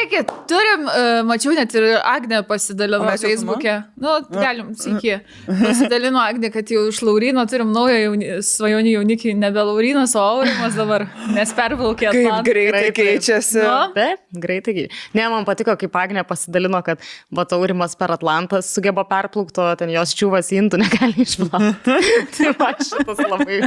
Žiūrėkit, turim, uh, mačiau net ir Agnė pasidalino Facebook'e. Nu, galim, sveiki. Pasidalino Agnė, kad jau iš Laurino turim naują jauni, svajonių jaunikį, nebe Laurinas, o Aurimas dabar, nes pervilkė. Kaip Atlantą. greitai Greitai. keičiasi. Nu. Taip, greitai. gi- Ne, man patiko, kaip Agnė pasidalino, kad Bataurimas per Atlantą sugeba perplaukti, o ten jos čiūvas intų negali išplaukti. tai man šitas labai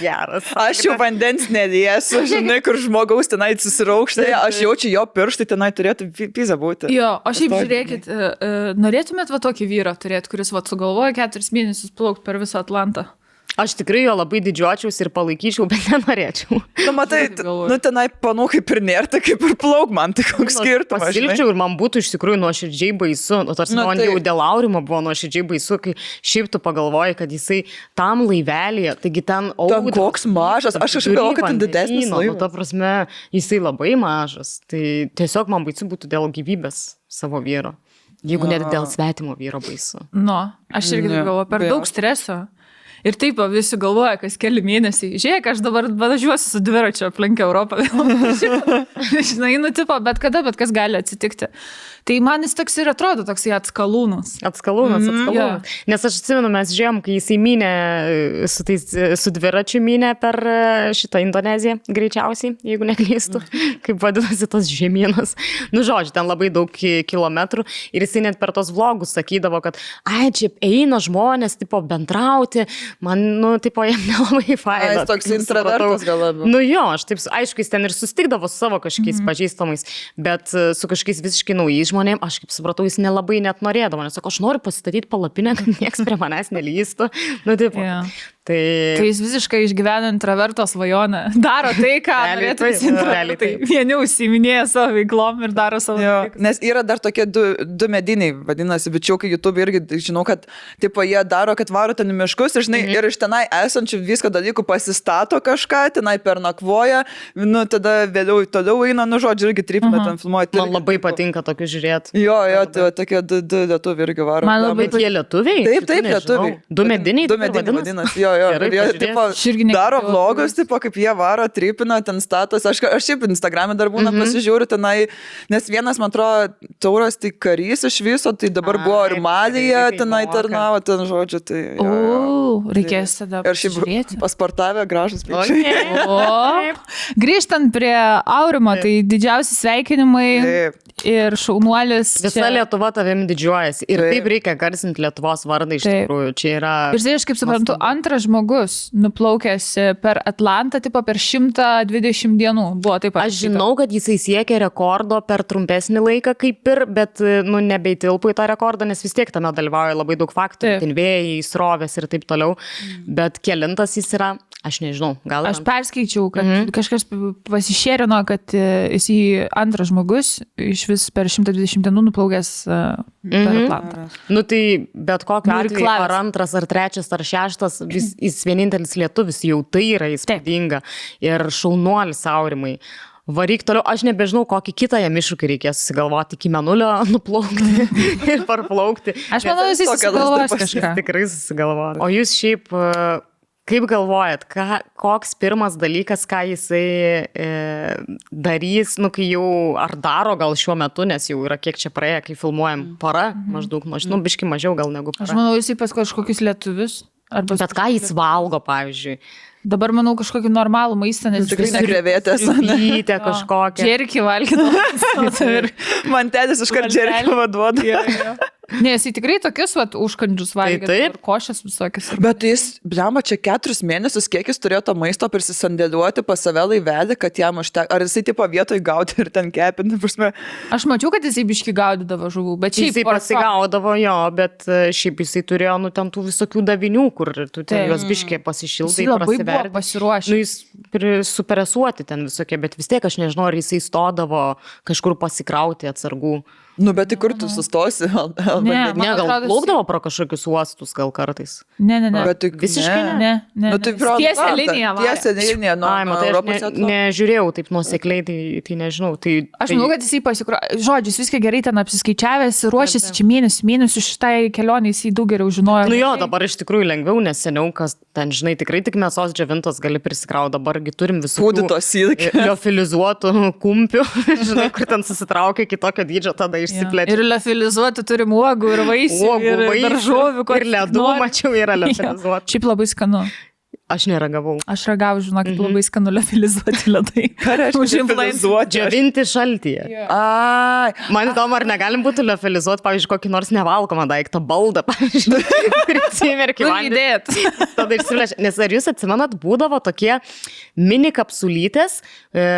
geras. Aš jau vandens neliesiu, žinai, kur žmogaus tenai susiraukštai, aš jaučiu jo pirštai tenai turėtų pi- pizza būti. Jo, o šiaip Atostoginiai. žiūrėkit, uh, uh, norėtumėt va tokį vyrą turėti, kuris va sugalvoja keturis mėnesius plaukti per visą Atlantą. Aš tikrai jo labai didžiuočiausi ir palaikyčiau, bet nenorėčiau. Nu, matai, nu tenai panų kaip ir nėra, tai kaip ir plauk man, tai koks skirtumas. žinai. Pasilgčiau ir man būtų iš tikrųjų nuoširdžiai baisu. O tarsi Nu, man tai- jau dėl Aurimo buvo nuoširdžiai baisu, kai šiaip tu pagalvoji, kad jisai tam laivelėje, taigi ten Ten audros, koks mažas, aš kažkaip galvoju, kad ten didesnis vandenyno, Nu, ta prasme, jisai labai mažas. Tai tiesiog man baisu būtų dėl gyvybės savo vyro. Jeigu net dėl svetimo vyro baisu. Nu, aš irgi galvoju, per daug streso. Ir taip va, visi galvoja, kas keli mėnesiai. Žiūrėk, aš dabar važiuosiu su dviračiu aplink Europą. Žinai, nutipo, bet kada, bet kas gali atsitikti. Tai man jis toks ir atrodo, toks atskalūnas. Atskalūnas, Mhm. atskalūnas. Nes aš atsimenu, mes žiūrėjom, kai jisai mynė e, su, tais, e, su dviračiu mynė per e, šitą Indoneziją, greičiausiai, jeigu neklystu, Mhm. kaip vadinasi tas žemynas. Nu, žodžiu, ten labai daug ki- kilometrų ir jisai net per tos vlogus sakydavo, kad, ai, čia eina žmonės, tipo, bendrauti, man, nu, tipo, jam nelabai Ai, faina. jis toks Tai intravertas gal labiau. Nu jo, aš taip, aišku, jis ten ir sustikdavo su savo kažkokiais mm -hmm. pažįstamais, bet su kažkokiais visiškai naujais žmonėmis, aš kaip supratau, jis nelabai net norėdavo, nes sako, aš noriu pasistatyti palapinę, kad niekas prie manęs nelystų. Nu, taip. Jo. Tai... Tai jis visiškai išgyvena intraverto svajonę. Daro tai, ką norėtų visi intravertai. Vieni užsiminėja savo veiklom ir daro savo dalykus. nes yra dar tokie du, du mediniai, vadinasi, bičiukai YouTube irgi, žinau, kad tipo, jie daro, kad varo ten miškus ir, žinai, mhm. ir iš tenai esančių visko dalykų pasistato kažką, tenai pernakvoja, nu tada vėliau toliau eina, nu žodžiu, irgi tripina Aha. ten filmuoja. tai Man irgi, labai patinka tokius žiūrėti. Jo, jo, tai tokie du, du lietuviai irgi varo. Man labai Bet jie lietuviai? Taip, taip, lietuviai. Du mediniai? Du mediniai vadinasi? vadinasi. Jo, jo. Gerai, ir jie, tipo, daro vlogus, tipo, kaip jie varo, tripina, ten statos. Aš, aš šiaip Instagram'e dar būna mm. -hmm. pasižiūriu tenai, nes vienas, man atrodo, tauras tai karys iš viso, tai dabar Ai, buvo ir tai Malija, greitai tenai tarnavo, ten žodžiu, tai... jo, jo. O, reikės tada Ir šiaip pasportavę gražus Okay. piečiai. O, grįžtant prie Aurimo, tai didžiausi sveikinimai Taip. ir šaunuolis. Visa čia. Lietuva tavim didžiuojasi. Ir Taip. taip reikia garsinti Lietuvos vardą iš Taip. tikrųjų. Čia yra... Ir tai aš kaip suprantu, Nuostabu. Antras žmogus nuplaukęs per Atlantą, tipo per 120 dienų. Buvo taip pat. Aš žinau, kad jisai siekia rekordo per trumpesnį laiką kaip ir, bet, nu, nebeitilpo į tą rekordą, nes vis tiek tame dalyvauja labai daug faktų, ten vėjai, srovės ir taip toliau. Bet kelintas jis yra, aš nežinau, gal... Aš perskaičiau, kad mhm. kažkas pasišėrino, kad e, jis antras žmogus iš vis per 120 dienų nuplaukęs e, per Mhm. Atlantą. Nu tai bet kokiu Nu atveju, ar antras, ar trečias, ar šeštas, vis, jis vienintelis lietuvis, jau tai yra įspūdinga. Ir šaunuolis aurimai. Varyk toliau, aš nebežinau, kokį kitą jam iššūkį reikės susigalvoti iki menulio, nuplaukti ir parplaukti. Aš manau, jis susigalvos kažką. Tikrai susigalvoja. O jūs šiaip, e, kaip galvojat, ką, koks pirmas dalykas, ką jisai e, darys, nu kai jau ar daro gal šiuo metu, nes jau yra kiek čia praėję, kai filmuojam para, maždaug, maž, nu biški mažiau gal negu Aš para. manau, jisai pas kažkokius lietuvius. Arba Bet ką jis valgo, pavyzdžiui? Dabar manau kažkokį normalų maistą, nes Tikrai visi- ne krevetės. Lytę kažkokią. Čerkį valgydavo. Man tėtis iškart džerkį vaduoda. Jo, jo. Ne, jisai tikrai tokius vat, užkandžius valgė. Tai taip. Košės visokias. Ir... Bet jis, blema, čia keturis mėnesius, kiek jis turėjo to maisto prisisandėliuoti pas save laivelį, kad jam užtek. Ar jisai tipo vietoj gauti ir ten kepinti, prasme. Aš mačiau, kad jisai biški gaudydavo žuvų, bet šiaip Jisai pasigaudavo jo, bet e, šiaip jisai turėjo, nu, ten tų visokių davinių, kur tu ten Taip. juos biškiai pasišildai, Jisai labai buvo pasiruošęs. Nu, jis supresuoti ten visokie, bet vis tiek aš nežinau, ar jisai stodavo kažkur pasikrauti atsargų. Nu, bet tai kur tu sustosi? Al, al, Ne? Man Ne, gal atrodo, plaukdavo pro kažkokius uostus, gal kartais. Ne, ne, ne. Bet tai Visiškai ne. Ne, ne. Nu, tai ne. pro linija. varė. Tiesia linija, nu, Ai, matai, Europos ne, nežiūrėjau taip nuosekliai, tai, tai nežinau. Tai, Aš tai, manau, kad jisai pasikro... Žodžiu, jis viską gerai ten apsiskaičiavęs, ruošiasi čia mėnesių, mėnesių šitai kelionį, jisai daug geriau žinojo. Nu jo, dabar iš tikrųjų lengviau, nes seniau, kas Ten, žinai, tikrai tik mėsos džiavintos gali prisikrauti, dabargi turim visų Pūdytos įlakė. liofilizuotų kumpių, žinai, kur ten susitraukia iki tokio dydžio, tada išsiplečia. Ir liofilizuoti turim uogų ir vaisių. Uogų, ir vaisių, daržovių. ko ir ledų, nori. mačiau, yra liofilizuotų. Šiaip labai skanu. Aš neragavau. Aš ragauju, žinokit, labai skanu liofilizuoti ledai. Ką reiškia Už influencer. liofilizuoti? Džiavinti šaltyje. Ai, Man įdomu, ar negalim būtų liofilizuoti, pavyzdžiui, kokį nors nevalkomą daiktą, baldą, pavyzdžiui, kurį atsimerki Kur vandenį. įdėt? Tada išsiplečia. Nes ar jūs atsimenat, būdavo tokie mini kapsulytės, e,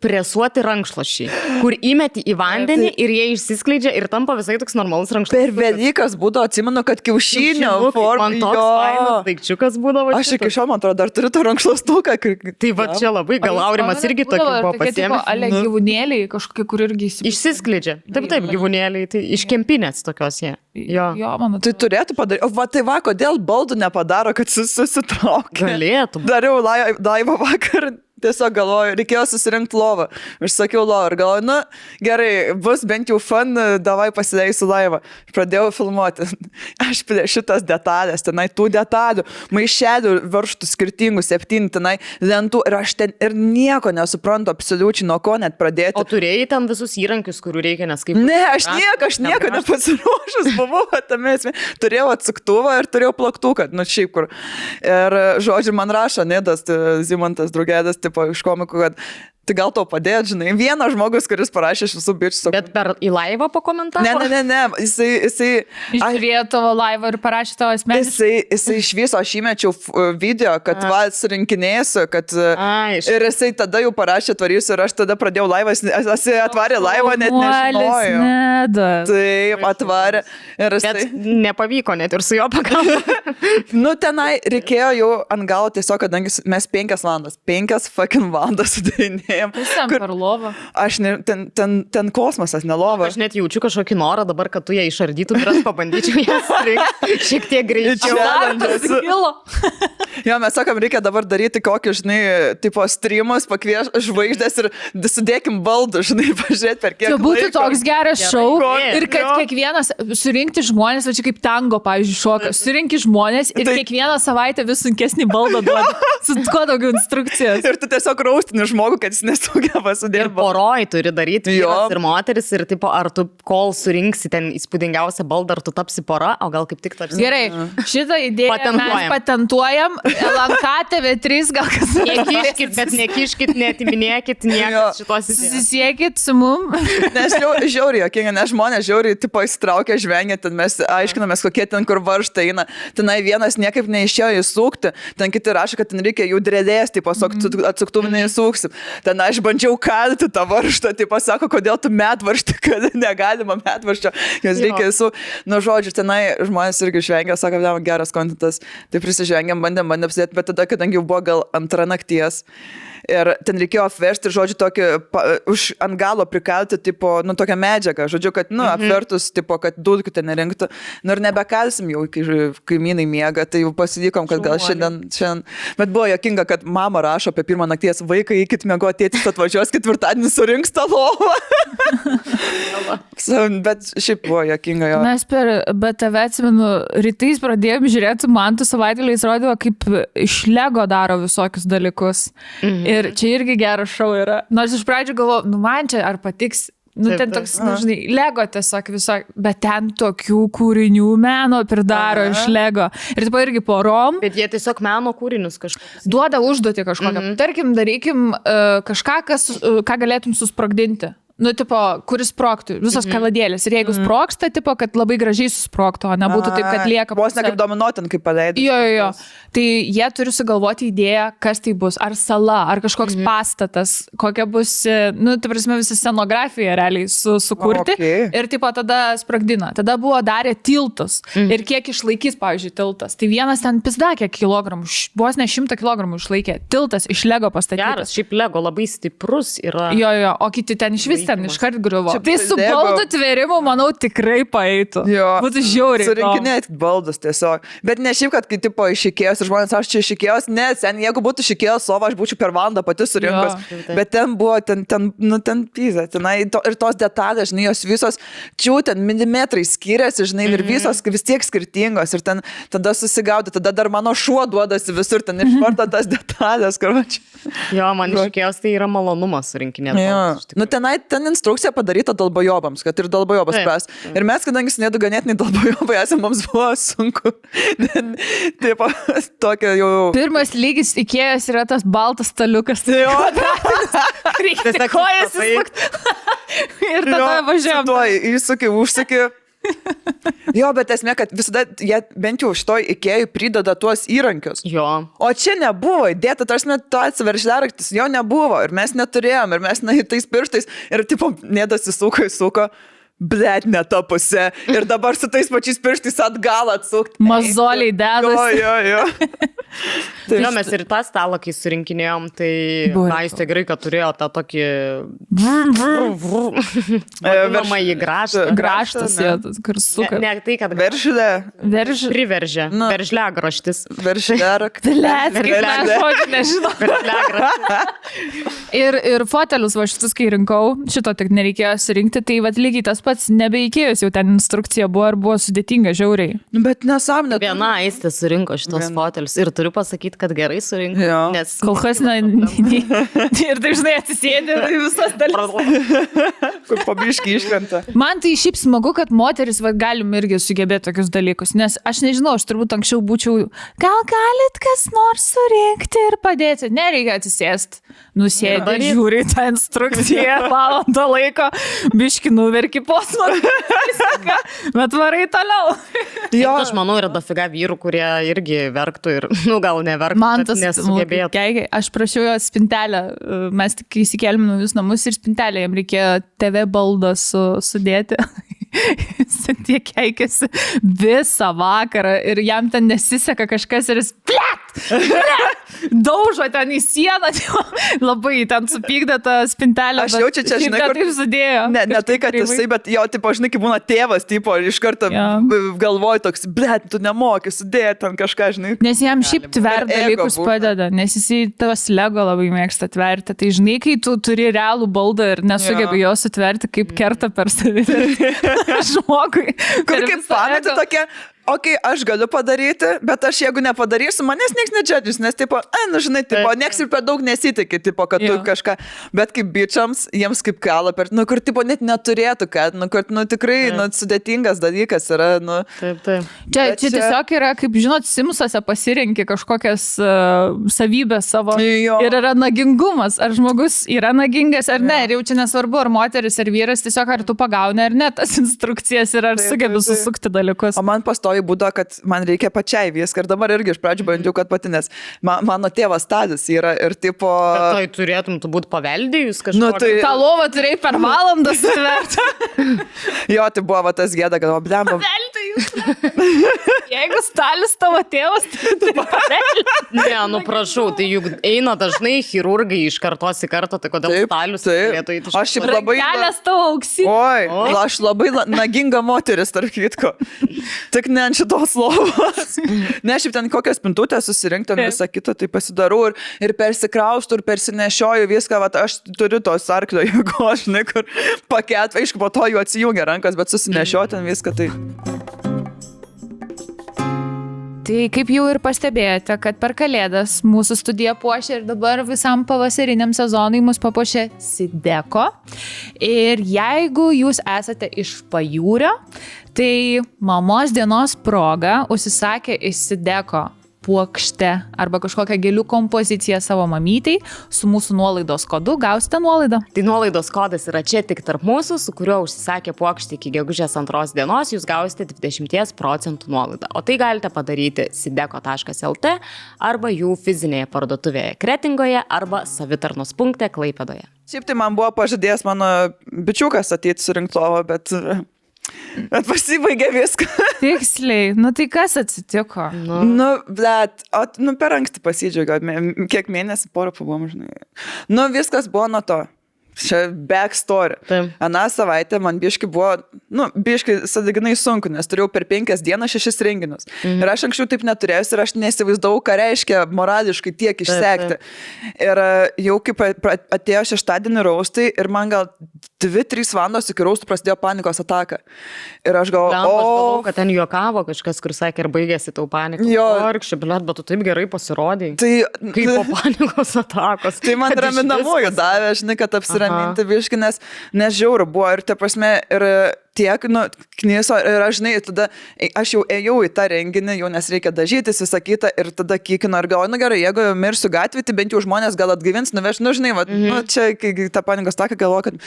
presuoti rankšluošiai, kur įmeti į vandenį ir jie išsiskleidžia ir tampa visai toks normalus per rankšluošis. Velykas būdavo, atsimenu, kad kiaušinio Man formą. toks fainas daikčiukas būdavo. Aš iki šiol, man atrodo, dar turiu tą rankšluostuką. Tai va čia labai, gal Aurimas irgi tokių buvo pasiėmęs. Ale Nu. gyvūnėliai kažkokie, kur irgi įsivaizduoja. Išsiskleidžia. Taip, taip, gyvūnėliai, tai iš kempinės tokios jie. Jo. Jo, man Tai turėtų padaryti. O va, tai va, kodėl baldų nepadaro, kad sus- susitraukia? Galėtų. Dariau lai- laivą vakar, tiesiog galvoju, reikėjo susirinkti lovą. Užsakiau lovą ir galvoju, nu gerai, bus bent jau fun, davai pasileisiu laivą. Pradėjau filmuoti. Aš prie šitas detalės, tenai tų detalių, maišelių varštų skirtingų, septyni, tenai lentų ir aš ten ir nieko nesuprantu, absoliučiai nuo ko net pradėti. O turėjai ten visus įrankius, kurių reikia, nes kaip... Ne, aš nieko, aš nieko nepasiruošęs buvau, va, tame esmė. Turėjau atsuktuvą ir turėjau plaktuką, nu šiaip kur. Ir, žodžiu, man rašo Nedas, Zimantas Drugėdas, tipo iš komikų, kad tai gal tau padėt, žinai, vienas žmogus, kuris parašė iš visų bičių. Bet per į laivą pakomentavo? Ne, ne, ne, ne, jisai, jisai, aš, Išžiūrėjo tavo laivą ir parašė tavo asmenį. jisai, jisai iš viso, aš įmečiau f- video, kad va, surinkinėsiu, kad... Ai, iš- Ir jisai tada jau parašė tvarysiu ir aš tada pradėjau laivą, jis jis atvarė laivą, net nežinojau. Nedas. Taip, atvarė. Ir jisai... Bet nepavyko net ir su juo pakalbėti. Nu, tenai reikėjo jau ant galo tiesiog, kadangi mes penkias valandas, penkias fucking valandas sudarinėjom. Visam per lovą. Aš ne, ten, ten, ten kosmosas, ne lova. Aš net jaučiu kažkokį norą dabar, kad tu ją išardytum ir aš pabandyčiau ją surinkti šiek tiek greičiau. Jo, mes sakom, reikia dabar daryti kokį, žinai, tipo streamus, pakvieš žvaigždės ir sudėkim baldų, žinai, pažiūrėti per kiek. Čia būtų laiko. toks geras Jo. ir kad Jo. kiekvienas surinkti žmonės, va čia kaip tango, pavyzdžiui, šoka, surinkti žmonės ir Tai- kiekvieną savaitę vis sunkesnį baldą duoda, su kuo daugiau instrukcijos. Ir tu tiesiog raustini žmogų, kad jis nesugeba Ir sudėti baldų. poroj turi daryti vyras ir moteris ir tipo, ar tu kol surinksi ten įspūdingiausią baldą, ar tu tapsi pora, o gal kaip tik tapsi. Gerai, šitą idėją Patentuojam. mes patentuojam. LNK TV3 gal kas Nekiškit, bet nekiškit, netiminėkit Jo. niekas šitos idėjos. Susisiekit su mum. Nes žiau, žiauriai, jokinga, nes žmonės žiauriai, tipo, įsitraukia žvengia, ten mes aiškinamės, kokie ten kur varštai eina. Tenai vienas niekaip neišėjo įsukti, ten kiti rašo, kad ten reikia jų drėdės, tipo, Mhm. atsuktumį neįsuksim. Ten aš bandžiau kalti tą varštą, tipo, sako, kodėl tu met varštą, kad negalima met varščio, jos Jo. reikia su, nu, žodžiu, tenai žmonės irgi žvengia, sako, "Blemba, geras kontentas, tai prisižvengiam, bandėm, bandėm apsėdėti, bet tada, kadangi jau buvo gal antra nakties. Ir ten reikėjo apversti, žodžiu, tokį, pa, už ant galo prikalti, tipo, nu, tokią medžiagą, žodžiu, kad, nu, Mhm. apvertus, tipo, kad dulkių ten nerinktų. Nu, ir nebekalsim jau, kai kaimynai miega, tai jau pasilikom, kad gal šiandien, šiandien. Bet buvo jokinga, kad mama rašo apie pirmą nakties vaiką, eikit miego, tėtis atvažiuos ketvirtadienį surinks tą lovą. So, Bet šiaip buvo jokinga jo. Mes per BTV atsimenu, rytais pradėjom žiūrėti, man tu savaitgaliais rodė, kaip iš Lego daro visokius dalykus. Mhm. Ir čia irgi geras šau yra. Nors iš pradžių galvoju, nu man čia ar patiks. Nu, Taip, ten taip. toks, nu, žinai, Lego tiesiog viso, bet ten tokių kūrinių meno pridaro Aha. iš Lego. Ir taip irgi porom Bet jie tiesiog meno kūrinius kažkokius. duoda užduotį kažkokią. Mm -hmm. Tarkim, darykim uh, kažką, kas, uh, ką galėtum susprogdinti. Nu, tipo, kuris sproktų, visos mm -hmm. kaladėlės. Ir jeigu mm -hmm. sproksta, tipo, kad labai gražiai susproktų, o nebūtų taip, kad lieka. Vos ne kaip dominuotin, kaip paleidai. Jo, jo, jo. Tai jie turi sugalvoti idėją, kas tai bus. Ar sala, ar kažkoks mhm. pastatas, kokia bus, e, nu, tai prasme, visa scenografija realiai su, sukurti. Okei. Ir tipo tada sprogdina. Tada buvo darę tiltus. Mhm. Ir kiek išlaikys, pavyzdžiui, tiltas. Tai vienas ten pizda, kiek kilogramų, vos ne šimtą kilogramų išlaikė. Tiltas iš Lego pastatytas. Geras, šiaip Lego labai stiprus yra. Jo, jo, o kiti ten iš vis ten iškart griuvo. Čia Tai su baldų tvėrimu, manau, tikrai paeitų. Jo. Būtų žiauriai. įdomu. Surinkinėti baldus tiesiog. Bet ne šiaip, kad kai tipo išikėjos ir žmonės, aš čia išikėjos, ne, ten jeigu būtų išikėjos savo, aš būčiau per valandą pati surinkus. Jo. Bet ten buvo, ten, ten, nu, ten pyza, tenai to, ir tos detalės, žinai, jos visos, čiū, ten milimetrai skiriasi, žinai, ir Mhm. visos vis tiek skirtingos. Ir ten tada susigaudė, tada dar mano šuo duodasi visur, ten iš karto tas detalės, karoči. Jo, man iškėjos tai yra malonumas surinkinėti. Nu, tenai ten instrukcija padaryta dalbojobams, kad ir dalbojobas pras. Ir mes, kadangi su nedu ganėtinai dalbojobai esame, mums buvo sunku. Taip, tokia jau. Pirmas lygis įkėjęs yra tas baltas staliukas. Tai jo, reikia kojas įsukti. Ir tada važiuojam. Tuo įsuki, užsuki. Jo, bet esmė, kad visada jie bent jau šitoj ikėjai prideda tuos įrankius. Jo. O čia nebuvo įdėta, tarsi net to atsiveržleraktis, jo nebuvo ir mes neturėjom ir mes na, tais pirštais ir tipo, nedas įsuko, įsuko. Blet, ne ta pusė. Ir dabar su tais pačiais pirštais atgal atsukti. Mazoliai Jo, dedasi. jo, jo. Tai jo, mes ir tą stalą, kai surinkinėjom, tai Buvo na, jūs tai gerai, kad turėjo tą tokį... E, Vadinamą į gražą. Graštas, jo, tas, kur Ne, ne tai, kad Veržlė, Verž. priveržė. Nu. Veržlė graštis. veržlė. Kaip Veržlė. mes žodžių nežinau. Veržlė graštis. Ir, ir fotelius, va šitus, kai rinkau, šito tik nereikėjo surinkti, tai va lygiai tas pats nebeikėjus, jau ten instrukcija buvo ir buvo sudėtinga žiauriai. Nu, bet nesąmonė. Viena aistė surinko šitos Viena. fotelius ir turiu pasakyti, kad gerai surinko. Jo. Nes Kol kas, na, ir dažnai atsisėdė ir visas dalis. Kur pabiški iškrenta. Man tai šiaip smagu, kad moteris va, galim irgi sugebėti tokius dalykus, nes aš nežinau, aš turbūt anksčiau būčiau, gal galit kas nors surinkti ir padėti. Nereikia atsisėsti, nusėdi, žiūri tą instrukciją, valandą laiko, biški nuverki posmą, bet varai toliau. Jo, aš manau, yra dafiga vyrų, kurie irgi verktų ir, nu, gal neverktų. Man tas nesugebėtų. Keikia. Aš prašiau jo spintelę, mes tik įsikėlėm naujus namus ir spintelę, jam reikėjo TV baldą su, sudėti. Jis tiek keikėsi visą vakarą ir jam ten nesiseka kažkas ir jis plėt! Daužo ten į sieną, labai ten supykdė tą spintelę. Aš jaučiu čia, žinai, kur- taip sudėjo. Ne, ne tai, kad Kažkaip jisai, bet jo, tipo, žinai, kai būna tėvas, tipo, iš karto Jo. galvoju toks, blėt, tu nemoki sudėti ten kažką, žinai. Nes jam šiaip ego dalykus padeda, nes jisai tavas lego labai mėgsta tverti. Tai žinai, kai tu turi realų baldą ir nesugebi jo sutverti, kaip kerta per savį žmogui. Kur kaip ego. tokia, okei, okay, aš galiu padaryti, bet aš jeigu nepadarysiu, manęs niekas nedžedžis, nes, tipo, ai, nu, žinai, tipo, nieks ir per daug nesitikė, tipo, kad tu Jo. kažką, bet kaip bičiams, jiems kaip kala per, nu, kur, tipo, net neturėtų, kad, nu, kur, nu, tikrai, nu, sudėtingas dalykas yra, nu, Taip, taip. Čia, Bet čia čia- tiesiog yra, kaip žinot, Simsuose pasirinkti kažkokias uh, savybės savo. Jo. Ir yra nagingumas. Ar žmogus yra nagingas ar ne. Ir jau čia nesvarbu, ar moteris, ar vyras, tiesiog ar tu pagauni ar ne tas instrukcijas ir ar Taip, sugebi taip, taip. susukti dalykus. O man pastoji būdo, kad man reikia pačiai viską. Ir dabar irgi iš pradžių bandžiau, kad pati, nes ma, mano tėvas Tadis yra ir tipo... Bet tai turėtum tu būti paveldėjus kažką. Nu, tai- Ta lova turėjai per valandą sutverti. Jo, tai buvo va, tas gėda, kad, blem. Jeigu Stalis tavo tėvas, tai tu pavelti. Ne, nu prašau, tai juk eina dažnai chirurgai iš kartos į kartą, tai kodėl Taip, stalius taip. turėtų eiti Aš šiaip labai- Kelias tavo auksinė. Oi, Oi. aš labai la- naginga moteris, tarp kitko. Tik ne ant šitos lovos. Ne, šiaip ten kokias pintutės susirinkti, visą kitą, tai pasidarau ir, ir persikraustų, ir persinešioju viską, va, aš turiu tos arklio jėgos, žinai, kur paket, aišku, po to jų atsijungia rankas, bet susinešioti ten viską, tai... Tai kaip jau ir pastebėjote, kad per Kalėdas mūsų studija puošia ir dabar visam pavasariniam sezonui mus papuošia Sideko. Ir jeigu jūs esate iš pajūrio, tai mamos dienos proga užsisakė iš Sideko puokštę arba kažkokią gėlių kompoziciją savo mamytei, su mūsų nuolaidos kodu gausite nuolaidą. Tai nuolaidos kodas yra čia tik tarp mūsų, su kuriuo užsisakė plokštį iki gegužės antros dienos, jūs gausite 20 procentų nuolaidą. O tai galite padaryti sideko.lt arba jų fizinėje parduotuvėje Kretingoje arba savitarnos punkte Klaipėdoje. Šiaip tai man buvo pažadėjęs mano bičiukas ateiti surinkti lovą, bet... Bet pasibaigė viską. Tiksliai, nu tai kas atsitiko? Nu, Nu, blėt, o, nu, per anksti pasidžiaugiau, kiek mėnesį porą pabuvom, žinai. Nu, viskas buvo nuo to. čia backstory. Taip. Aną savaitę man biški buvo, nu, biški sadiginai sunku, nes turėjau per penkias dienas šešis renginius. Mhm. Ir aš anksčiau taip neturėjau ir aš nesivaizdavau, ką reiškia morališkai tiek išsekti. Ir e, jau kaip atėjo šeštadienį raustai ir man gal 2-3 valandos iki raustų prasidėjo panikos ataka. Ir aš Gal galvoju, o... kad ten juokavo kažkas, kur sakė, ir baigėsi tau panika. Jo. Vargšė, blėt, bet tu taip gerai pasirodai. Tai, Kaip po panikos atakos. Tai man raminamųjų davė, žinai, kad apsiraminti biški, nes nežiauru buvo ir, te prasme, ir tiek, nu, knyso, ir aš, žinai, tada aš jau ėjau į tą renginį, jau nes reikia dažytis, visą kitą, ir tada kikino ir galvoju, nu gerai, jeigu mirsiu gatvį, tai bent jau žmonės gal atgyvins, nuveš, nu, žinai, va, mhm. nu, čia, kai tą panikos taką galvoju, kad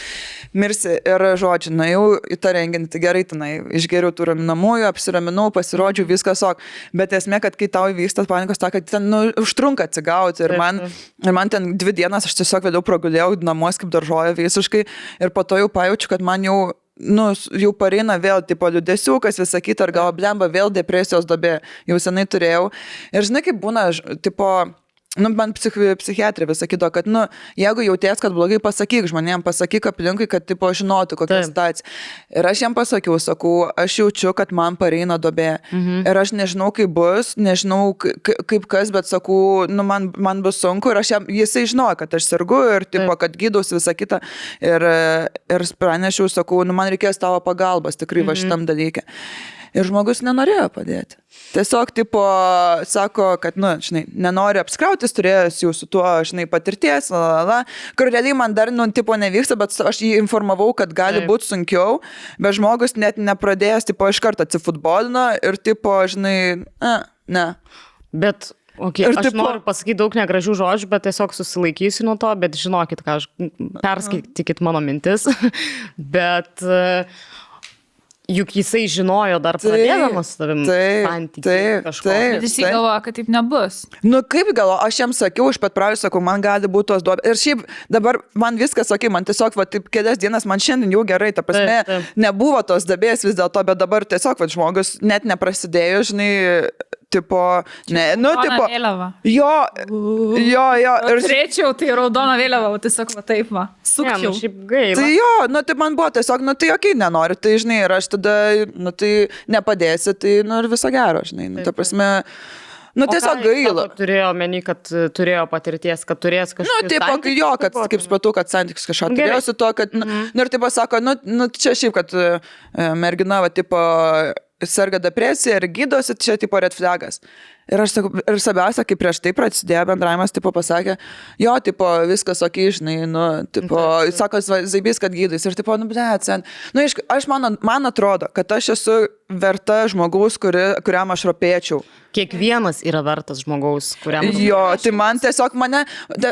mirsi ir žodžiu, na jau į tą renginį, tai gerai, tenai išgeriau tų raminamųjų, apsiraminau, pasirodžiau, viskas ok, bet esmė, kad kai tau įvyksta panikos taką, ten, nu, užtrunka atsigauti ir man, ir man ten dvi dienas aš tiesiog vėliau pragulėjau namuos kaip daržovė visiškai ir po to jau pajaučiu, kad man jau nu, jau pareina vėl, tipo, liudesiukas, visą kitą, ir gal blemba vėl depresijos dobė, jau senai turėjau. Ir žinai, kaip būna, tipo, Nu, man psich, psichiatrė vis sakydo, kad, nu, jeigu jauties, kad blogai, pasakyk žmonėm, pasakyk aplinkui, kad, tipo, žinotų, kokia Taip. situacija. Ir aš jam pasakiau, sakau, aš jaučiu, kad man pareina dobė. Mhm. Ir aš nežinau, kaip bus, nežinau, kaip kas, bet sakau, nu, man, man bus sunku. Ir aš jam, jisai žinojo, kad aš sergu ir, tipo, kad gydaus visą kitą. Ir, ir pranešiau, sakau, nu, man reikės tavo pagalbos tikrai mhm. va šitam dalykė. Ir žmogus nenorėjo padėti. Tiesiog, tipo, sako, kad, nu, žinai, nenori apskrautis, turėjęs jau su tuo, žinai, patirties, la, la, la. Kur realiai man dar, nu, tipo, nevyksta, bet aš jį informavau, kad gali Taip. būti sunkiau, bet žmogus net nepradėjęs, tipo, iš karto atsifutbolino ir, tipo, žinai, a, ne. Bet, okay, Ir aš tipo- noriu pasakyti daug negražių žodžių, bet tiesiog susilaikysiu nuo to, bet žinokit, ką aš perskaitykit mano mintis. bet e, juk jisai žinojo dar Taip, pradėdamas su tavim taip, taip, kažko. taip. Bet jisai galvoja, kad taip nebus. Nu kaip galvo, aš jam sakiau, iš pat pradžių sakau, man gali būti tos duobės. Ir šiaip dabar man viskas sakai, man tiesiog, va, taip kelias dienas, man šiandien jau gerai, ta prasme, Taip, taip. nebuvo tos duobės vis dėlto, bet dabar tiesiog, va, žmogus net neprasidėjo, žinai, tipo, ne, nu, Raudona tipo. vėliava. Jo, jo, jo. Ir turėčiau, tai raudona vėliava, o tiesiog va taip va. Sukčiau. nu, šiaip gaila. tai jo, nu, tai man buvo tiesiog, nu, tai jokiai nenoriu, tai, žinai, ir aš tada, nu, tai nepadėsi, tai, nu, ir viso gero, žinai, nu, ta prasme, nu, O tiesiog gaila. Turėjo meni, kad e, turėjo patirties, kad turės Nu, kažką. taip, jo, kad, kaip supratau, kad santykis kažką turėjo su to, kad, mm -hmm. nu, ir taip pasako, nu, nu, čia šiaip, kad e, mergina, va, tipo, serga depresija ir gydosi, čia, tipo, red flagas. Ir aš sakau, ir svarbiausia, kai prieš tai prasidėjo bendravimas, tipo, pasakė, jo, tipo, viskas ok, žinai, nu, tipo, Taip, sako, "Zva- zaibys, kad gydais. Ir, tipo, nu, ble, sen. Nu, aišku, aš man, man atrodo, kad aš esu verta žmogaus, kuri, kuriam aš ropėčiau. Kiekvienas yra vertas žmogaus, kuriam. Jo, tai man tiesiog mane,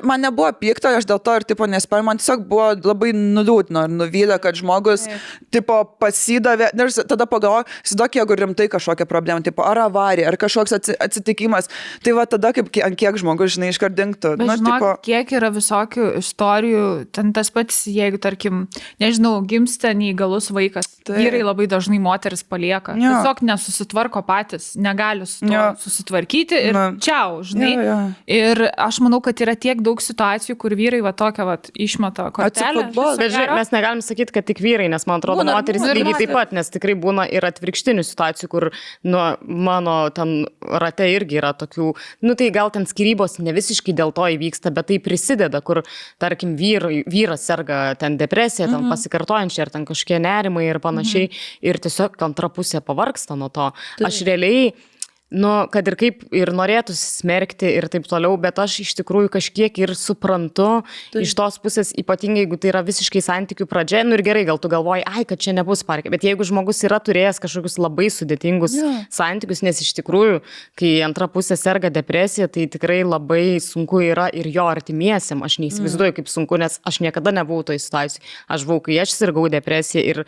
man nebuvo pikta, aš dėl to ir tipo nespėjau, man tiesiog buvo labai nuliūdino ir nuvylę, kad žmogus tipo pasidavė, ir tada pagalvoju, įsivaizduok, jeigu rimtai kažkokia problema, tipo ar avarija, ar kažkoks atsi- atsitikimas, tai va tada kaip, ant kiek žmogus, žinai, iškart dinktų. Bet Nu, žinok, tipo, kiek yra visokių istorijų, ten tas pats, jeigu, tarkim, nežinau, gimsta neįgalus vaikas, Taip. vyrai labai dažnai moteris palieka. Jo. Tiesiog nesusitvarko patys, negali su to Jo. susitvarkyti ir Na. čia, žinai. Jo, jo. Ir aš manau, kad yra tiek daug situacijų, kur vyrai va tokią va išmeta kortelę. Bet žiūrėk, mes negalim sakyti, kad tik vyrai, nes man atrodo, Būna- moteris būna ir lygiai taip pat, nes tikrai būna ir atvirkštinių situacijų, kur nu, mano ten rate irgi yra tokių, nu tai gal ten skirybos ne visiškai dėl to įvyksta, bet tai prisideda, kur, tarkim, vyrai, vyras serga ten depresija, ten Mhm. pasikartojančia, ar ten kažkokie nerimai ir panašiai, ir tiesiog antra pusė pavarksta nuo to. Aš realiai Nu, kad ir kaip ir norėtųsi smerkti ir taip toliau, bet aš iš tikrųjų kažkiek ir suprantu tai. iš tos pusės, ypatingai jeigu tai yra visiškai santykių pradžia, nu ir gerai, gal tu galvoji, ai, kad čia nebus parke, bet jeigu žmogus yra turėjęs kažkokius labai sudėtingus Jo. santykius, nes iš tikrųjų, kai antra pusė serga depresija, tai tikrai labai sunku yra ir jo artimiesiam, aš neįsivaizduoju, kaip sunku, nes aš niekada nebuvau toj situacijai. Aš buvau, kai aš sirgau depresiją ir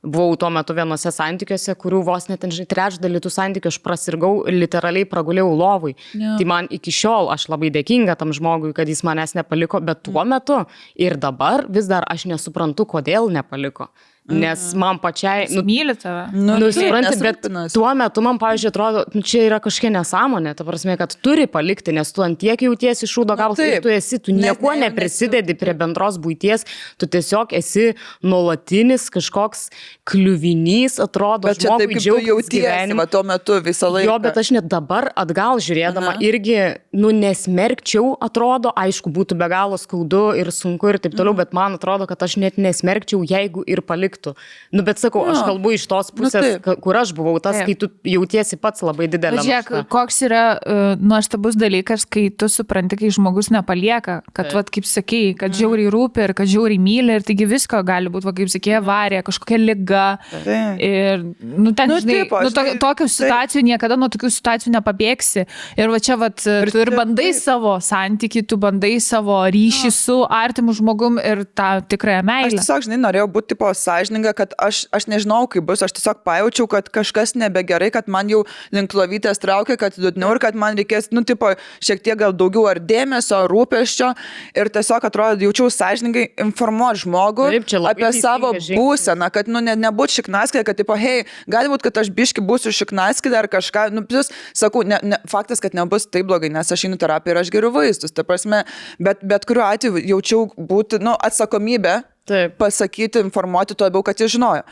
Buvau tuo metu vienose santykiuose, kurių vos net žinai, trečdalį tų santykių aš prasirgau, literaliai pragulėjau lovui. Jo. Tai man iki šiol aš labai dėkinga tam žmogui, kad jis manęs nepaliko, bet tuo metu ir dabar vis dar aš nesuprantu, kodėl nepaliko. Nes man pačiai, Nu, nu, myli tave. Nu, Nu, supranti, bet tuo metu man, pavyzdžiui, atrodo, nu, čia yra kažkokia nesąmonė, ta prasme, kad turi palikti, nes tu ant tiek jautiesi šūdo gabals, taip. ir tu esi, tu Net niekuo ne- neprisidedi prie bendros būties, tu tiesiog esi nuolatinis kažkoks kliuvinys, atrodo, Bet čia taip, kaip džiaugtis jautiesi, va tuo metu visą laiką. Jo, bet aš net dabar atgal žiūrėdama Aha. irgi, nu, nesmerkčiau, atrodo, aišku, būtų be galo skaudu ir sunku ir taip toliau, Mhm. bet man atrodo, kad aš net nesmerkčiau, jeigu ir paliktų. Nu, bet sakau, aš Jo. kalbu iš tos Nu, pusės, taip. ka- kur aš buvau, tas, Taip. kai tu jautiesi pats labai didelė. Bet žiūrėk, koks yra uh, nuostabus dalykas, kai tu supranti, kai žmogus nepalieka, kad, Taip. vat, kaip sakei, kad žiauriai rūpi ir kad žiauriai myli ir taigi visko gali būti, va, kaip sakė, avarija, kažkokia lyga. Taip. Ir, nu, ten, Nu, nu, žinai, taip, aš nu, to, tokių taip. situacijų niekada nuo tokių situacijų nepabėgsi. Ir va čia, va, tu ir taip, bandai taip. savo santyki, tu bandai savo ryšį su artimu žmogum ir tą tikrąją Aš meilę. tiesiog, žinai, norėjau būti tipo sąžininga, kad aš, aš nežinau, kaip bus, aš tiesiog pajaučiau, kad kažkas nebegerai, kad man jau link lovytės traukia, kad liūdniau ir kad man reikės, nu, tipo, šiek tiek gal daugiau ar dėmesio, ar rūpeščio ir tiesiog atrodo, jaučiau sąžiningai informuoti žmogų Taip, apie savo būseną, kad, nu, ne, nebūtų šiknaskė, kad, tipo, hei, gali būti, kad aš biški būsiu šiknaskė ar kažką, nu, plus, sakau, ne, ne, faktas, kad nebus taip blogai, nes aš einu terapiją ir aš geriu vaistus, ta prasme, bet bet kuriuo atveju jaučiau būti, nu, atsakomybę Taip. pasakyti, informuoti tuo labiau, kad jis žinojo.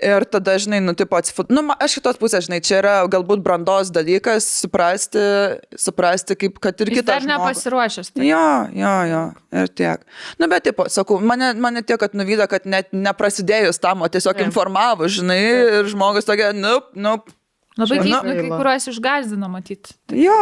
Ir tada, žinai, nu, tipo, atsifut... Nu, aš kitos pusės, žinai, čia yra galbūt brandos dalykas, suprasti, suprasti kaip, kad ir kitas. dar nepasiruošęs. tai- Jo, jo, jo, ir tiek. Nu, bet, tipo, sakau, mane, mane tiek, kad nuvyda, kad net neprasidėjus tam, o tiesiog Taip. informavo, žinai, ir žmogus tokia, nu, nu, Labai keista, Nu- kai kuriuos išgazdina matyti. jo,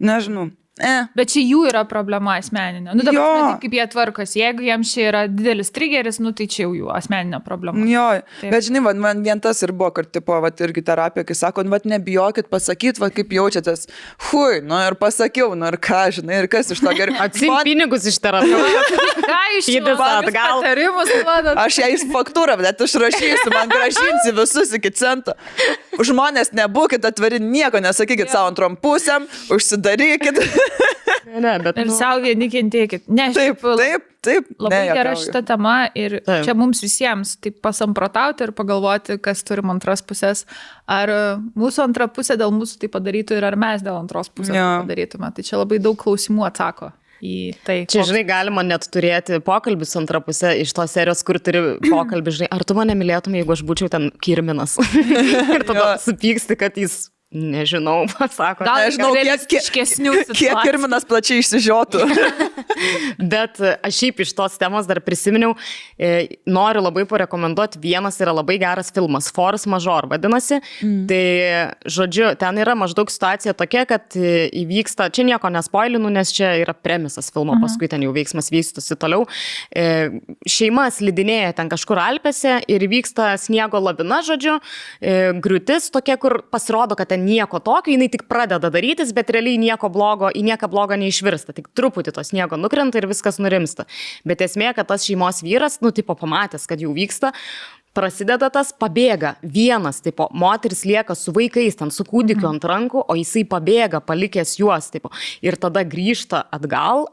nežinau. E. Bet čia jų yra problema asmeninė. Nu, dabar Jo. taip, kaip jie tvarkosi. Jeigu jiems čia yra didelis triggeris, nu, tai čia jau jų asmeninė problema. Jo, Taip. bet žinai, va, man vien tas ir buvo, kad, tipo, va, irgi terapija, kai sako, nu, va, nebijokit pasakyti, va, kaip jaučiatės. Hui, nu ir pasakiau, nu ir ką, žinai, ir kas iš to geriau. Atsim pinigus iš terapijos. Ką iš Įdės atgal. Patarimus duodat. Aš ją iš faktūrą, bet išrašysiu, man gražinsi visus iki cento. Žmonės, nebūkit atviri, nieko nesakykit savo antrom pusėm, užsidarykit. Ne, bet Ir nu, savo vieni kentėkit. Ne, Taip, šiaip taip, taip. Labai ne, gera šita tema ir Taip. Čia mums visiems taip pasamprotauti ir pagalvoti, kas turim antras pusės. Ar mūsų antra pusė dėl mūsų tai padarytų ir ar mes dėl antros pusės Jo. tai padarytume. Tai čia labai daug klausimų atsako į tai. Čia, koks- žinai, galima net turėti pokalbį su antra pusė iš tos serijos, kur turi pokalbį, žinai, ar tu mane mylėtum, jeigu aš būčiau ten kirminas. ir tada supyksti, kad jis, nežinau, pasako. Gal Nežinau, kiek, kiek, kiek kirminas plačiai išsižiotų. Bet e, aš šiaip iš tos temos dar prisiminiau, e, noriu labai parekomenduoti, vienas yra labai geras filmas, Force Major vadinasi. Mm. Tai, žodžiu, ten yra maždaug situacija tokia, kad e, įvyksta, čia nieko nespoilinu, nes čia yra premisas filmo, mhm. paskui ten jau veiksmas vystosi toliau. E, šeima slidinėja ten kažkur Alpėse ir vyksta sniego lavina, žodžiu, e, griūtis tokia, kur pasirodo, kad ten nieko tokio, jinai tik pradeda darytis, bet realiai nieko blogo, į nieką blogo neišvirsta, tik truputį to sniego nukrenta ir viskas nurimsta. Bet esmė, kad tas šeimos vyras, nu, tipo, pamatęs, kad jau vyksta, prasideda tas, pabėga vienas, tipo, moteris lieka su vaikais, ten su kūdikiu ant rankų, o jisai pabėga, palikęs juos, tipo, ir tada grįžta atgal.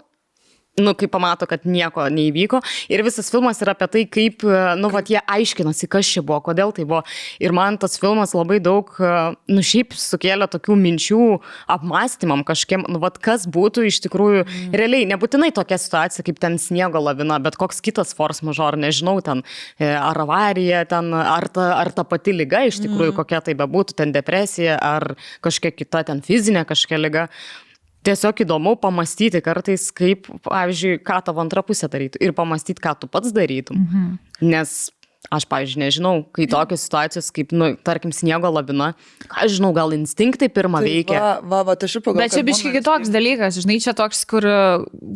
Nu, kai pamato, kad nieko neįvyko. Ir visas filmas yra apie tai, kaip, e, nu, va, jie aiškinosi, kas čia buvo, kodėl tai buvo. Ir man tas filmas labai daug, e, nu, šiaip sukėlė tokių minčių apmąstymam kažkiem, nu, va, kas būtų iš tikrųjų, mm. realiai, nebūtinai tokia situacija kaip ten sniego lavina, bet koks kitas force major, nežinau, ten e, ar avarija, ten, ar ta, ar ta pati lyga iš tikrųjų, mm. kokia tai bebūtų, ten depresija, ar kažkokia kita ten fizinė kažkokia lyga. Tiesiog įdomu pamastyti kartais, kaip, pavyzdžiui, ką tavo antra pusė darytų ir pamastyti, ką tu pats darytum. Mhm. Nes aš, pavyzdžiui, nežinau, kai tokios situacijos, kaip, nu, tarkim, sniego lavina, ką aš žinau, gal instinktai pirmą veikia. Va, va, va, tai aš ir pagalvoju. Bet čia biškai kitoks dalykas, žinai, čia toks, kur,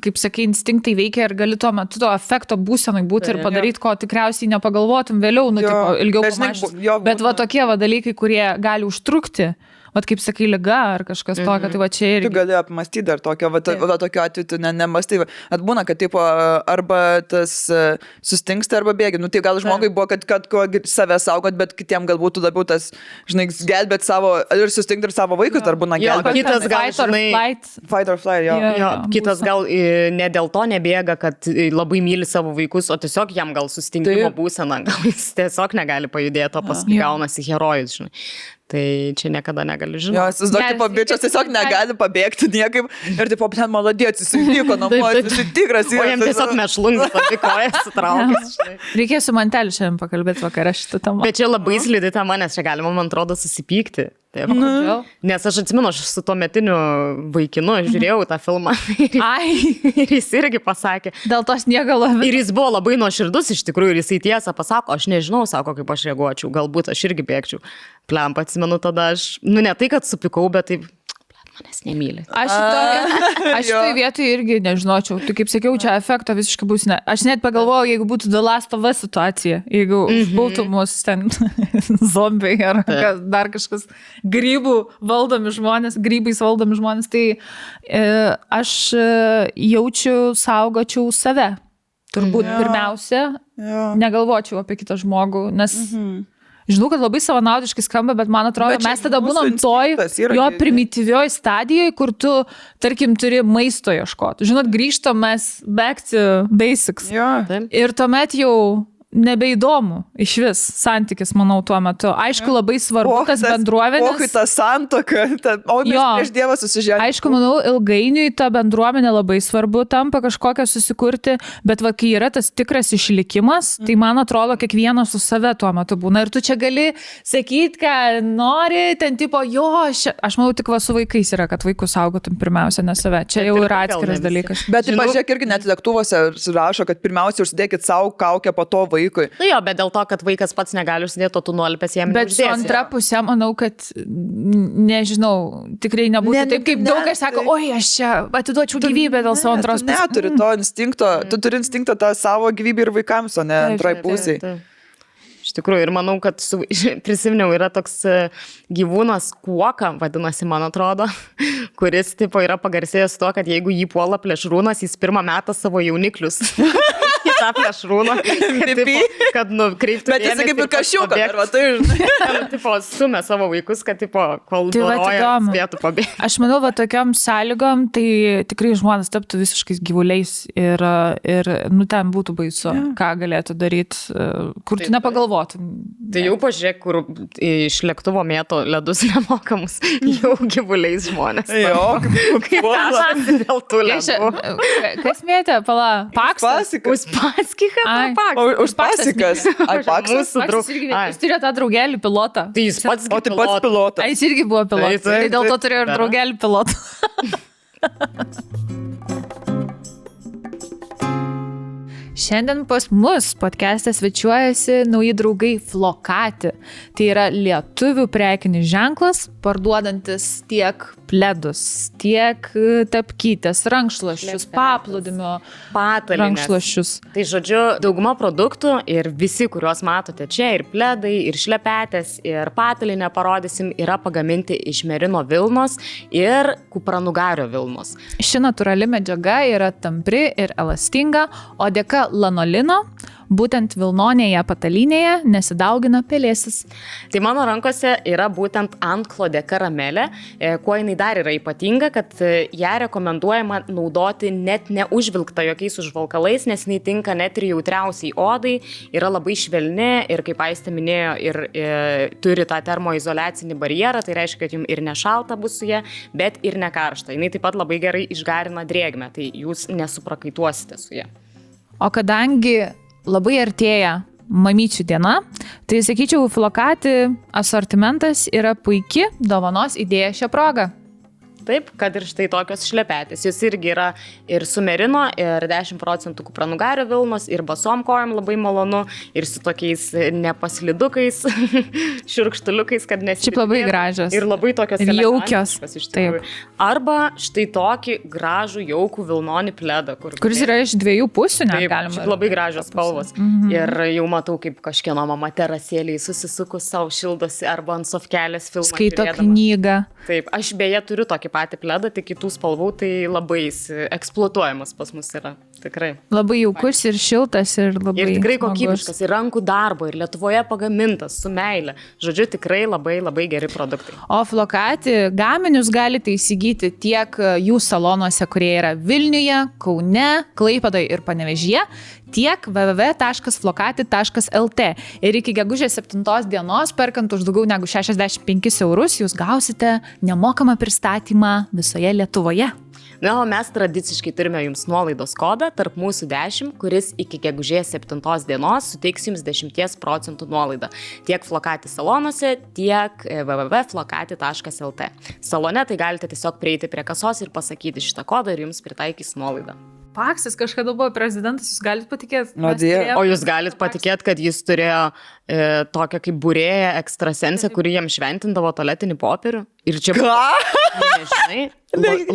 kaip sakai, instinktai veikia ir gali tuo metu to efekto būsenai būti ir Taip. padaryti, ko tikriausiai nepagalvotum vėliau, nu, Jo, tipo, ilgiau bet žinai, jo, Bet va tokie va dalykai, kurie gali užtrukti, vat kaip sakai, lyga ar kažkas tokio, tai va čia Tu irgi. gali apmastyti dar tokio, va, ta, va tokiu atveju tu ne, nemastai. Atbūna, kad tipo, arba tas e, sustingsta, arba bėgi. Nu, tai gal žmogui buvo, kad, kad kuo save saugot, bet kitiem galbūt labiau tas, žinai, gelbėt savo, ir sustingti ir savo vaikus, dar būna Jo, gelbėt. kitas gal, Fight or žinai, flight. Fight or flight, jo. Jo. Jo, Jo, kitas gal e, ne dėl to nebėga, kad e, labai myli savo vaikus, o tiesiog jam gal sustingimo būsena, gal jis tiesiog negali pajudėti, o paskui Jo. gaunasi herojus, žinai. Tai čia niekada negali Jo, žinoti. daug, Geras, tipo, bičias tiesiog negali pabėgti niekaip. Ir, tipo, ten maladėtis, jis vyko namo, jis tikras. O jam tiesiog mešlungas, abi kojas sutraukęs. Reikės su manteliu šiandien pakalbėti vakarą šitą temą. Bet čia labai slidi tema, nes čia galima, man atrodo, susipykti. Taip. Kodėl? Nes aš atsimenu, aš su tuo metiniu vaikinu žiūrėjau tą filmą ir, Ai, ir jis irgi pasakė. dėl to sniego labiau. Ir jis buvo labai nuoširdus iš tikrųjų ir jisai tiesą pasako, aš nežinau, sako, kaip aš reaguočiau, galbūt aš irgi bėgčiau. Plem, atsimenu tada aš, nu ne tai, kad supikau, bet taip, "Blet, manęs nemyli. Aš šitoje vietoje irgi nežinočiau. Tai kaip sakiau, čia efekto visiškai bus ne. Aš net pagalvojau, jeigu būtų The Last of Us situacija, jeigu būtų mūsų ten zombiai ar kas, dar kažkas, grybų valdomi žmonės, grybais valdomi žmonės, tai e, aš e, jaučiu, saugočiau save. Turbūt Jo. pirmiausia, Jo. negalvočiau apie kitą žmogų, nes Žinau, kad labai savanaudiškai skamba, bet man atrodo, Bet mes tada būnam toj jo primityvioj stadijoje, kur tu, tarkim, turi maisto ieškoti. Žinot, grįžtam mes back to basics. Jo. Taip. Ir tuomet jau nebeįdomu iš vis santykis, manau, tuo metu. Aišku, labai svarbu tas Kohui bendruomenės. ta santoka, ta, o Jo. prieš Dievą susižinome. Aišku, manau, ilgainiui ta bendruomenė labai svarbu tampa kažkokią susikurti, bet va, kai yra tas tikras išlikimas, tai man atrodo, kiekvienas su save tuo metu būna. Ir tu čia gali sakyti, ką nori, ten tipo, jo, aš, aš manau, tik va su vaikais yra, kad vaikus saugotum pirmiausia, ne save. Čia jau yra ne atskiras dalykas. Bet, Žinau- pažiūrėk, irgi net lėktuvuose rašo, kad pirmiausia užsidėkit savo kaukę po to vaikui. Nu jo, bet dėl to, kad vaikas pats negali užsidėti, tu nuolipęs jam Bet su neuždėsi. antra pusė, manau, kad, nežinau, tikrai nebūtų Ne, taip, kaip ne, daug kas sako, oi, aš čia atiduočiau gyvybę dėl savo antros Tu neturi to instinkto, tu turi instinktą tą savo gyvybę ir vaikams, o ne Taip, antrai taip, pusiai. Taip. Iš tikrųjų, ir manau, kad su, prisiminiau, yra toks e, gyvūnas kuoka, vadinasi, man atrodo, kuris tipo yra pagarsėjęs tuo, kad jeigu jį puola plėšrūnas, jis pirmą metą savo jauniklius. tą plėšrūną, kad, tipo, kad nukreiptų. Bet jis kaip ir pabėgtų. arba tai, žinai. Tipo, stumia savo vaikus, kad, tipo, kol Tai doroja, spėtų pabėgti. Aš manau, va tokiam sąlygom, tai tikrai žmonės taptų visiškais gyvuliais ir, ir nu, ten būtų baisu, ja. ką galėtų daryti, kur tu Taip, nepagalvotum. Tai jau pažiūrėk, kur iš lėktuvo mėto ledus nemokamus, jau gyvuliais žmonės. Jo, kaip kažkas dėl tų ledų. Kas mėtė, pala, paksas? Pasikas. Uspaskikas Ai. ar paksas? Jis turėjo tą draugelį pilotą. Tai jis pats O tai pats pilotas. Jis irgi buvo pilotas. Taip, taip, Tai dėl to turėjo ir draugelį pilotą. Šiandien pas mus podcast'e svečiuojasi nauji draugai Flokati. Tai yra lietuvių prekinis ženklas, parduodantis tiek pledus, tiek e, tapkytės, rankšluošius, paplūdimio Patalynės. rankšluošius. Tai žodžiu, dauguma produktų ir visi, kuriuos matote čia, ir pledai, ir šlepetės, ir patalinę parodysim, yra pagaminti iš merino Vilnos ir kupranugario Vilnos. Ši natūrali medžiaga yra tampri ir elastinga, o dėka lanolino, būtent Vilnonėje patalynėje nesidaugina pelėsis. Tai mano rankose yra būtent antklodė karamelė, e, kuo jinai dar yra ypatinga, kad e, ją rekomenduojama naudoti net neužvilkta jokiais užvalkalais, nes jinai tinka net ir jautriausiai odai, yra labai švelni ir, kaip Aistė minėjo, ir e, turi tą termoizolacinį barjerą, tai reiškia, kad jums ir nešalta bus su ja, bet ir nekaršta. Jinai taip pat labai gerai išgarina drėgmę, tai jūs nesuprakaituosite su ja. O kadangi labai artėja mamyčių diena, tai sakyčiau, flokati asortimentas yra puikia dovanos idėja šią progą. Taip, kad ir štai tokios šlepetės. Jos irgi yra ir su merino, ir 10 procentų kupranugario vilnos, ir basom kojam labai malonu, ir su tokiais nepaslidukais, širkštuliukais, kad nes. Šiaip labai gražios. Ir labai tokios Ir jaukios. Taip. Arba štai tokį gražų jaukų vilnonį pledą, kur Kuris yra iš dviejų pusių, net Taip, galima. labai gražios spalvos. Mhm. Ir jau matau, kaip kažkieno mama terasėliai susisukus savo šildosi arba ant sofkelės filmą. Skaito žiūrėdama. knygą. Taip, aš beje turiu tokį patį pledą, tik kitų spalvų, tai labai eksploatuojamas pas mus yra. Tikrai. Labai jaukus ir šiltas ir labai. Ir tikrai kokybiškas, ir rankų darbo, ir Lietuvoje pagamintas, su meile. Žodžiu, tikrai labai labai geri produktai. O flokati gaminius galite įsigyti tiek jų salonuose, kurie yra Vilniuje, Kaune, Klaipadoje ir Panevežyje, tiek www.flokati.lt. Ir iki gegužės 7 dienos, perkant už daugiau negu 65 eurus, jūs gausite nemokamą pristatymą visoje Lietuvoje. Na, o mes tradiciškai turime jums nuolaidos kodą tarp mūsų 10, kuris iki gegužės 7 dienos suteiks jums 10 procentų nuolaidą. Tiek flokati salonuose, tiek e, www.flokati.lt. Salone tai galite tiesiog prieiti prie kasos ir pasakyti šitą kodą ir jums pritaikys nuolaidą. Paksas kažkada buvo prezidentas, jūs galite patikėti. Nu, Dieve. turėjom- O jūs galite patikėti, kad jis turėjo e, tokią kaip būrėją ekstrasensę, kuri jam šventindavo toletinį popierių? Ir čia buvo, nežinai,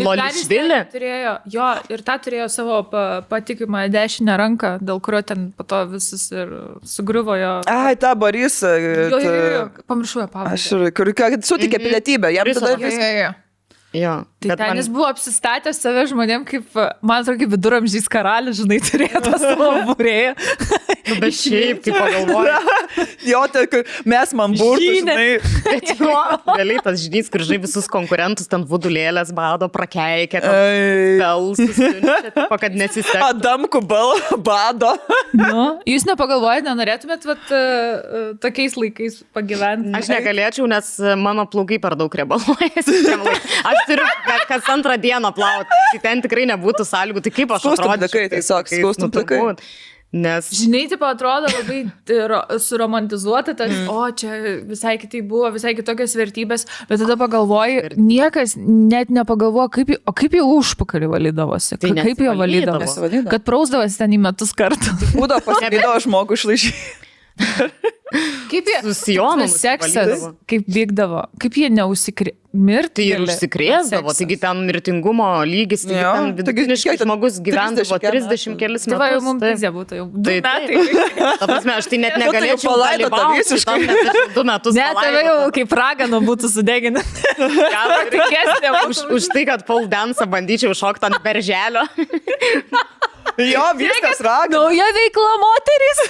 lolišvilė. Turėjo, jo, ir tą turėjo savo pa, patikimą dešinę ranką, dėl kurio ten po to visas ir sugriuvo jo. Ai, ta Borisą. Jo, jo, jo, jo, pamiršau ją pavardę. Aš kur ką sutikė pilietybę, jam tada Jo, viskas. jo, jo. Jo, Tai ten man- jis buvo apsistatęs save žmonėm, kaip, man atrodo, kaip viduramžiais karalius, žinai, turėjo savo būrėją. Nu, bet šiaip, kai pagalvoju, Jo, tai mes man žinai. bet jo, realiai tas žinys, kur žinai visus konkurentus ten vudulėlės bado, prakeikė, pelsus, kad nesisektų. Adamku bal, bado. nu, jūs nepagalvojate, nenorėtumėt vat, uh, tokiais laikais pagyventi? Aš negalėčiau, nes mano plaukai per daug rebaluojasi. Aš turiu kas antrą dieną plauti. Tai ten tikrai nebūtų sąlygų. Tai kaip aš Skaustum atrodyčiau plikai, tais tiesiog, skaustum Nu, plikai. turbūt. Nes Žinai, tipo, atrodo labai ro- suromantizuota tas, mm. o čia visai kitai buvo, visai kitokios vertybės, bet tada pagalvoji, niekas net nepagalvoja, kaip, o kaip jį užpakalį valydavosi, Tai Ka- kaip jo nesivalydavo. valydavosi, kad prausdavosi ten į metus kartą. Būdavo pasidėjo žmogų išlaižyti. Kaip jie, Su sijonu tas seksas, kaip vykdavo, kaip jie neužsikrė, mirti. tai ir užsikrėsdavo, taigi ten mirtingumo lygis, taigi Jo, ten vidutiniškai žmogus gyvendavo 30 30 kelis Tai va, jau metus. mums pizė būtų, jau du Tai metai. Ta prasme, aš tai net Nu, tai jau negalėčiau palaidota dalyvauti visiškai. du metus. Ne, tave jau kaip ragano būtų sudeginę. Už, už tai, kad Paul Dance bandyčiau šokti ant berželio. Jo, viskas raga. Nauja veikla moteris.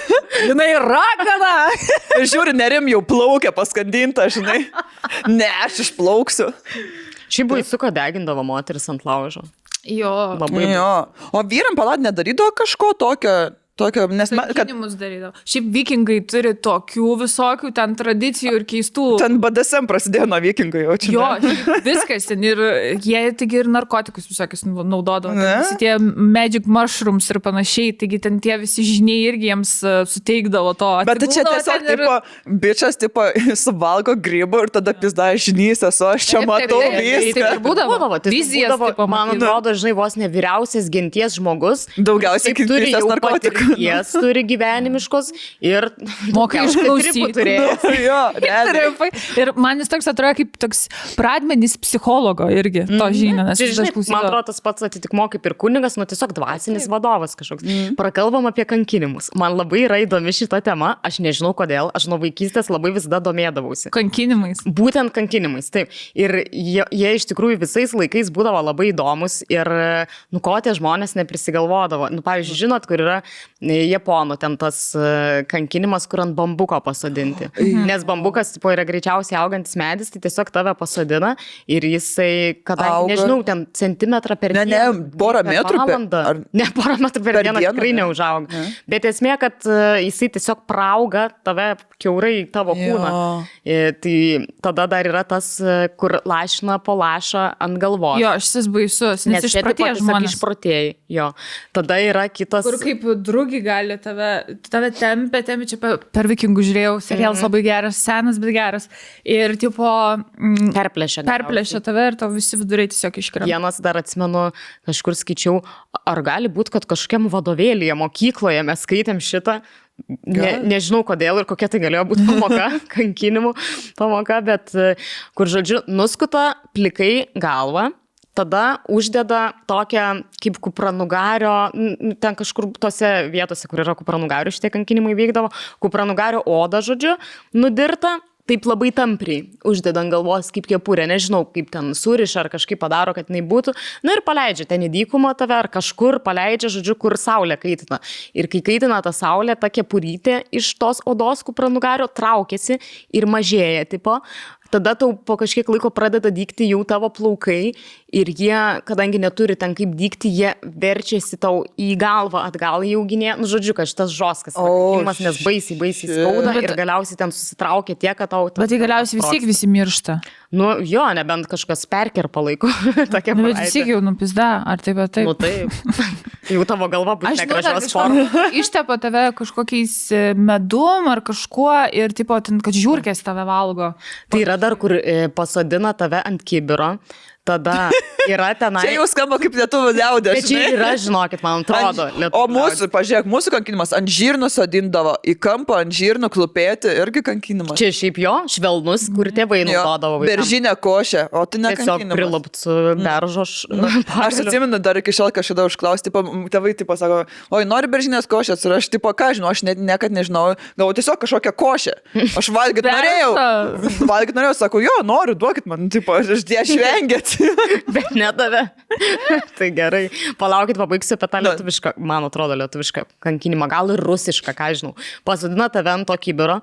Jinai ragana. Ir žiūri, nerim jau plaukia paskandinta, žinai. Ne, aš išplauksiu. Šiaip baisuko degindavo moteris ant laužo. Jo. Labai. Jo. O vyram palat nedarydavo kažko tokio, tokio nes me, kad darydavo. Šiaip vikingai turi tokių visokių ten tradicijų ir keistų. ten BDSM prasidėjo nuo vikingų jau čia. Jo, viskas ten ir jie taigi ir narkotikus visokius nu- naudodavo. Visi tie magic mushrooms ir panašiai, taigi ten tie visi žiniai irgi jiems e, suteikdavo to. Bet tai čia tiesiog, ir- tipo, bičias, tipo, suvalgo grybų ir tada pizda žinys, esu, aš čia Taip, matau taip, taip, viską. taip ir būdavo. Būdavo, tai Vizijas, būdavo, tipo, man atrodo, žinai, vos ne vyriausias genties žmogus. Daugiausiai Šiaip turi narkotikų. Patirties, turi gyvenimiškos ir Moka išklausyti. turėjo. jo, realiai. Ir man jis toks atrodo kaip toks pradmenis psichologo irgi to žinių, nes Čia, žinai, man atrodo, tas pats atitikmo kaip ir kunigas, nu tiesiog dvasinis vadovas kažkoks. Mm. Prakalbam apie kankinimus. Man labai yra įdomi šita tema, aš nežinau kodėl, aš nuo vaikystės labai visada domėdavausi. Kankinimais. Būtent kankinimais, taip. Ir jie, jie iš tikrųjų visais laikais būdavo labai įdomus ir, nu, ko tie žmonės neprisigalvodavo. Nu, pavyzdžiui, žinot, kur yra japonų ten tas e, kankinimas, kur ant bambuko pasodinti. Nes bambukas, tipo, yra greičiausiai augantis medis, tai tiesiog tave pasodina ir jisai, kadangi, Auga. nežinau, ten centimetrą per Ne, ne, dieną, porą metrų per- valandą. ar- Ne, porą metrų per, Per dieną, dieną, tikrai ne? neužauga. Ne. Bet esmė, kad e, jisai tiesiog prauga tave keurai į tavo Jo. kūną. E, Tai tada dar yra tas, kur lašina po lašą ant galvos. Jo, šis baisus, nes, nes tiesiog žmonės. Išprotėjai, jo. Tada yra kitas. Kur kaip drugį irgi gali tave, tave tempia, tempia, čia per, per vikingų žiūrėjau, serialas labai geras, senas, bet geras. Ir tipo, mm, Perplėšia. perplėšia tave ir tau visi viduriai tiesiog iškrenta. Vienas dar atsimenu, kažkur skaičiau, ar gali būti, kad kažkokiam vadovėlėje, mokykloje mes skaitėm šitą. Ne, nežinau kodėl ir kokia tai galėjo būti pamoka, kankinimų pamoka, bet e, kur, žodžiu, nuskuta plikai galvą, tada uždeda tokią kaip kupranugario, ten kažkur tose vietose, kur yra kupranugario šitie kankinimai vykdavo, kupranugario oda, žodžiu, nudirta. Taip labai tampriai uždeda ant galvos kaip kepurė, nežinau, kaip ten suriša ar kažkaip padaro, kad jinai būtų. Na ir paleidžia ten į dykumą tave ar kažkur paleidžia, žodžiu, kur saulė kaitina. Ir kai kaitina ta saulė, ta kepurytė iš tos odos kupranugario traukiasi ir mažėja, tipo. Tada tau po kažkiek laiko pradeda dykti jau tavo plaukai ir jie, kadangi neturi ten kaip dykti, jie verčiasi tau į galvą atgal į auginę. Nu, žodžiu, kad šitas žoskas, O, kankinimas, nes baisiai, baisiai skauda Bet- ir galiausiai ten susitraukia tiek, kad tau... Bet tai galiausiai vis tiek visi miršta. Nu, jo, nebent kažkas perkerpa laiku. Tokia Nu, bet vis tiek jau nupizda, ar taip, ar taip. Nu, taip. jau tavo galva bus negražios formos. ištepa tave kažkokiais e, medum ar kažkuo ir, tipo, ten, kad žiūrkės tave valgo. Tai yra dar, kur e, pasodina tave ant kibiro, tada yra tenai. Čia jau skamba kaip lietuvių liaudė. Bet čia yra, žinokit, man atrodo, lietuvių O mūsų, pažiūrėk, mūsų kankinimas ant žirnų sodindavo, į kampą ant žirnų klupėti irgi kankinimas. Čia šiaip jo, švelnus, kur tėvai Jo, naudodavo. Beržinė košė, o tai ne Tiesiog prilupt su beržo š... Aš atsimenu dar iki šiol kažkada užklausti, tėvai tipo sako, oi, nori beržinės košės, ir aš tipo, ką žinau, aš net niekad nežinau, galvoju tiesiog kažkokią košę. Aš valgyt norėjau. Beržą. Valgyt norėjau, sako, jo, noriu, duokit man, tipo, aš aš švengėt. Bet nedavė. tai gerai. Palaukit, pabaigsiu apie tą Nu. lietuvišką, man atrodo, lietuvišką kankinimą, gal ir rusišką, ką žinau. Pasodina tave ant to kibiro,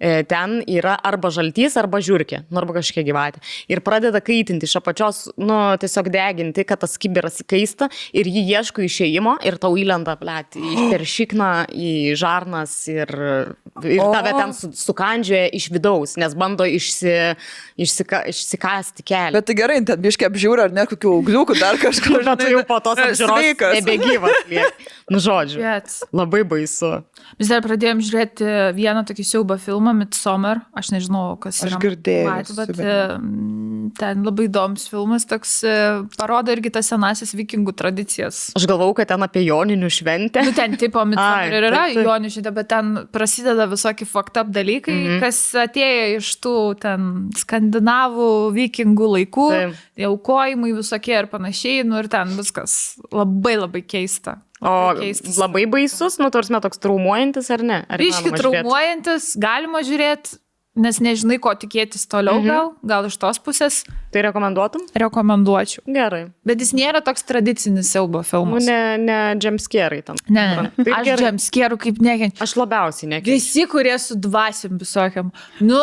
ten yra arba žaltys, arba žiūrkė, nu, arba kažkokia gyvatė. Ir pradeda kaitinti iš apačios, nu, tiesiog deginti, kad tas kibiras įkaista ir jį ieško išėjimo ir tau įlenda, blėt, per šikną, į žarnas ir, ir tave ten su, sukandžioja iš vidaus, nes bando išsi, išsika, išsikasti kelią. Bet tai gerai, ten biškai apžiūra, ar ne kokių augliukų, dar kažko. Bet tu jau po tos apžiūros nebegyvas. Nu, žodžiu. Labai baisu. Mes dar pradėjom žiūrėti vieną tokį siaubą filmą, Midsommar. Aš nežinau, kas Aš yra. girdėjus, matę, bet bet- e, ten labai įdomus filmas, toks e, parodo irgi tas senasis vikingų tradicijas. Aš galvau, kad ten apie joninių šventę. Nu, ten tipo Midsommar ir yra taip, taip. Jonių šitą, bet ten prasideda visokie fucked up dalykai, mm. -hmm. kas atėjo iš tų ten skandinavų vikingų laikų, tie aukojimai visokie ir panašiai, nu ir ten viskas labai labai keista. O Labai keistas. labai baisus, nu, tarsi toks traumuojantis ar ne? Žiūrėt? traumuojantis, galima žiūrėti, nes nežinai, ko tikėtis toliau Mhm. gal, gal iš tos pusės Tai rekomenduotum? rekomenduočiau. Gerai. Bet jis nėra toks tradicinis siaubo Nu, filmas. ne, ne jumpscare'ai tam. ne, ne. Aš gerai. džemskierų kaip nekenčiu. Aš labiausiai nekenčiu. Visi, kurie su dvasiom visokiam. Nu,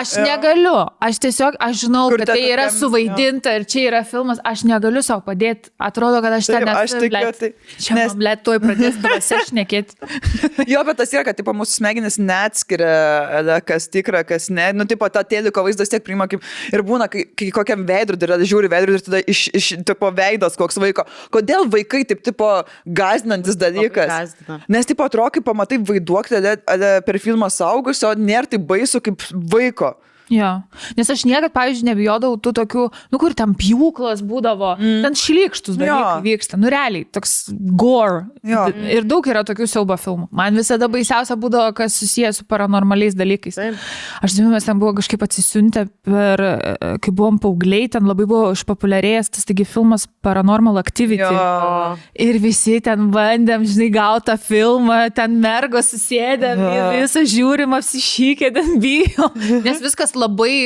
aš negaliu. Aš tiesiog, aš žinau, Kur kad ta tai yra tokiam- suvaidinta ir čia yra filmas. Aš negaliu savo padėti. Atrodo, kad aš ten Taip, aš esu. tikiu, tai- Čia nes- blėt, tuoj pradės dvasia šnekėti. Jo, bet tas yra, kad tipo, mūsų smegenys neatskiria, kas tikra, kas ne. Nu, tipo, tą teliko vaizdas tiek priima kaip ir būna, kai, kai kokiam veidrodį yra, žiūri veidrodį ir tada iš, iš tipo, veidas koks vaiko. Kodėl vaikai taip, tipo, gazdinantis dalykas? gąsdina. Nes, tipo, atrodo, kai pamatai vaiduoklį per filmą saugusio, nėra taip baisu kaip vaiko. quoi. Jo. Nes aš niekada, pavyzdžiui, nebijodavau tų tokių, nu kur ten pjūklas būdavo, mm. ten šlikštus dalykai Jo. vyksta. Nu realiai, toks gore. Jo. Ir daug yra tokių siaubo filmų. Man visada baisiausia būdavo, kas susijęs su paranormaliais dalykais. Taip. Aš žinau, mes ten buvo kažkaip atsisiuntę per, e, kai buvom paaugliai, ten labai buvo išpopuliarėjęs tas taigi filmas Paranormal Activity. Jo. Ir visi ten bandėm, žinai, gautą filmą, ten mergos susėdėm, visą žiūrim, apsišykė, ten bijo. Nes viskas labai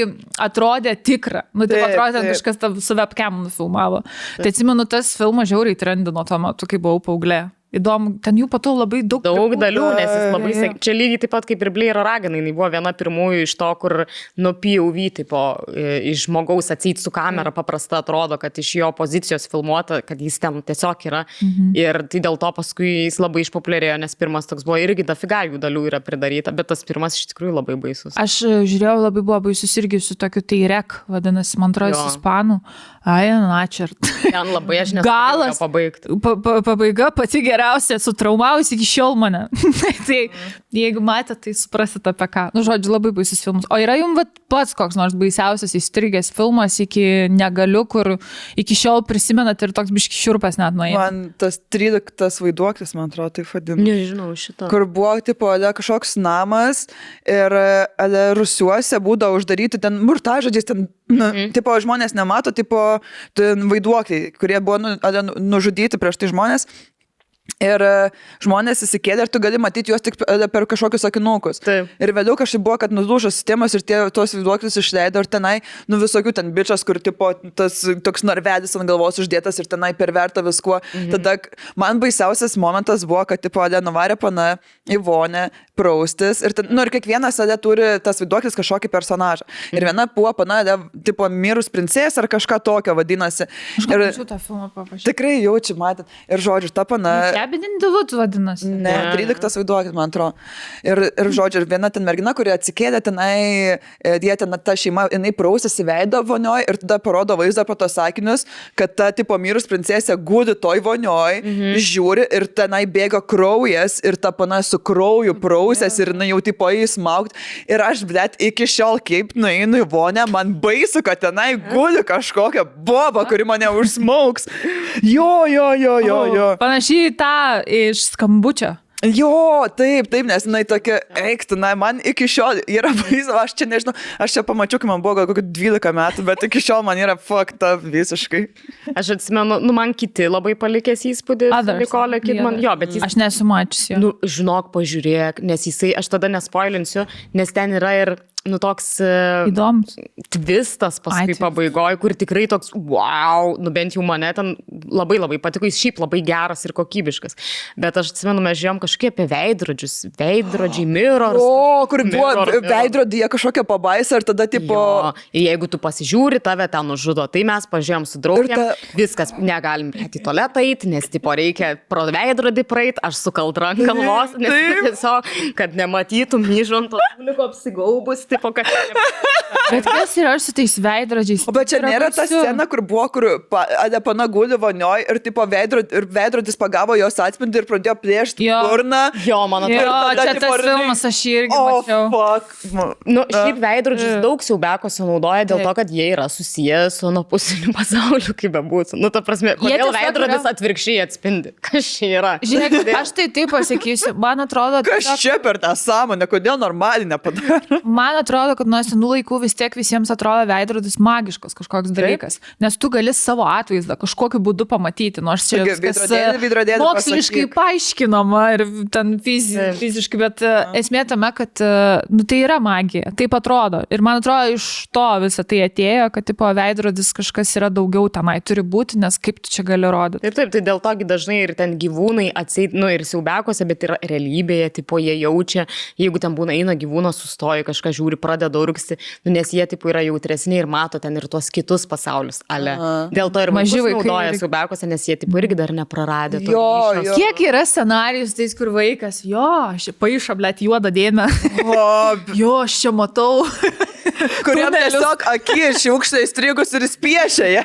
atrodė tikra. Nu, tai Taip, atrodė, taip. kažkas tą su webcam nufilmavo. Tai atsimenu, tas filmas žiauriai trendino tuo metu, kai buvau paauglė. Įdomu, ten jų patų labai daug. Daug dalių, nes jis labai... Jo. sek- Čia lygiai taip pat kaip ir Blairo raganai, jinai buvo viena pirmųjų iš to, kur POV, tipo, iš žmogaus atseit su kamera paprasta atrodo, kad iš jo pozicijos filmuota, kad jis ten tiesiog yra. Mhm. Ir tai dėl to paskui jis labai išpopuliarėjo, nes pirmas toks buvo irgi dafiga jų dalių yra pridaryta, bet tas pirmas iš tikrųjų labai baisus. Aš e, žiūrėjau, labai buvo baisus irgi su tokiu Teirek, vadinasi, man atrodo, ispanų. Ai, načert. Ten labai aš nesu Galas. pabaigti. Pa, pa, pabaiga pati geriausia. Geriausia, sutraumavus iki šiol mane. tai jeigu matėte, tai suprasit apie ką. Nu, žodžiu, labai baisus filmas. O yra jums vat, pats koks nors baisiausias įstrigęs filmas iki negaliu, kur iki šiol prisimenat ir toks biški šiurpas net nuėjo. Man tas 13 vaiduoklis, man atrodo, tai vadinasi. Nežinau šito. Kur buvo, tipo, ale kažkoks namas ir ale rusiuose būdavo uždaryti ten murtažodžiais, ten, nu, Mhm. tipo, žmonės nemato, tipo, ten vaiduokliai, kurie buvo nu, ale, nužudyti prieš tai žmonės. Ir e, žmonės įsikėlė ir tu gali matyti juos tik per kažkokius akinukus. Taip. Ir vėliau kažkaip buvo, kad nulūžo sistemos ir tie tos vaiduoklius išleido ir tenai, nu visokių ten bičias, kur tipo tas toks narvedis ant galvos uždėtas ir tenai perverta viskuo. Mhm. Tada man baisiausias momentas buvo, kad tipo Ale nuvarė pana į vonę praustis ir, ten, nu, ir kiekvienas Ale turi tas vaiduoklis kažkokį personažą. Ir viena buvo pana, Ale, tipo mirus princesė ar kažką tokio vadinasi. Ir Aš tą filmą paprašiau. tikrai jaučiu, matyt. Ir žodžiu, ta pana... Stebidindilut vadinasi. Ne, Ne. 13 vaiduoklis, man atrodo. Ir, ir žodžiu, ir viena ten mergina, kuri atsikėlė tenai, e, jie ten ta šeima, jinai prausėsi veido vonioj ir tada parodo vaizdą po tos sakinius, kad ta tipo mirus princesė gūdi toj vonioj, mhm. žiūri ir tenai bėga kraujas ir ta pana su krauju prausės ir jinai jau tipo įsmaugt. Ir aš, blėt, iki šiol kaip nueinu į vonę, man baisu, kad tenai gūdi kažkokia boba, kuri mane užsmaugs. Jo, jo, jo, jo, jo. Panašiai tą iš skambučio. Jo, taip, taip, nes jinai tokia eiktina, man iki šiol yra baisu, aš čia nežinau, aš čia pamačiau, kai man buvo gal kokių 12 metų, bet iki šiol man yra fakta visiškai. Aš atsimenu, nu man kiti labai palikęs įspūdį. Nikolė Kidman. Jo, bet jis Aš nesu mačiusi. Nu, žinok, pažiūrėk, nes jisai, aš tada nespoilinsiu, nes ten yra ir, nu, toks uh, Įdomus. tvistas paskui pabaigoje, kur tikrai toks, wow, nu bent jau mane ten labai labai patiko, jis šiaip labai geras ir kokybiškas. Bet aš atsimenu, mes žiūrėjom kažkiek apie veidrodžius, veidrodžiai, mirrors. O, kur buvo Mirror, mirror. veidrodyje kažkokia pabaisa ir tada tipo... Jo, jeigu tu pasižiūri, tave ten nužudo, tai mes pažiūrėjom su draugėm, Ir ta- viskas, negalim į tualetą eiti, nes tipo reikia pro veidrodį praeit, aš su kaldra ant galvos, nes tiesiog, kad nematytum myžanto, liko apsigaubus, tipo, kad... Bet kas yra su tais veidrodžiais? O bet čia nėra ta scena, kur buvo, kur pa- Adepana guli vonioj ir tipo veidrod, ir veidrodis pagavo jos atspindį ir pradėjo plėšti Jo. burną. Jo, man Jo, atrodo. tada čia tipo, tas filmas aš jį irgi O, mačiau. fuck. Nu, šiaip veidrodžius Mm. daug siaubekose naudoja dėl to, Taip. kad jie yra susiję su anapusiniu pasauliu, kaip bebūtų. Nu, ta prasme, kodėl veidrodis yra- atvirkščiai atspindi? Kas čia yra? Žiūrėk, aš tai taip pasakysiu. Man atrodo, Kas tiesiog- čia per tą sąmonę, kodėl normaliai nepadaro? Man atrodo, kad nuo senų laikų vis tiek visiems atrodo veidrodis magiškas kažkoks dalykas. Nes tu gali savo atvaizdą kažkokiu būdu pamatyti. Nors čia viskas, e, moksliškai paaiškinama ir ten fizi, Taip. fiziškai, bet e, esmė tame, kad e, nu, tai yra magija. Taip atrodo. Ir man atrodo, iš to visą tai atėjo, kad tipo veidrodis kažkas yra daugiau tenai turi būti, nes kaip tu čia gali rodyti. Taip, taip, tai dėl to gi dažnai ir ten gyvūnai atseit, nu ir siaubekose, bet ir realybėje, tipo, jie jaučia, jeigu ten būna eina gyvūnas, sustoja, kažką žiūri, pradeda urgsti, nu, nes jie, tipo, yra jautresni ir mato ten ir tuos kitus pasaulius. Ale. Dėl to ir Maži vaikai naudoja irgi- siaubekose, nes jie, tipo, irgi dar nepraradė. Jo, ryšio. jo. Kiek yra scenarijus tais, kur vaikas, jo, aš paaišą, blėt, juodą dėmę. O, jo, aš čia matau. kuriam Tunelius. tiesiog akis šiukštai strigus ir jis piešia ją.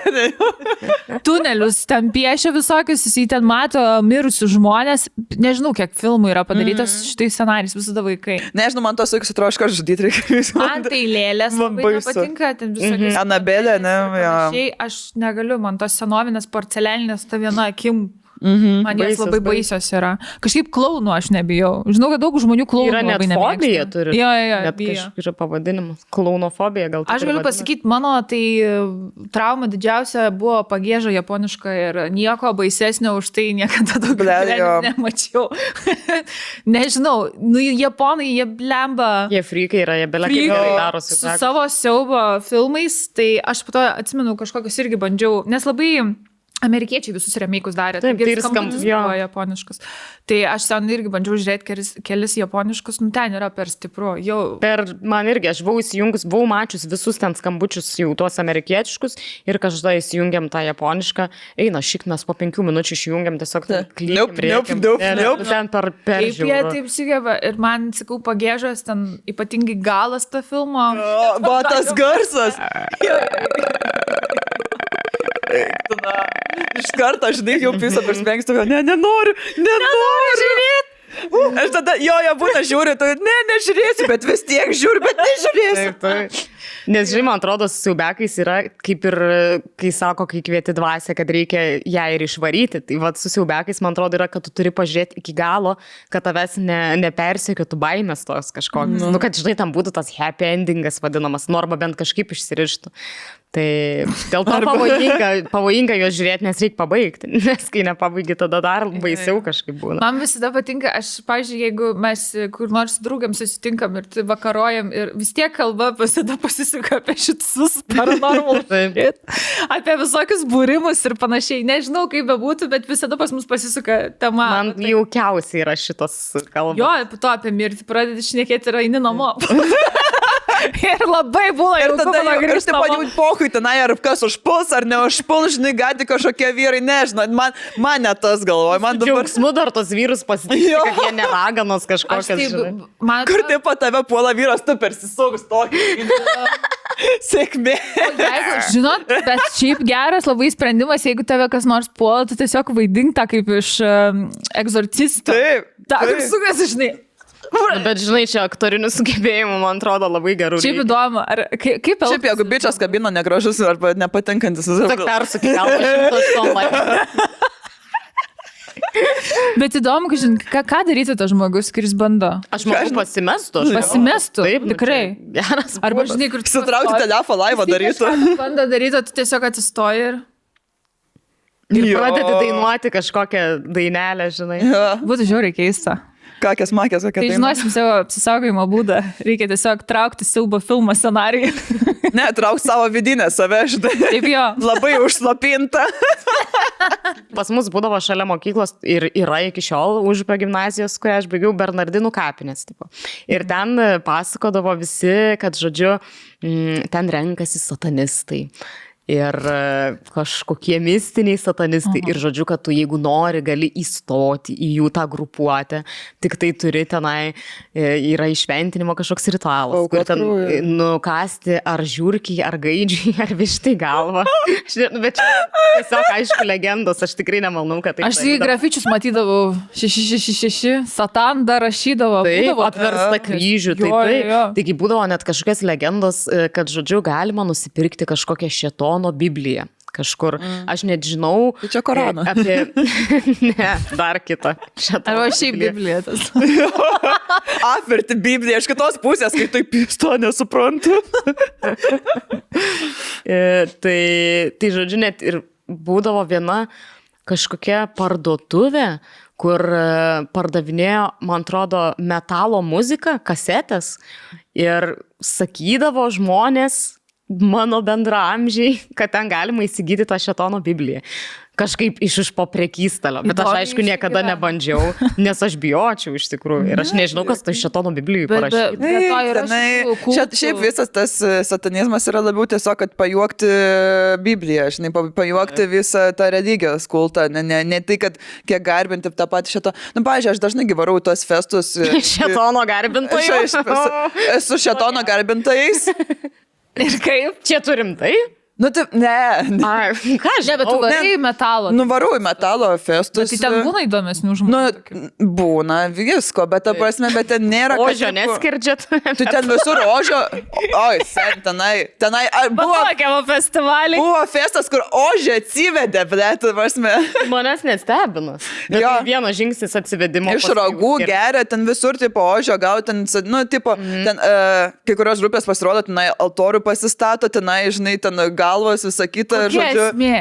tunelius ten piešia visokius, jis ten mato mirusius žmonės. Nežinau, kiek filmų yra padarytas mm. šitais scenarijais, visada vaikai. Nežinau, man tos vaikus kažką žudyti reikia. Man tai lėlės Man patinka, ten visokios. Anabelė, ne? Šiai aš negaliu, man tos senovinės porcelianinės ta viena akim. Mhm, man jos labai baisios yra. Kažkaip klaunų aš nebijau. Žinau, kad daug žmonių klaunų. Yra net fobija turi. Jo, jo, jo. Net kažkokia pavadinimas. Klaunofobija gal. Aš galiu pasakyti, mano tai e, trauma didžiausia buvo pagėža japoniška ir nieko baisesnio už tai niekada daugiau nemačiau. Nežinau, nu japonai, jie blemba. Jie frikai yra, jie gerai daro su savo siaubo filmais, tai aš po to atsimenu kažkokius irgi bandžiau, nes labai amerikiečiai visus remeikus darė. Taip, tai ir skam- skambutis jo. buvo japoniškas. Tai aš ten irgi bandžiau žiūrėti kelis, kelis japoniškus, nu ten yra per stipru. Jau Per man irgi, aš buvau įsijungus, buvau mačius visus ten skambučius jau tuos amerikietiškus ir kažkada įsijungiam tą japonišką. Eina, šik mes po penkių minučių išjungiam tiesiog nope, rėkiam. nope, Ne, ne, nope. Ten per, per Kaip jie taip sugeba ir man, sakau, pagėžas, ten ypatingai galas to filmo. O, Va tas garsas. na. Iš karto, žinai, jau visą persmengstu, ne, nenoriu, nenoriu žiūrėti. Aš tada, jo, jo, būna žiūri, tu, ne, nežiūrėsiu, bet vis tiek žiūri, bet nežiūrėsiu. Taip, taip. Nes, žinai, man atrodo, su siaubekais yra kaip ir, kai sako, kai kvieti dvasę, kad reikia ją ir išvaryti. Tai vad su siaubekais, man atrodo, yra, kad tu turi pažiūrėti iki galo, kad tavęs ne, nepersekiotų baimės tos kažkokios. Nu. nu, kad, žinai, tam būtų tas happy endingas vadinamas, nu, arba bent kažkaip išsirištų. Tai dėl to pavojinga, pavojinga juos žiūrėti, nes reikia pabaigti. Nes kai nepabaigi, tada dar baisiau kažkaip būna. Man visada patinka, aš, pažiūrėjau, jeigu mes kur nors draugiam susitinkam ir vakarojam ir vis tiek kalba visada pasisuka apie šitus paranormal Taip. shit, apie visokius būrimus ir panašiai. Nežinau, kaip bebūtų, bet visada pas mus pasisuka tema. Man apie tai. jaukiausiai yra šitos kalbos. Jo, po to apie mirtį pradedi šnekėti ir eini namo. ir labai būna Ir tada jau, grįžti taip jau pohui tenai, ar kas užpuls, ar neužpuls, žinai, gali kažkokie vyrai, nežinau, man, man net tas galvoja, man dabar... Džiaugsmu dar tos vyrus pasitikti, Jo. kad jie neraganos kažkokios. taip, man Kur taip pat tave puola vyras, tu persisukus tokį. Sėkmė. Jeigu, žinot, bet šiaip geras labai sprendimas, jeigu tave kas nors puola, tu tiesiog vaidink tą kaip iš um, egzorcisto. Taip. Ta, kaip taip. sukas, žinai. Nu, Bet žinai, čia aktorinių sugebėjimų, man atrodo, labai gerų. Šiaip reikia. įdomu, ar kaip, kaip Šiaip jeigu bičias kabino negražus arba nepatinkantis, galvą šimtas tomų. Bet įdomu, kad, žin, ką, ką daryti tas žmogus, kuris bando. Aš manau, pasimestų. aš. Pasimestų, Taip, nu, tikrai. Geras. Arba, žinai, kur atsistoji- telefą laivą Jis darytų. Bando daryti, tu tiesiog atsistoji ir Ir Jo. pradedi dainuoti kažkokią dainelę, žinai. Ja, būtų žiauriai keista. Kakės makės, kokia Tai žinosim savo apsisaugojimo būdą. Reikia tiesiog traukti silbo filmo scenarijų. Ne, trauk savo vidinę save, žinai. Taip jo. Labai užslapinta. Pas mus būdavo šalia mokyklos ir yra iki šiol užupio gimnazijos, kurią aš baigiau Bernardinų kapinės. Tipo. Ir ten pasakodavo visi, kad, žodžiu, mm, ten renkasi satanistai. Ir e, kažkokie mistiniai satanistai. Aha. Ir žodžiu, kad tu jeigu nori, gali įstoti į jų tą grupuotę. Tik tai turi tenai, e, yra išventinimo kažkoks ritualas. O, kur ten katrųjų. e, nukasti ar žiūrkiai, ar gaidžiai, ar vištai galvą. Nu, Bet čia tiesiog, aišku, legendos, aš tikrai nemanau, kad tai Aš tai grafičius matydavau 666, Satan dar rašydavo. Taip, apversta kryžių. Tai, tai, taigi būdavo net kažkokios legendos, kad, žodžiu, galima nusipirkti kažkokią šetono Bibliją. Kažkur. Mm. Aš net žinau. Tai čia Koraną. e, Apie... ne, dar kitą. Arba šiaip Bibliją. Biblija tas. Apverti Bibliją iš kitos pusės, kai taip to nesuprantu. E, tai, tai, žodžiu, net ir būdavo viena kažkokia parduotuvė, kur e, pardavinėjo, man atrodo, metalo muziką, kasetės ir sakydavo žmonės, mano bendramžiai, kad ten galima įsigyti tą šetono Bibliją. Kažkaip iš iš po prekystalio. Bet aš aišku niekada nebandžiau, nes aš bijočiau iš tikrųjų. Ir aš nežinau, kas tai šetono bet, parašyta. yra Tenai- šitų kultų. Šiaip, visas tas e, satanizmas yra labiau tiesiog, kad pajuokti Bibliją, žinai, pa- pajuokti visą tą religijos kultą, ne, ne, ne tai, kad kiek garbinti tą patį šitą. Na, nu, pažiūrėjau, aš dažnai gi varau į tuos festus. e, Šetono garbintojai. esu- šetono garbintais. Ir kaip? Čia turim tai? Nu, tai, ne. Ai, ką aš Ne, bet tu žinau? varai metalo. Nuvarau į metalo Bet festus. tai ten būna įdomesnių Nu, žmonių. būna visko, bet ta prasme, bet ten nėra. Ožio tipo, neskirdžiat. Tu ten visur ožio. Oi, sen, tenai. Tenai ar buvo, Buvo festivalį. buvo festas, kur ožio atsivedė, bet, ta prasme. Manęs nestebino. Bet Jo. tai vienas žingsnis atsivedimo. Iš ragų geria, ten visur, tipo, ožio, gal ten, nu, tipo, mm. ten uh, kai kurios grupės pasirodo, tenai altorių pasistato, tenai, žinai, ten galvos, visą kitą, Kokia žodžiu. esmė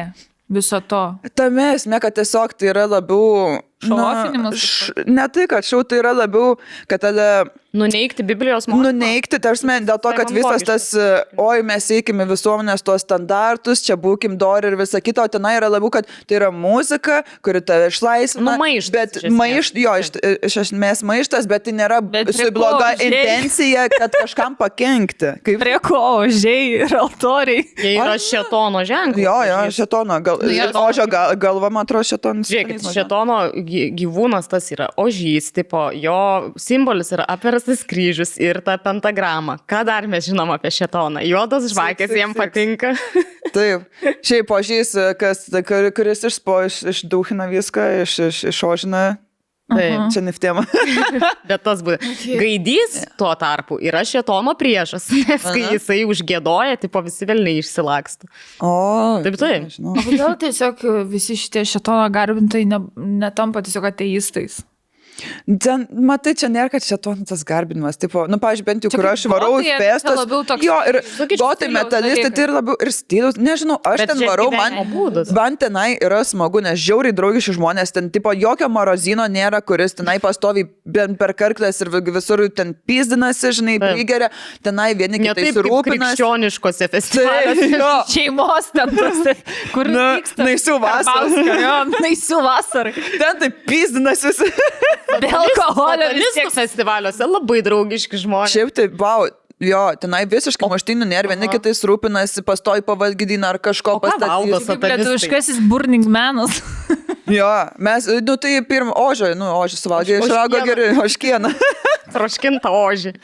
viso to? Tame esmė, kad tiesiog tai yra labiau... Šou-ofinimas š- Ne tai, kad šau tai yra labiau, kad tada Nuneikti Biblijos mokymą. nuneikti, tarsi, dėl to, Tai kad visas tas, e, oi, mes eikime visuomenės tuos standartus, čia būkim dori ir visa kita, o tenai yra labiau, kad tai yra muzika, kuri tave išlaisvina. Nu, maištas, Bet iš esmės. maišt, jo, iš, iš esmės maištas, bet tai nėra Bet su ko bloga užėjai? intencija, kad kažkam pakenkti. Kaip... Prie ko ožiai ir altoriai? Jie yra šetono ženklas. Jo, jo, šetono, gal, Nu, ožio gal, galva, man atrodo, šetonas. Žiūrėkit, šetono gyvūnas tas yra ožys, tipo, jo simbolis yra apverstas kryžius ir ta pentagrama. Ką dar mes žinom apie šetoną? Juodas žvakės jiem six. patinka. Taip. Šiaip požys, kas, kur- kuris išspo, iš, išdūhina viską, iš, iš, išožina. Taip. Čia niftėma. Bet tas būtų. Gaidys tuo tarpu yra šetono priešas, nes kai Aha. jisai užgėdoja, tipo visi velniai išsilaksto. O. Taip. O kodėl tiesiog visi šitie šitono garbintai ne, netampa tiesiog ateistais? Ten, matai, čia nėra, kad čia tas garbinimas. Tipo, nu, pavyzdžiui, bent jau, kur aš varau į festas. labiau toks- Jo, ir gotai metalistai tai ir labiau ir stilius. Nežinau, aš Bet ten varau, man, man tenai yra smagu, nes žiauriai draugiški žmonės, ten tipo jokio marozino nėra, kuris tenai pastovi bent per karklės ir visur ten pizdinasi, žinai, Taip. prigeria, tenai vieni kitais taip rūpinasi. krikščioniškose Taip, festivaliuose. Šeimos ten tas, kur Na, vyksta. naisių vasarą. Naisių vasarą. Ten tai pizdinasi visi. Be alkoholio vis tiek. festivaliuose labai draugiški žmonės. Šiaip tai, wow, jo, tenai visiškai maštinių nėra, vieni kitais rūpinasi, pastoji pavalgydina ar kažko pastatys. lietuviškasis burning menas. Jo, mes, nu tai pirmą, ožio, nu, ožio suvalgė, iš rago Ožkieną. gerai, oškieną. Troškinta ožį.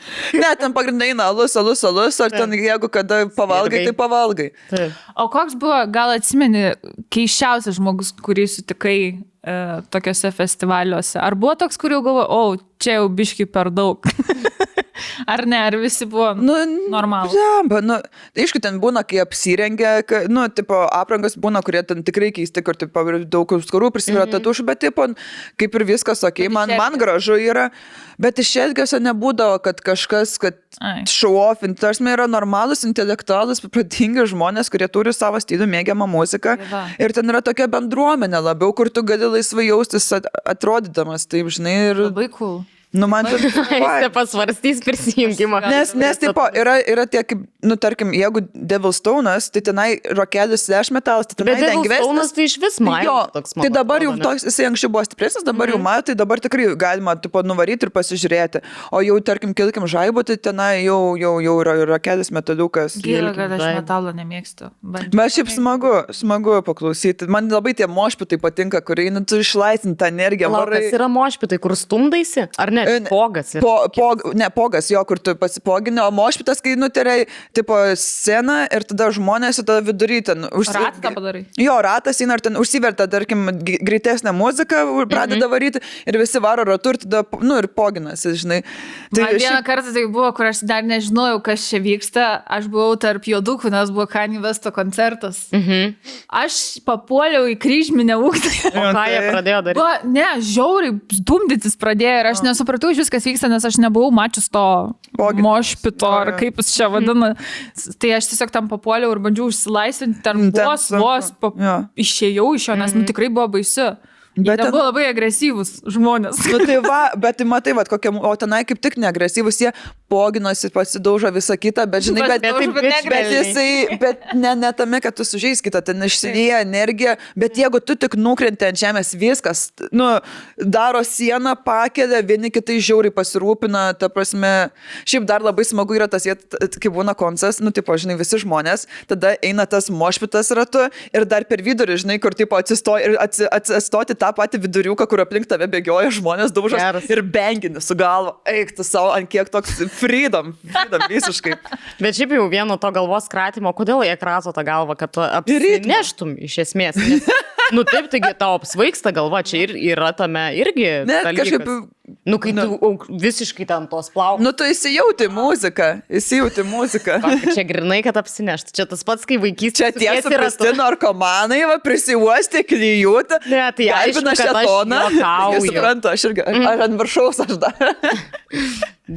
ne, ten pagrindai eina alus, alus, alus, ar ten jeigu kada pavalgai, tai pavalgai. Taip. O koks buvo, gal atsimeni, keiščiausias žmogus, kurį sutikai e, tokiuose festivaliuose? Ar buvo toks, kur jau galvo, o, čia jau biški per daug? ar ne, ar visi buvo Nu, normalūs? Blemba, nu, aišku, ten būna, kai apsirengia, ka, nu, tipo, aprangos būna, kurie ten tikrai keisti, kur, tipo, daug skarų prisimena mm -hmm. tatušų, bet, tipo, kaip ir viskas, okei, okay, man, man gražu yra, bet iš elgesio nebūdavo, kad kažkas, kad off, tarsi yra normalus, intelektualus, protingi žmonės, kurie turi savo stilių mėgiamą muziką. Tai va. Ir ten yra tokia bendruomenė labiau, kur tu gali laisvai jaustis at- atrodydamas, taip, žinai, ir, Labai cool. Nu, man tai... Jis pasvarstys prisijungimą. Nes, nes tipo, yra, yra tie, kaip, nu, tarkim, jeigu Devil Stone'as, tai tenai rokelis slash metalas, tai tenai lengvesnis. Stone'as tai iš vis man Jo, toks man tai dabar jau toks, jisai anksčiau buvo stipresnis, dabar mm -hmm. jau matai, dabar tikrai galima, tipo, nuvaryti ir pasižiūrėti. O jau, tarkim, kilkim žaibu, tai tenai jau, jau, jau yra rokelis metaliukas. Gaila, kad aš metalo nemėgstu. Bet šiaip smagu, smagu paklausyti. Man labai tie mošpitai patinka, kurie, nu, tu išlaisvini tą energiją. Kas yra mošpitai, kur stumdaisi? Ar ne? E, ne. Pogas. Po, po, ne, pogas, jo, kur tu pasipogini, o mošpitas, kai nuterai, tipo, sceną ir tada žmonės ir tada vidury ten Ratą padarai. Jo, ratas eina ir ten užsiverta, tarkim, greitesnė muzika, pradeda Mhm. varyti ir visi varo ratu ir tada, nu, ir poginasi, žinai. Tai Man šiaip- vieną kartą tai buvo, kur aš dar nežinojau, kas čia vyksta. Aš buvau tarp juodukų, nes buvo Kanye Vesto koncertas. Mhm. Aš papuoliau į kryžminę ūktą. O ką jie tai- pradėjo daryti? Buvo, ne, žiauriai dumdytis pradėjo ir aš nesupratau iš viskas vyksta, nes aš nebuvau mačius to Pogi- mošpito, ar kaip jis čia vadina. Tai aš tiesiog tam papuoliau ir bandžiau išsilaisvinti, ten Mm, Ten vos, vos pa, Jo. išėjau iš jo, nes nu, tikrai buvo baisu. Bet ten- buvo labai agresyvūs žmonės. Nu, tai va, bet tai matai, va, kokie, o tenai kaip tik neagresyvus, jie poginosi, pasidaužo visą kitą, bet žinai, bet, bet, bet bet, bet jisai, bet ne, ne tame, kad tu sužeis kitą, ten išsilieja energija, bet jeigu tu tik nukrenti ant žemės, viskas, nu, daro sieną, pakelia, vieni kitai žiauriai pasirūpina, ta prasme, šiaip dar labai smagu yra tas, kai būna koncas, nu, tipo, žinai, visi žmonės, tada eina tas mošpitas ratu ir dar per vidurį, žinai, kur, tipo, atsistoji ir atsi, atsistoti tą patį viduriuką, kur aplink tave bėgioja žmonės, daužas ir bengini su galva. Eik tu savo, ant kiek toks freedom, freedom visiškai. Bet šiaip jau vieno to galvos kratimo, kodėl jie krato tą galvą, kad apsineštum iš esmės. Nes, nu taip, taigi tau apsvaigsta galva, čia ir yra tame irgi. Dalykas. kažkaip- Nu, kai nu. tu visiškai ten tos plaukus. Nu, tu įsijauti muziką, įsijauti muziką. Va, Čia grinai, kad apsineštų. Čia tas pats, kai vaikystė. Čia tiesa, prasti narkomanai, va, prisiuostė, klyjūtė. Ne, tai aišku, kad aš juokauju. Jis supranta, aš irgi, aš ant viršaus aš dar.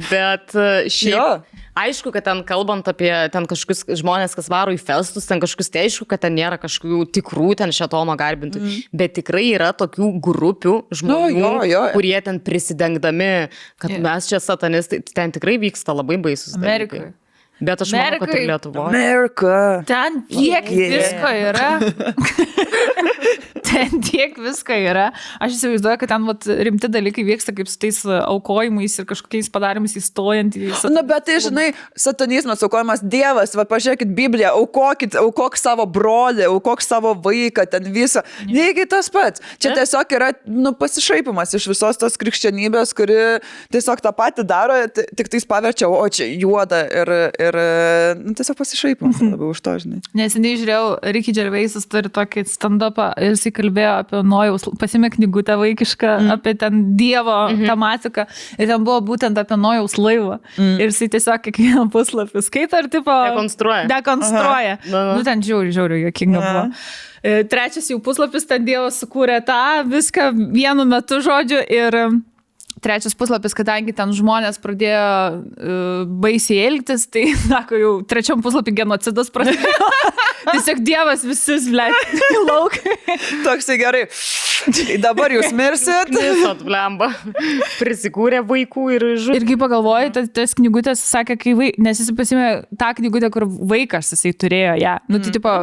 Bet e, šiaip. Jo. Aišku, kad ten kalbant apie ten kažkokius žmonės, kas varo į festus, ten kažkokius, tai aišku, kad ten nėra kažkokių tikrų ten šetono garbintų. Mm. Bet tikrai yra tokių grupių žmonių, jo, jo. kurie ten prisidengdami, kad yeah. mes čia satanistai, ten tikrai vyksta labai baisus. Amerikoje. Bet aš manau, kad ir Lietuvoje. Amerika. Ten tiek Yeah. visko yra. ten tiek visko yra. Aš įsivaizduoju, kad ten vat, rimti dalykai vyksta kaip su tais aukojimais ir kažkokiais padarymais įstojant į... sat- Na, bet tai, žinai, satanizmas, aukojamas Dievas, va, pažiūrėkit Bibliją, aukokit, aukok savo brolį, aukok savo vaiką, ten visą. Lygiai tas pats. Čia Ne? tiesiog yra, nu, pasišaipimas iš visos tos krikščionybės, kuri tiesiog tą patį daro, ti- tik tais paverčia, o čia juoda ir, ir nu, tiesiog pasišaipimas labiau už to, žinai. Neseniai žiūrėjau, Ricky Gervaisas turi tokį stand-upą ir jis kalbėjo apie Nojaus, pasimė knygutę vaikišką, mm. apie ten Dievo mm -hmm. tematiką ir ten buvo būtent apie Nojaus laivą. Mm. Ir jisai tiesiog kiekvieną puslapį skaito ir tipo... Dekonstruoja. Dekonstruoja. Nu, ten žiauri, žiauri, jokinga Aha. buvo. E, Trečias jau puslapis, ten Dievas sukūrė tą viską vienu metu žodžiu ir trečias puslapis, kadangi ten žmonės pradėjo uh, baisiai elgtis, tai, sako, jau trečiam puslapį genocidas prasidėjo. Tiesiog Dievas visus, ble, į lauką. Toksai gerai. Tai dabar jūs mirsit. Visat, blemba. Prisikūrė vaikų ir žudė. Irgi pagalvoju, tas, tas knygutės sakė, kai vaikas, nes jis pasimė tą knygutę, kur vaikas jisai turėjo ją. Nu, tai tipo,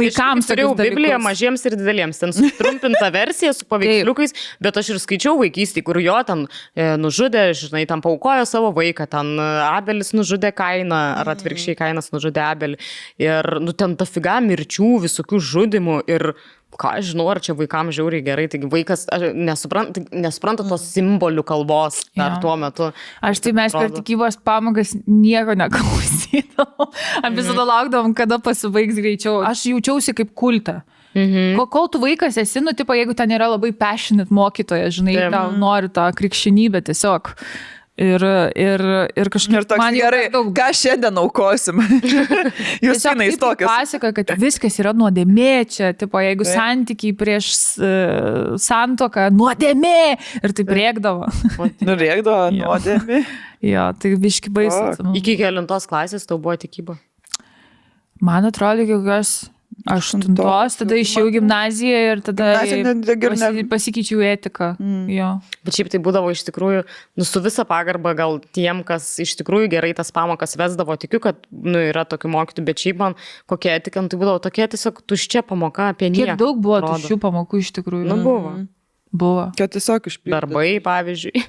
vaikams turėjau tokius Bibliją dalykus. mažiems ir dideliems. Ten sutrumpinta versija su paveiksliukais, bet aš ir skaičiau vaikystį, kur jo ten e, nužudė, žinai, tam paukojo savo vaiką, ten e, Abelis nužudė Kainą, ar atvirkščiai Kainas nužudė Abelį. Ir, nu, ten ta figa mirčių, visokių žudimų ir ką aš žinau, ar čia vaikams žiauriai gerai, taigi vaikas nesupranta, nesupranta tos simbolių kalbos dar Jo. tuo metu. Aš tai mes per Atrodo. tikybos pamokas nieko neklausydavom. Visada laukdavom, kada pasibaigs greičiau. Aš jaučiausi kaip kulta. Mhm. Ko, kol tu vaikas esi, nu, tipo, jeigu ten yra labai passionate mokytojas, žinai, Taip. tau nori tą krikščionybę tiesiog. Ir, ir, ir kažkaip Ir man gerai, daug ką šiandien aukosim. jūs taip tokios. Pasako, kad viskas yra nuodėmė čia, tipo, jeigu Taip. santykiai prieš uh, santoką, nuodėmė ir taip rėkdavo. Nurėkdo, Jo. nuodėmi. jo, tai viški baisu. Iki kelintos klasės tau buvo tikyba. Man atrodo, kokios aštuntos, tada išėjau į gimnaziją ir tada pasi, pasikeičiau etiką. Mm. Jo. Bet šiaip tai būdavo iš tikrųjų, nu, su visa pagarba gal tiem, kas iš tikrųjų gerai tas pamokas vesdavo, tikiu, kad, nu, yra tokių mokytų, bet šiaip man kokia etika, nu, tai būdavo tokia tiesiog tuščia pamoka apie nieką. Kiek daug buvo atrodo. tuščių pamokų iš tikrųjų. Nu, buvo. Buvo. Kad tiesiog išpildė. Darbai, pavyzdžiui.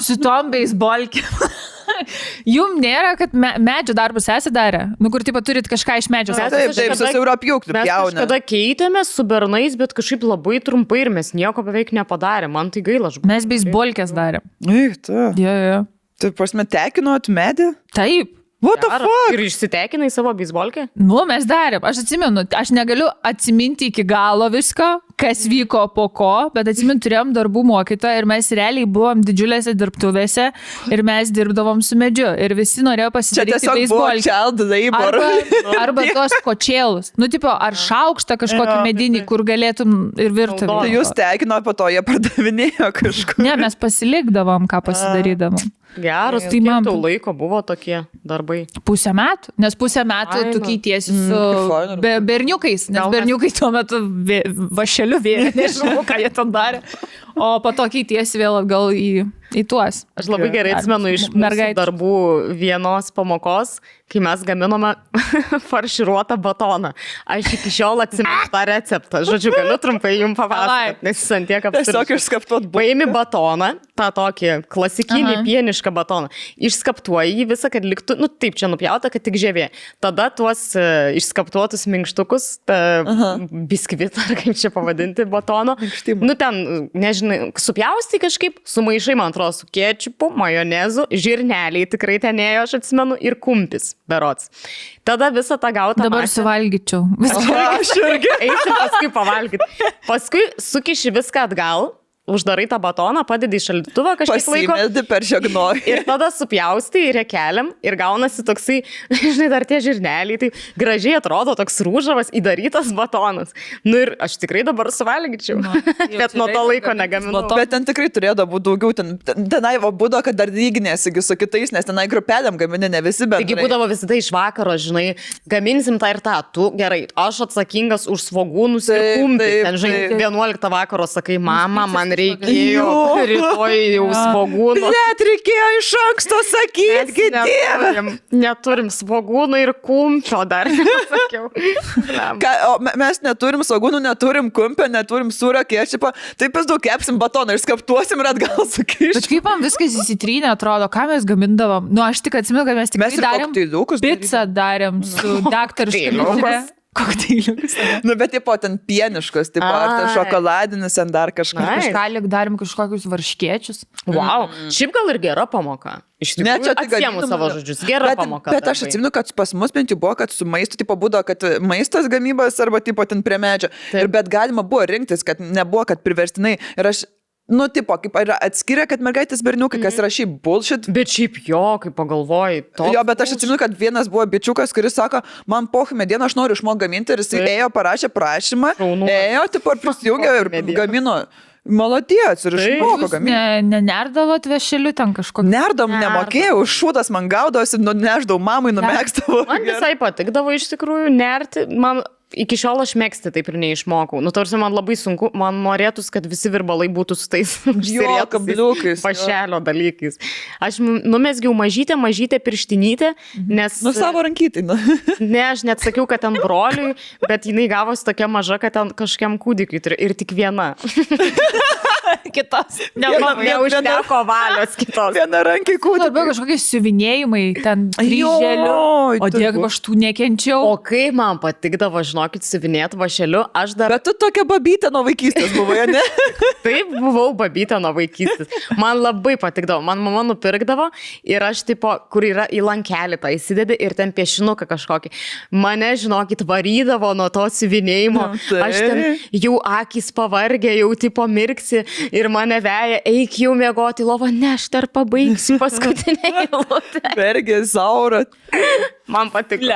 Su tom beisbolkėm. Jum nėra, kad me, medžio darbus esate darę? Nu, kur tipo turit kažką iš medžio. Mes Taip, taip, susiurapjūkti, Mes pjauna. kažkada keitėmės su bernais, bet kažkaip labai trumpai ir mes nieko beveik nepadarėm. Man tai gaila, aš Mes beisbolkės darėm. Eik, tu. Jo, jo. Tai prasme, tekinot medį? Taip. What the fuck? Ir išsitekinai savo beisbolkę? Nu, mes darėm. Aš atsimenu, aš negaliu atsiminti iki galo visko, kas vyko po ko, bet atsimenu, turėjom darbų mokytoją ir mes realiai buvom didžiulėse dirbtuvėse ir mes dirbdavom su medžiu ir visi norėjo pasidaryti beisbolkę. child labor. Arba, arba tos kočėlus. Nu, tipo, ar šaukštą kažkokį medinį, kur galėtum ir virtuvę. Tai jūs tekino, po to jie pardavinėjo kažkur. Ne, mes pasilikdavom, ką pasidarydavom. Geras, Tai tai man tau laiko buvo tokie darbai. Pusę metų, nes pusę metų Faina. tu keitiesi Mm, su faina. be, berniukais, nes Gal mes- berniukai tuo metu vė- vašeliu vėrė, nežinau, ką jie ten darė. O po to keitiesi vėl atgal į, į tuos. Aš labai gerai atsimenu iš mergaitės. darbų vienos pamokos, kai mes gaminome farširuotą batoną. Aš iki šiol atsimenu tą receptą. Žodžiu, galiu trumpai jums papasakoti, nes jis ant tiek Tiesiog apsirūpinęs. išskaptuot buvo. Paimi batoną, tą tokį klasikinį Aha. pienišką batoną, išskaptuoji jį visą, kad liktų, nu taip, čia nupjauta, kad tik žievė. Tada tuos uh, išskaptuotus minkštukus, biskvitą, ar kaip čia pavadinti, batono, Minkštimą. nu ten, nežinai, supjausti kažkaip, sumaišai, man atrodo, su kiečiupu, majonezu, žirneliai tikrai ten ėjo, aš atsimenu, ir kumpis, berots. Tada visą tą gautą. Dabar masę- suvalgyčiau. Vis- Aš irgi. Eisi paskui pavalgyti. Paskui sukiši viską atgal, uždarai tą batoną, padedi į šaldytuvą kažkiek laiko. Pasimedi per žegnoj. Ir tada supjausti į rekeliam ir gaunasi toksai, žinai, dar tie žirneliai, tai gražiai atrodo toks rūžavas įdarytas batonas. Nu ir aš tikrai dabar suvalgyčiau. Nu, jau Bet nuo to laiko negaminau. batoną. Bet ten tikrai turėjo būti daugiau, ten, ten, tenai va būdo, kad dar lyginėsi su kitais, nes tenai grupelėm gamini ne visi, bet... Taigi būdavo visada iš vakaro, žinai, gaminsim tą ir tą, tu gerai, aš atsakingas už svogūnus ir taip, Ten, žinai, taip. 11 vakaro sakai, mama, man reikėjo Jo. rytoj jau svogūnų. Net reikėjo iš anksto sakyti, dieve. neturim, neturim svogūnų ir kumpio dar. Ka, o me- mes neturim sagūnų, neturim kumpio, neturim sūrio kečipą, taip mes daug kepsim batoną ir skaptuosim ir atgal Bet sukišim. kaip man viskas įsitrynė, atrodo, ką mes gamindavom. Nu, aš tik atsimenu, kad mes tik Mes darėm pizzą darėm su daktaru Kokteiliukus. Kokteiliukus. Nu, bet tipo ten pieniškos, tipo, ar ten Ai. šokoladinis, ar dar kažkas. Ai. Kažką lik darėm kažkokius varškiečius. Wow. Šiaip gal ir gera pamoka. Iš Ne, tikrųjų, čia tik atsiemu savo žodžius. Gera bet, pamoka. Bet aš atsimenu, kad pas mus bent jau buvo, kad su maistu, tipo, būdavo, kad maistas gamybas arba, tipo, ten prie medžio. Taip. Ir bet galima buvo rinktis, kad nebuvo, kad priverstinai. Ir aš, nu, tipo, kaip yra atskiria, kad mergaitės berniukai, kas yra šiaip bullshit. Bet šiaip jo, kai pagalvoji, to. Jo, bet aš atsimenu, kad vienas buvo bičiukas, kuris sako, man pohime dieną, aš noriu išmokti gaminti ir jisai Taip. ėjo, parašė prašymą, Šaunuolis. ėjo, tipo, ir prisijungė ir gamino. Malodės ir išmoko gaminti. ne, nenerdavot vešeliu ten kažkokį. Nerdom Nerdom. nemokėjau, šūdas man gaudavosi, nuneždavau mamai, numėgstavo. Man visai patikdavo iš tikrųjų nerti. Man iki šiol aš mėgsti taip ir neišmokau. Nu, tarsi man labai sunku, man norėtųsi, kad visi virbalai būtų su tais kabliukais, jo. Pašelio dalykais. Aš numesgiau mažytę, mažytę pirštinytę, nes... Nu, savo rankytai. Nu. Ne, aš net sakiau, kad ten broliui, bet jinai gavosi tokia maža, kad ten kažkiam kūdikiui turi ir tik viena. kitos. Ne, man neužteko valios kitos. Viena rankiai Labiau kūdikį. kažkokie siuvinėjimai, ten kryželiu. Joj, O tiek aš tų nekenčiau. O kaip man patikdavo, žinokit, siuvinėti vašeliu, aš dar Bet tu tokia babytė nuo vaikystės buvai, ne? Taip, buvau babytė nuo vaikystės. Man labai patikdavo, man mama nupirkdavo ir aš, tipo, kur yra į lankelį tą įsidedi ir ten piešinuką kažkokį. Mane, žinokit, varydavo nuo to siuvinėjimo. Nu, tai. Aš ten jau akis pavargė, jau tipo mirksi ir mane veja, eik jau mėgoti lovą, ne, aš dar pabaigsiu paskutinę eilutę. Vergė, Zaura. Man patiko.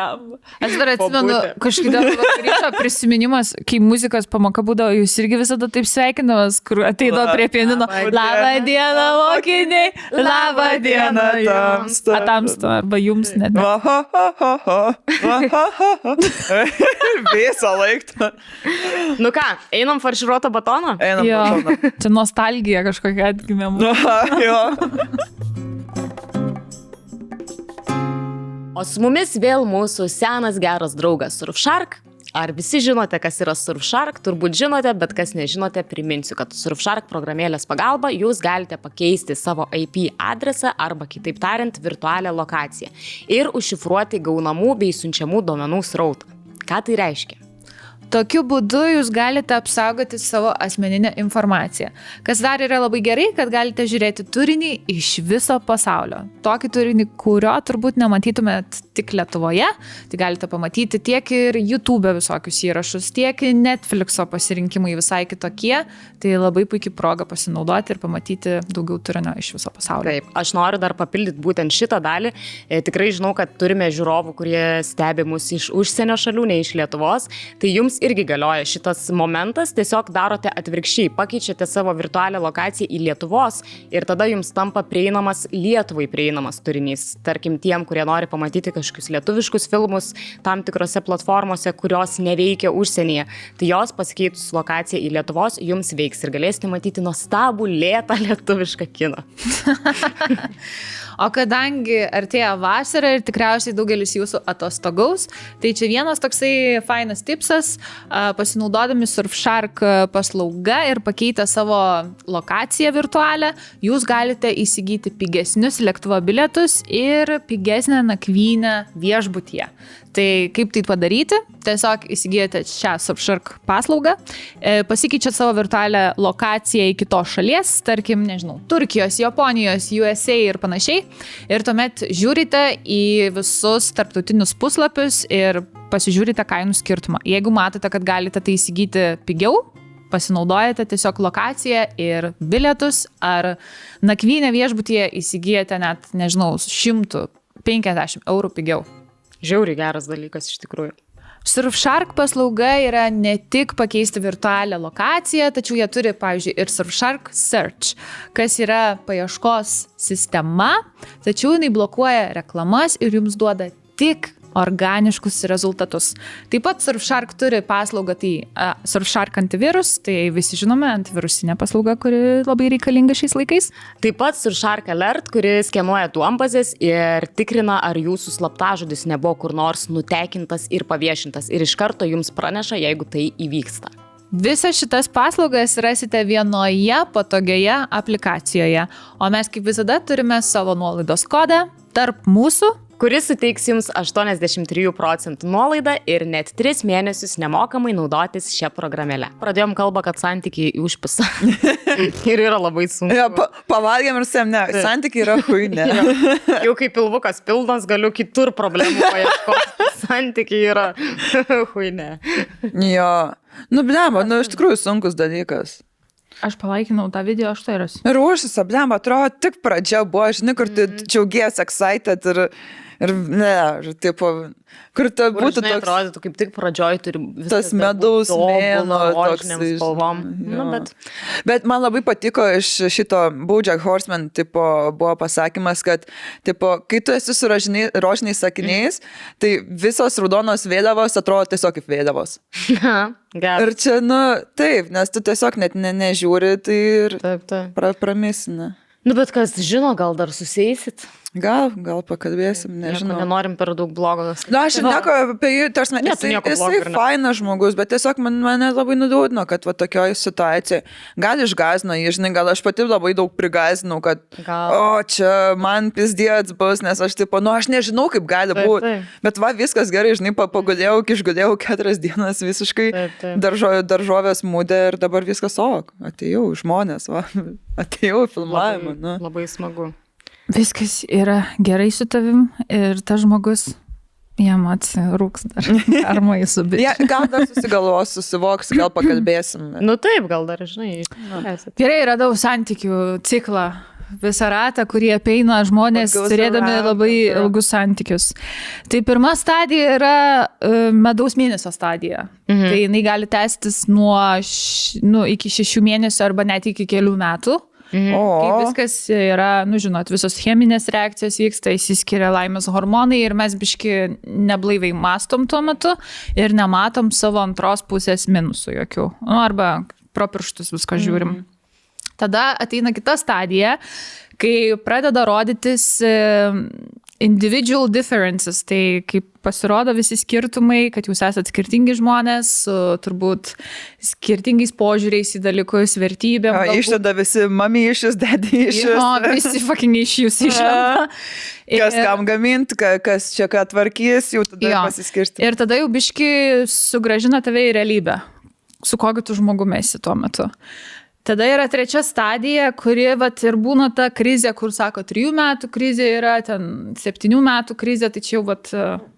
Aš dar atsimenu, kažkada ryto prisiminimas, kai muzikos pamoka būdavo, jūs irgi visada taip sveikindamas, kur ateidavo prie pianino. Labą dieną, mokiniai, labą dieną tamsta. Atamsta, arba jums net. ne. Visą laiką. Nu ką, einam farširuotą batoną? Einam. Jo, batoną. Čia nostalgija kažkokia atgimė. jo. O su mumis vėl mūsų senas geras draugas Surfshark. Ar visi žinote, kas yra Surfshark? Turbūt žinote, bet kas nežinote, priminsiu, kad Surfshark programėlės pagalba jūs galite pakeisti savo IP adresą arba kitaip tariant virtualią lokaciją ir užšifruoti gaunamų bei siunčiamų duomenų srautą. Ką tai reiškia? Tokiu būdu jūs galite apsaugoti savo asmeninę informaciją. Kas dar yra labai gerai, kad galite žiūrėti turinį iš viso pasaulio. Tokį turinį, kurio turbūt nematytumėt tik Lietuvoje. Tai galite pamatyti tiek ir YouTube visokius įrašus, tiek Netflixo pasirinkimai visai kitokie. Tai labai puikiai proga pasinaudoti ir pamatyti daugiau turinio iš viso pasaulio. Taip, aš noriu dar papildyti būtent šitą dalį. E, tikrai žinau, kad turime žiūrovų, kurie stebi mus iš užsienio šalių, ne iš Lietuvos. Tai jums irgi galioja šitas momentas. Tiesiog darote atvirkščiai, pakeičiate savo virtualią lokaciją į Lietuvos ir tada jums tampa prieinamas Lietuvai prieinamas turinys. Tarkim, tiem, kurie nori pamatyti kažkokius lietuviškus filmus tam tikrose platformose, kurios neveikia užsienyje. Tai jos pasikeitus lokaciją į Lietuvos jums veiks ir galėsite matyti nuostabų, lėtą lietuvišką kiną. O kadangi artėja vasara ir tikriausiai daugelis jūsų atostogaus, tai čia vienas toksai fainas tipsas, pasinaudodami Surfshark paslauga ir pakeitę savo lokaciją virtualią, jūs galite įsigyti pigesnius lėktuvo bilietus ir pigesnę nakvynę viešbutyje. Tai kaip tai padaryti? Tiesiog įsigijate šią Surfshark paslaugą, e, pasikeičiat savo virtualią lokaciją į kitos šalies, tarkim, nežinau, Turkijos, Japonijos, USA ir panašiai. Ir tuomet žiūrite į visus tarptautinius puslapius ir pasižiūrite kainų skirtumą. Jeigu matote, kad galite tai įsigyti pigiau, pasinaudojate tiesiog lokaciją ir bilietus, ar nakvynę viešbutyje įsigijate net, nežinau, 150 eurų pigiau. Žiauriai geras dalykas iš tikrųjų. Surfshark paslauga yra ne tik pakeisti virtualią lokaciją, tačiau jie turi, pavyzdžiui, ir Surfshark Search, kas yra paieškos sistema, tačiau jinai blokuoja reklamas ir jums duoda tik organiškus rezultatus. Taip pat Surfshark turi paslaugą, tai uh, Surfshark antivirus, tai visi žinome, antivirusinė paslauga, kuri labai reikalinga šiais laikais. Taip pat Surfshark Alert, kuris skenuoja duombazės ir tikrina, ar jūsų slaptažodis nebuvo kur nors nutekintas ir paviešintas ir iš karto jums praneša, jeigu tai įvyksta. Visas šitas paslaugas rasite vienoje patogioje aplikacijoje, o mes kaip visada turime savo nuolaidos kodą tarp mūsų kuris suteiks jums 83 procentų nuolaidą ir net 3 mėnesius nemokamai naudotis šią programėlę. Pradėjom kalbą, kad santykiai užpisa. ir yra labai sunku. Ja, pa, pavalgėm ir sem, ne, santykiai yra huinė. Jau kaip pilvukas pilnas, galiu kitur problemų paieškoti. Santykiai yra huinė. jo. Nu, blema, nu, iš tikrųjų sunkus dalykas. Aš palaikinau tą video, aš tai rasiu. Ir užsis, blema, atrodo, tik pradžia buvo, žinai, kur tu džiaugiesi, excited ir... Ir ne, ir tipo, kur ta būtų toks... atrodytų, kaip tik pradžioj turi Tas medaus mėnuo, toks, spalvom. Nu, bet Bet man labai patiko iš šito Bojack Horseman, tipo, buvo pasakymas, kad, tipo, kai tu esi su rožiniai- rožiniais sakiniais, tai visos raudonos vėliavos atrodo tiesiog kaip vėliavos. gerai. Ir čia, nu, taip, nes tu tiesiog net ne, nežiūri, tai ir Taip, taip. pra, pramisina. Nu, bet kas žino, gal dar susėsit. Gal, gal pakalbėsim, Nieko nežinau. Nenorim per daug blogo. Na, Nu, aš nieko apie jį, tarsi, Ne, jisai, nieko jisai fainas žmogus, bet tiesiog man, mane labai nuliūdino, kad va tokioje situacijoje, gal išgazino jį, žinai, gal aš pati labai daug prigazinau, kad, Gal. o čia man pizdėts bus, nes aš tipo, nu aš nežinau, kaip gali būti. Bet va, viskas gerai, žinai, pa- pagulėjau, išgulėjau keturias dienas visiškai Taip, taip. daržo, daržovės mūdė ir dabar viskas, o, atėjau, žmonės, va, atėjau filmavimą. Nu. Labai smagu. Viskas yra gerai su tavim ir tas žmogus, jam atsirūks dar. Ar maisu, bet. Ja, gal dar susigalvos, susivoks, gal pakalbėsim. Nu taip, gal dar, žinai. esat. Gerai, radau santykių ciklą. Visą ratą, kurį apeina žmonės, goes turėdami around labai around. ilgus santykius. Tai pirma stadija yra uh, medaus mėnesio stadija. Mhm. Tai jinai gali tęstis nuo š, nu, iki šešių mėnesių arba net iki kelių metų. Mhm. O, Kai viskas yra, nu žinot, visos cheminės reakcijos vyksta, įsiskiria laimės hormonai ir mes biški neblaiviai mastom tuo metu ir nematom savo antros pusės minusų jokių. Nu, arba pro pirštus viską žiūrim. Mm. Tada ateina kita stadija, kai pradeda rodytis individual differences, tai kaip pasirodo visi skirtumai, kad jūs esate skirtingi žmonės, turbūt skirtingais požiūriais į dalykus, vertybėm. O, galbūt- Ištada visi mamyšius, dedišius. Jo, visi fucking iš jūsų išlenda. Kas kam gaminti, kas čia ką tvarkys, jau tada Jo. pasiskirsti. Ir tada jau biški sugražina tave į realybę, su kokiu tu žmogumi esi tuo metu. Tada yra trečia stadija, kuri vat, ir būna ta krizė, kur sako, trijų metų krizė yra, ten septynių metų krizė, tai čia jau vat,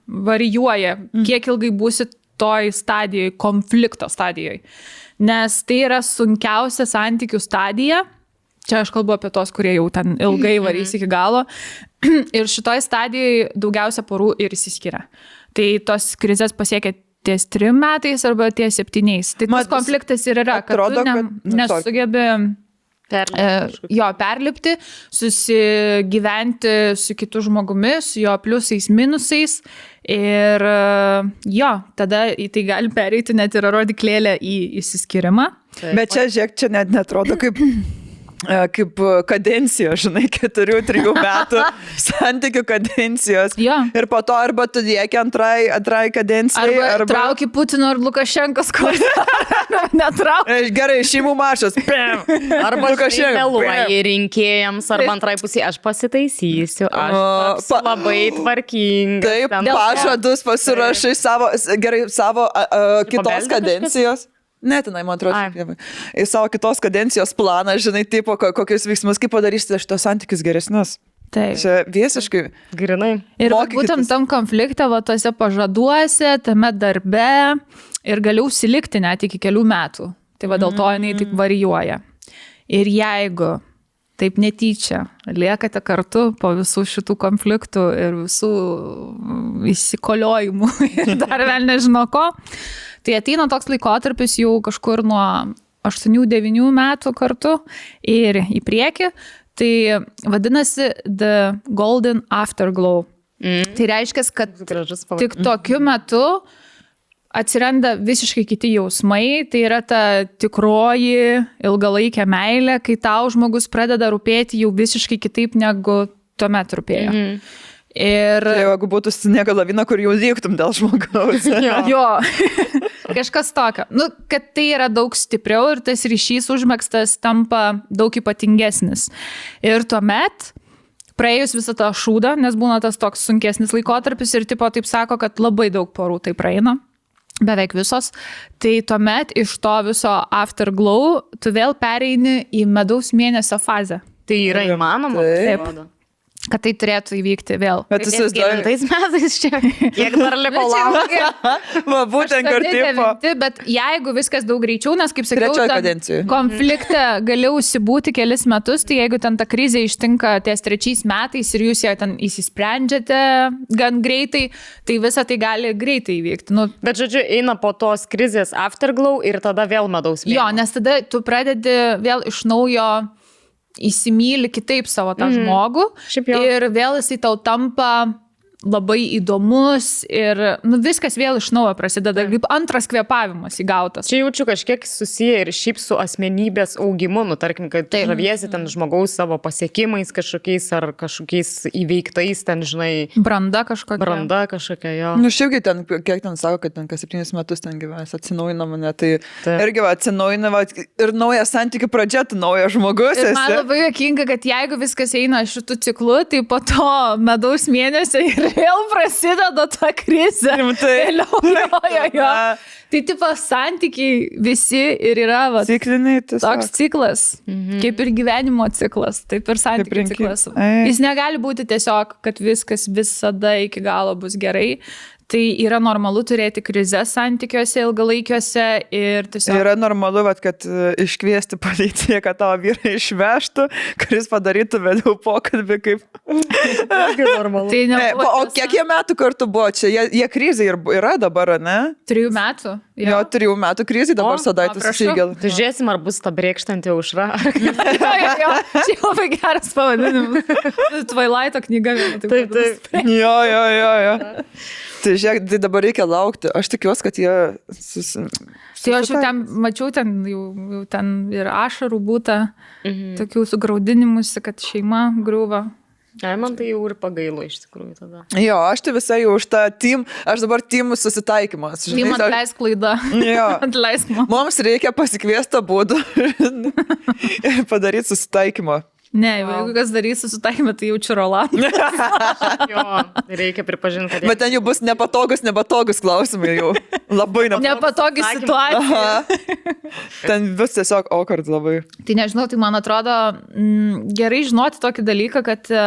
varijuoja, kiek ilgai būsi toj stadijoje, konflikto stadijoje. Nes tai yra sunkiausia santykių stadija. Čia aš kalbu apie tos, kurie jau ten ilgai varys iki galo. Ir šitoj stadijoje daugiausia porų ir įsiskiria. Tai tos krizės pasiekia ties trim metais arba ties septyniais. Tai tas Mat, konfliktas ir yra, kad atrodo, ne, kad- nu, nesugebi e, jo perlipti, susigyventi su kitu žmogumi, su jo pliusais, minusais. Ir e, jo, tada į tai gali pereiti net ir rodiklėlę į įsiskirimą. Bet čia, žiūrėk, čia net netrodo kaip, kaip kadencija, žinai, keturių, trijų metų santykių kadencijos. Jo. Ir po to arba tu lieki antrai, antrai kadencijai, Arba, arba... trauki Putino ir Lukašenkos kortelę. Netrauki. Aš Gerai, šeimų mašas. Pem. Arba Lukašenka, meluoji rinkėjams, arba antrai pusė, aš pasitaisysiu, aš pa- labai tvarkinga. Taip, pažadus pasirašai savo, gerai, savo a, a, kitos kadencijos. Ne, tenai, man atrodo, į savo kitos kadencijos planą, žinai, tipo, ko- kokius veiksmus, kaip padarysite šitos santykius geresnius. Taip. Čia visiškai. Grinai. Ir va, Mokykitės. būtent tam konflikte, va, tose pažaduose, tame darbe ir galiu užsilikti net iki kelių metų. Tai va dėl to jinai taip varijuoja. Ir jeigu taip netyčia liekate kartu po visų šitų konfliktų ir visų mm, įsikoliojimų ir dar vėl nežino ko, tai ateina toks laikotarpis jau kažkur nuo 8-9 metų kartu ir į priekį. Tai vadinasi The Golden Afterglow Mm. Tai reiškia, kad tik tokiu metu atsiranda visiškai kiti jausmai, tai yra ta tikroji ilgalaikė meilė, kai tau žmogus pradeda rūpėti jau visiškai kitaip negu tuomet rūpėjo. Mhm. Ir Tai jeigu būtų sniego lavina, kur jau dėktum dėl žmogaus. Jo. jo, kažkas tokio. Nu, kad tai yra daug stipriau ir tas ryšys užmėgstas tampa daug ypatingesnis. Ir tuomet, praėjus visą tą šūdą, nes būna tas toks sunkesnis laikotarpis ir tipo taip sako, kad labai daug porų tai praeina. Beveik visos. Tai tuomet iš to viso afterglow tu vėl pereini į medaus mėnesio fazę. Tai yra įmanoma. Taip. atrodo. Kad tai turėtų įvykti vėl. Bet Ties įsivaizduoju, kelintais metais čia. Kiek dar liko laukti? va, būtent devinti, Bet jeigu viskas daug greičiau, nes kaip sakiau, kadencijoj. konflikte gali užsibūti kelis metus, tai jeigu ten ta krizė ištinka ties trečiais metais ir jūs ją ten įsisprendžiate gan greitai, tai visa tai gali greitai įvykti. Nu, Bet žodžiu, eina po tos krizės afterglow ir tada vėl medaus mėnuo. jo, nes tada tu pradedi vėl iš naujo įsimylį kitaip savo tą mm. žmogų Šiaip jo. ir vėl jisai tau tampa labai įdomus ir nu, viskas vėl iš naujo prasideda, kaip antras kvepavimas įgautas. Čia jaučiu kažkiek susiję ir šiaip su asmenybės augimu, nu, tarkim, kad tai žaviesi ten žmogaus savo pasiekimais kažkokiais ar kažkokiais įveiktais, ten, žinai, Branda kažkokia. branda kažkokia jo. Nu, šiaipgi ten, kiek ten sako, kad ten kas septynis metus ten gyvens, atsinaujina mane, tai Taip. irgi atsinaujina va, ir naujas santykių pradžia, tu naujas žmogus Ir man labai jokinga, kad jeigu viskas eina šitų ciklų, tai po to medaus mėnesio ir vėl prasideda ta krizė. Rimtai. Vėliau, jo, jo, jo. Tai tipo santykiai visi ir yra va, Cikliniai, toks tiesiog. ciklas, mhm. kaip ir gyvenimo ciklas, taip ir santykių ciklas. Ai. Jis negali būti tiesiog, kad viskas visada iki galo bus gerai. Tai yra normalu turėti krizės santykiuose ilgalaikiuose ir tiesiog... Yra normalu, vat, kad e, iškviesti policiją, kad tavo vyrai išvežtų, kuris padarytų vėliau pokalbį, kaip... Tai E, nebuvo o kiek jie metų kartu buvo čia? Jie, jie krizė ir yra dabar, ne? Trijų metų. Jo, trijų metų krizė dabar prašau. išėgėl. Tai žiūrėsim, ar bus ta brėkštanti aušra. jo, jo, jo. Čia labai geras pavadinimas. Twilighto knyga. Taip, taip. Jo, jo, jo, jo. Tai žiūrėk, tai dabar reikia laukti. Aš tikiuosi, kad jie susi... Tai aš jau ten mačiau, ten jau, jau ten ir ašarų būta, mhm. tokių sugraudinimusi, kad šeima griūva. Ai, man tai jau ir pagailo iš tikrųjų tada. Jo, aš tai visai jau už tą team, aš dabar teamų susitaikymas. Tai man aš- atleisk klaidą. Jo. Atleisk man. Mums reikia pasikviesti būdų ir padaryti susitaikymą. Ne, jeigu kas darys susitaikymą, tai jaučiu Rolandą. Jo, reikia pripažinti, kad... Bet ten jau bus nepatogus, nepatogus klausimai jau. Labai nepatogus. Nepatogi situacija. Ten bus tiesiog awkward labai. Tai nežinau, tai man atrodo m, gerai žinoti tokį dalyką, kad, e,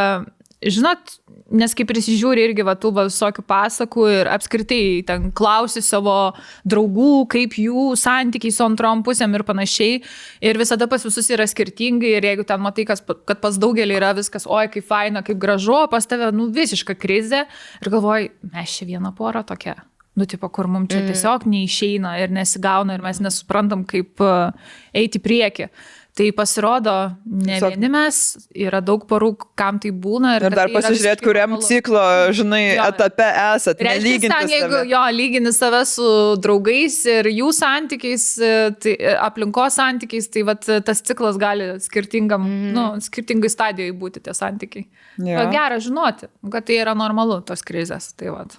žinot, nes kaip prisižiūri irgi va tų visokių pasakų ir apskritai ten klausi savo draugų, kaip jų santykiai su antrom pusėm ir panašiai. Ir visada pas visus yra skirtingai ir jeigu ten matai, kas, kad pas daugelį yra viskas, oi, kaip faina, kaip gražu, pas tave, nu, visiška krizė. Ir galvoji, mes čia viena pora tokia. Nu, tipo, kur mums čia tiesiog neišeina ir nesigauna ir mes nesuprantam, kaip uh, eiti į priekį. Tai pasirodo, ne Tiesiog- vieni mes, yra daug porų, kam tai būna. Ir kad dar tai visiškai kuriam normalu. ciklo, žinai, Jo. etape esat. Reiškia, ten, jeigu save. jo lygini save su draugais ir jų santykiais, e, tai, e, aplinkos santykiais, tai vat, tas ciklas gali skirtingam, mm. nu, skirtingai stadijoje būti tie santykiai. Ja. Gera žinoti, kad tai yra normalu, tos krizės. Tai vat.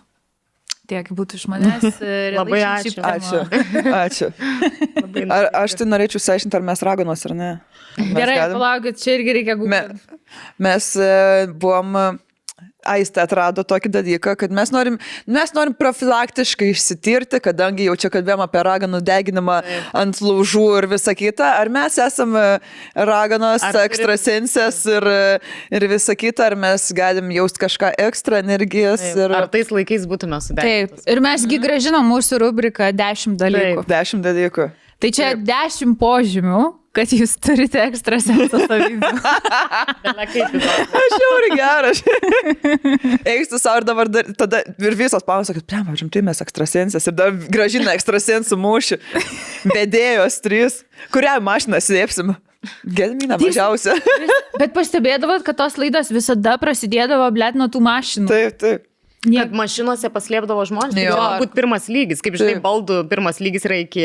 Tiek būtų iš manęs. e, Labai ačiū. Ačiū. Ačiū. Ar, aš tai norėčiau išsiaiškinti, ar mes raganos ar ne. Mes Gerai, galim? palaukit, čia irgi reikia Me, gūglinti. mes e, buvom, Aistė atrado tokį dalyką, kad mes norim, mes norim profilaktiškai išsitirti, kadangi jau čia kalbėjom apie raganų deginimą ant laužų ir visą kitą. Ar mes esame raganos, Ar turim- ekstrasensės ir, ir visą kitą, ar mes galim jausti kažką ekstra energijos ir Ar tais laikais būtume Taip, sudėję? ir mesgi gražinom mūsų rubriką 10 dalykų. Taip. dešimt dalykų. Tai čia 10 požymių, kad jūs turite ekstrasenso savybių. Kaip įdomu. Aš jau ir geras. Eikstu savo ir dabar dar, tada ir visos pamės, kad, prema, žimtai mes ekstrasensės ir dar gražina ekstrasensų mūšį. Vedėjos trys. Kurią mašiną slėpsim? Gelminą Trys- mažiausia. Bet pastebėdavot, kad tos laidos visada prasidėdavo, blėt, nuo tų mašinų. Taip, taip. Nie, Kad mašinose paslėpdavo žmonės. Tai galbūt pirmas lygis, kaip žinai, baldų pirmas lygis yra iki.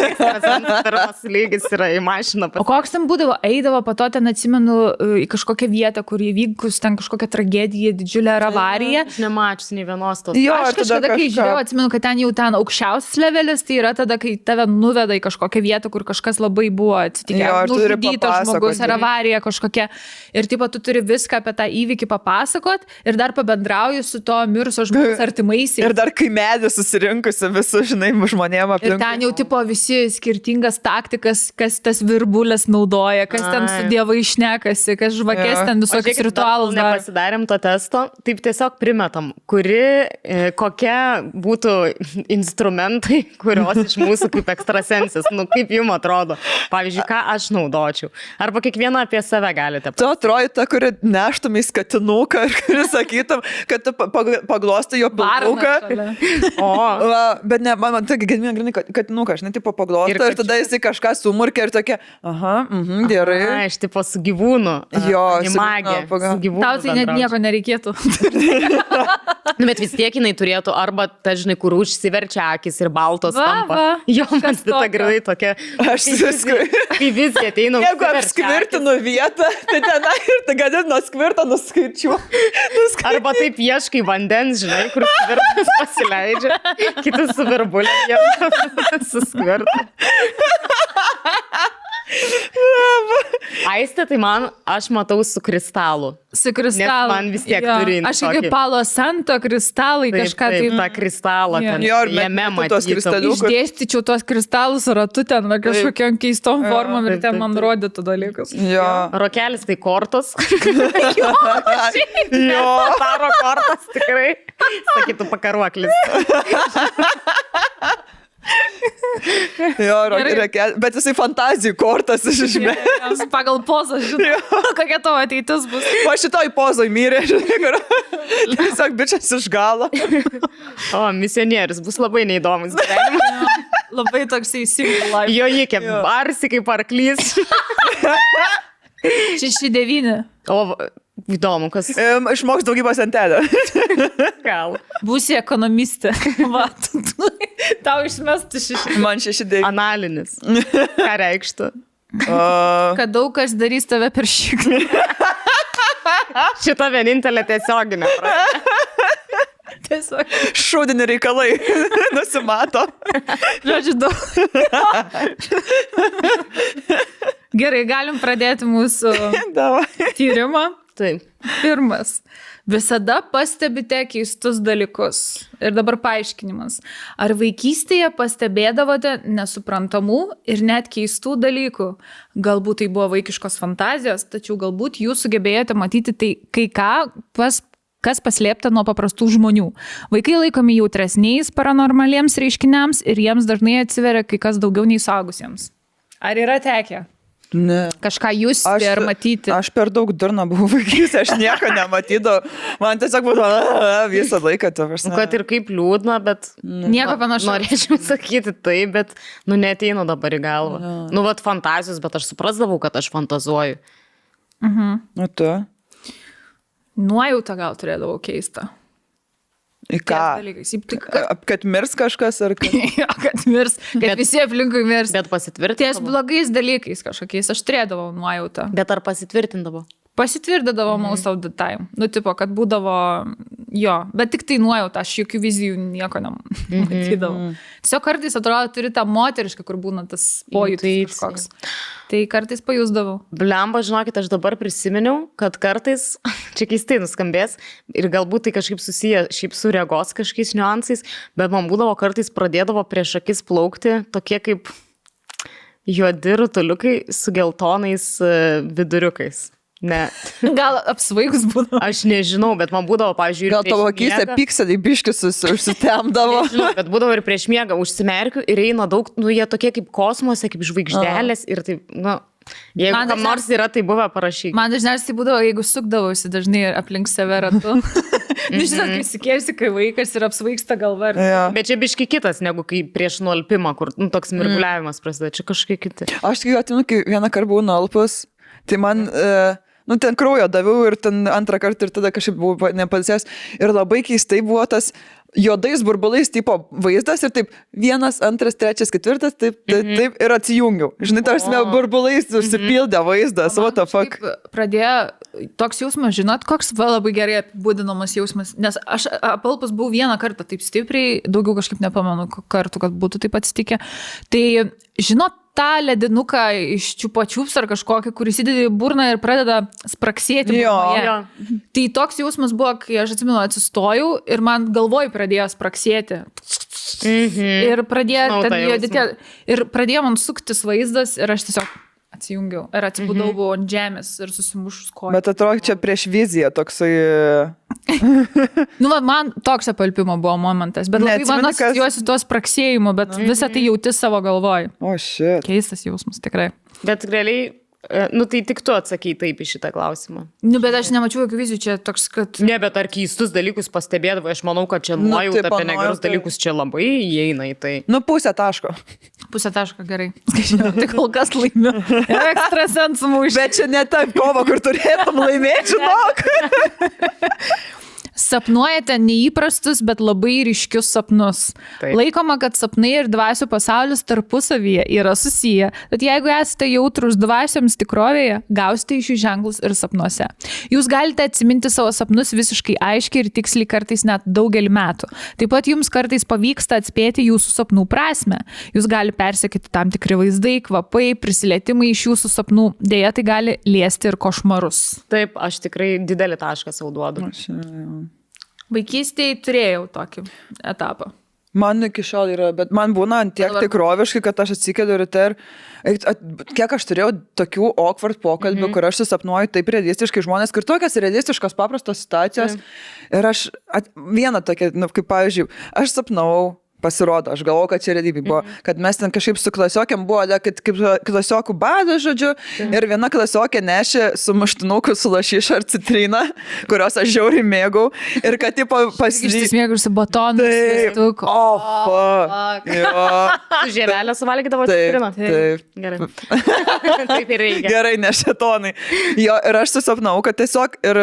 pirmas lygis yra į mašiną. O koks ten būdavo, eidavo po to ten atsimenu į kažkokią vietą, kur įvykus ten kažkokia tragedija, didžiulė ar avarija. Aš nemačiau nei vienos tos. Jo, Aš kažkada, kai kažką- žiūrėjau, atsimenu, kad ten jau ten aukščiausias levelis, tai yra tada, kai tave nuveda į kažkokią vietą, kur kažkas labai buvo atsitikę. Nužudytas žmogus ar avarija kažkokia. Ir taip pat tu turi viską apie tą įvykį papasakot ir dar pabendrauji su to mirusio žmogaus artimaisiais. Ir dar kai medį susirinkusi visų, žinai, žmonėm Ir aplink. ten jau tipo visi skirtingas taktikas, kas tas virbulės naudoja, kas ten su Ai. dievai išnekasi, kas žvakės Jo. ten visokius ritualus. Nepasidarėm to testo, taip tiesiog primetam, kuri, e, kokia būtų instrumentai, kurios iš mūsų kaip ekstrasensis, nu kaip jums atrodo. Pavyzdžiui, ką aš naudočiau. Arba kiekvieną apie save galite. Tu atroji ta, kuri neštum į skatinuką ir kuri sakytum, kad tu paglostai jo šalia. O, Va, bet ne, man, man tokia grinai, grinai, kad, nu, aš net tipo paglosto Ir ir, kad tada jisai kažką sumurkia ir tokia, aha, mhm, gerai. Na, iš tipo su gyvūnu. Jo, gyvūnu. Tau tai net nieko nereikėtų. Nu, bet vis tiek jinai turėtų arba, ta žinai, kur užsiverčia akis ir baltos Va, tampa. va, Jo, man tai ta grinai tokia. Aš viską. Kai visgi ateina. Jeigu apskvirtinu vietą, tai tenai ir tai gali nuo skvirto nuskaičiu. Arba taip ieškai vandens, žinai, kur skvirtas pasileidžia, kitas su virbulė, jie suskvirta. Aistė, tai man, aš matau su kristalu. Su kristalu. man vis tiek turi jin Aš tokį- palo santo kristalai Taip, kažką taip, tai... tą kristalą. Jo. ten Jo, ir Jame kristaliukus. Išdėstyčiau tuos kristalus ratu ten, va, kažkokiam keistom formom ir taip, ten taip, man taip. rodytų dalykus. Jo. Rokelis tai kortos. Jo. Taro kortas tikrai. Sakytų pakaruoklis. Jo, reikia, bet jisai fantazijų kortas iš esmės. Pagal pozą, žinai, kokia tavo ateitis bus. O šitoj pozoj mirė, žinai, kur tiesiog bičias iš galo. O, misionierius bus labai neįdomus. Labai toksai life. Jo įkė, barsi kaip arklys. 6-9. O, įdomu, kas Um, išmoks daugybos antelę. gal. Būsi ekonomistė. Va, tu- tu- tau išmestų šeši. Man šeši dėjiai. Analinis. Ką reikštų? Kad daug kas darys tave per šį. Šita vienintelė tiesioginė. prasme. Tiesiog. Šūdini reikalai. Nusimato. Žodžiu, daug. Gerai, galim pradėti mūsų tyrimą. Taip. Pirmas. Visada pastebite keistus dalykus. Ir dabar paaiškinimas. Ar vaikystėje pastebėdavote nesuprantamų ir net keistų dalykų? Galbūt tai buvo vaikiškos fantazijos, tačiau galbūt jūs sugebėjote matyti tai kai ką, pas, kas paslėpta nuo paprastų žmonių. Vaikai laikomi jautresniais paranormaliems reiškiniams ir jiems dažnai atsiveria kai kas daugiau nei saugusiems. Ar yra tekę Ne. kažką jūs ir matyti? Aš per daug durna buvau vaikystė, aš nieko nematydavau. Man tiesiog buvo "A, visą laiką to Nu, kad ir kaip liūdna, bet... Nieko panašaus. Norėčiau sakyti tai, bet, nu, neteina dabar į galvą. Nu, vad fantazijos, bet aš suprasdavau, kad aš fantazuoju. Nu, tu. Nuojautą gal turėdavau keistą. Į ką? Ties tik, kad, Kad, mirs kažkas ar kad... jo, kad mirs, kad Bet- visi aplinkui mirs. Bet Ties pasitvirtindavo. blogais dalykais kažkokiais aš turėdavau nuojautą. Bet ar pasitvirtindavo? Pasitvirdavo mhm. most of the time. Nu, tipo, kad būdavo jo, bet tik tai nuojauta, aš jokių vizijų nieko nematydavau. Mhm. Tiesiog kartais atrodo, turi tą moterišką, kur būna tas pojūtis kažkoks. Tai kartais pajusdavau. Blemba, žinokit, aš dabar prisiminiau, kad kartais, čia keistai nuskambės, ir galbūt tai kažkaip susiję šiaip su regos kažkokiais niuansais, bet man būdavo kartais pradėdavo prieš akis plaukti tokie kaip juodi rutuliukai su geltonais e, viduriukais. Ne, Gal apsvaigus būdavo. aš nežinau, bet man būdavo, pavyzdžiui, Gal tavo akise pikseliai biškis užsitemdavo. Žinau, bet būdavo ir prieš miegą užsimerkiu ir eina daug, nu jie tokie kaip kosmose, kaip žvaigždelės ir taip, nu, jeigu Man kam nors yra, tai buvo parašyk. Man dažniausiai būdavo, jeigu sukdavausi dažnai aplink save ratu. Nu, žinot, kai sikėsi, kai vaikas ir apsvaigsta galva. Ir... Ja. Bet čia biški kitas, negu kai prieš nuolpimą, kur nu, toks mirguliavimas prasideda, čia kažkokie kiti. Aš tik atinu, kai vieną kartą buvau nalpus, tai man, e, nu ten kraujo daviau ir ten antrą kartą ir tada kažkaip buvau nepalsės. Ir labai keistai buvo tas juodais burbulais tipo vaizdas ir taip vienas, antras, trečias, ketvirtas, taip, taip, Mhm. taip ir atsijungiau. Žinai, tarsi O. burbulais užsipildė vaizdas, what the fuck. Pradėjo toks jausmas, žinot, koks va labai gerai apibūdinamas jausmas, nes aš apalpas buvau vieną kartą taip stipriai, daugiau kažkaip nepamenu kartų, kad būtų taip atsitikę. Tai, žinot, tą ledinuką iš čiupačiups ar kažkokį, kuris įdedi į burną ir pradeda spraksėti. Jo. Jo. Tai toks jausmas buvo, kai aš atsimenu, atsistojau ir man galvoj pradėjo spraksėti. Mhm. Ir pradėjo, jausmą. tie- ir pradėjo man suktis vaizdas ir aš tiesiog atsijungiau. Ir atsibudau buvau ant žemės ir susimušus koją. Bet atrodo, čia prieš viziją toksai. e, Nu, va, man toks apalpimo buvo momentas, bet labai man kas- asocijuosi tuos praksėjimu, bet visą tai jauti savo galvoj. O, šit. Keistas jausmas, tikrai. Bet realiai, e, nu tai tik tu atsakai taip į šitą klausimą. Nu, bet aš nemačiau jokių vizijų, čia toks, kad... Ne, bet ar keistus dalykus pastebėdavai, aš manau, kad čia Nu, nuojauta tipo, apie negerus nuojauta. dalykus čia labai įeina į tai. Nu, pusę taško. Pusę taško gerai. Skaičiau, tai kol kas laimiu. Ekstrasensų mūšį. Bet čia ne ta kova, kur turėtum laimėti, žinok. Sapnuojate neįprastus, bet labai ryškius sapnus. Taip. Laikoma, kad sapnai ir dvasių pasaulis tarpusavyje yra susiję, bet jeigu esate jautrus dvasioms tikrovėje, gausite iš jų ženklus ir sapnuose. Jūs galite atsiminti savo sapnus visiškai aiškiai ir tiksliai kartais net daugelį metų. Taip pat jums kartais pavyksta atspėti jūsų sapnų prasme. Jūs gali persekyti tam tikri vaizdai, kvapai, prisilietimai iš jūsų sapnų. Deja, tai gali liesti ir košmarus. Taip, aš tikrai didelį tašką savo duodu. Vaikystėje turėjau tokį etapą. Man iki šiol yra, bet man būna ant tiek tikroviškai, kad aš atsikeliu ryte ir at- kiek aš turėjau tokių awkward pokalbių, mm -hmm. kur aš susapnuoju taip realistiškai žmonės, kur tokios realistiškos paprastos situacijos. Mm. Ir aš at, vieną tokią, nu, kaip pavyzdžiui, aš sapnavau. Pasirodo, aš galvoju, kad čia realybė buvo, mm. kad mes ten kažkaip su klasiokiam buvo, kad kaip klasiokų badas, žodžiu, mm. ir viena klasiokė nešė su maštinuku su lašiša ar citrina, kurios aš žiauriai mėgau, ir kad, tipo, paslysti. Išsismėgusi batonų. Taip. sviestuku. O, fuck. Jo. Tu žievelę suvalgydavo citriną? taip. Gerai. taip ir reikia. Gerai, ne šetonai. Jo, ir aš susapnau, kad tiesiog ir,